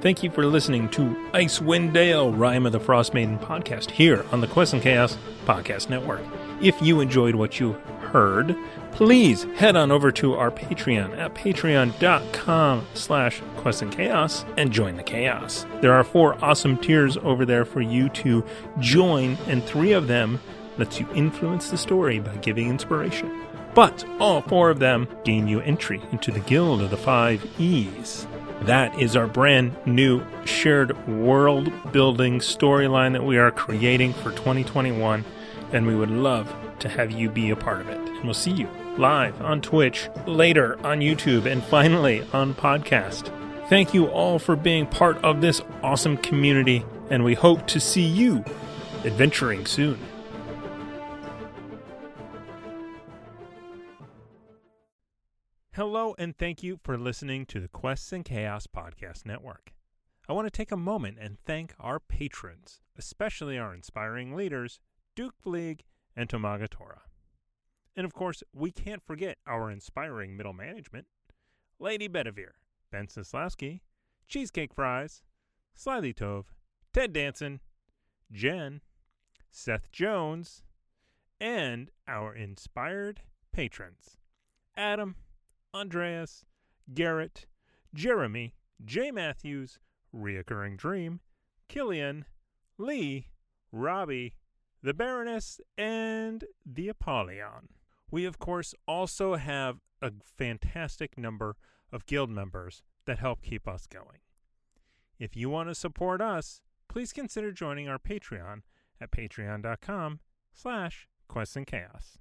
Thank you for listening to Icewind Dale, Rime of the Frost Maiden podcast here on the Quest and Chaos Podcast Network. If you enjoyed what you heard, please head on over to our Patreon at patreon.com slash quest and chaos and join the chaos. There are four awesome tiers over there for you to join, and three of them lets you influence the story by giving inspiration. But all four of them gain you entry into the Guild of the Five E's. That is our brand new shared world building storyline that we are creating for 2021, and we would love to have you be a part of it. And we'll see you live on Twitch, later on YouTube, and finally on podcast. Thank you all for being part of this awesome community, and we hope to see you adventuring soon. Hello, and thank you for listening to the Quests and Chaos Podcast Network. I want to take a moment and thank our patrons, especially our inspiring leaders, Duke League and Tomaga Tora. And of course, we can't forget our inspiring middle management. Lady Bedivere, Ben Sislavsky, Cheesecake Fries, Slyly Tove, Ted Danson, Jen, Seth Jones, and our inspired patrons. Adam, Andreas, Garrett, Jeremy, Jay Matthews, Reoccurring Dream, Killian, Lee, Robbie, the Baroness, and the Apollyon. We, of course, also have a fantastic number of guild members that help keep us going. If you want to support us, please consider joining our Patreon at patreon.com slash quests and chaos.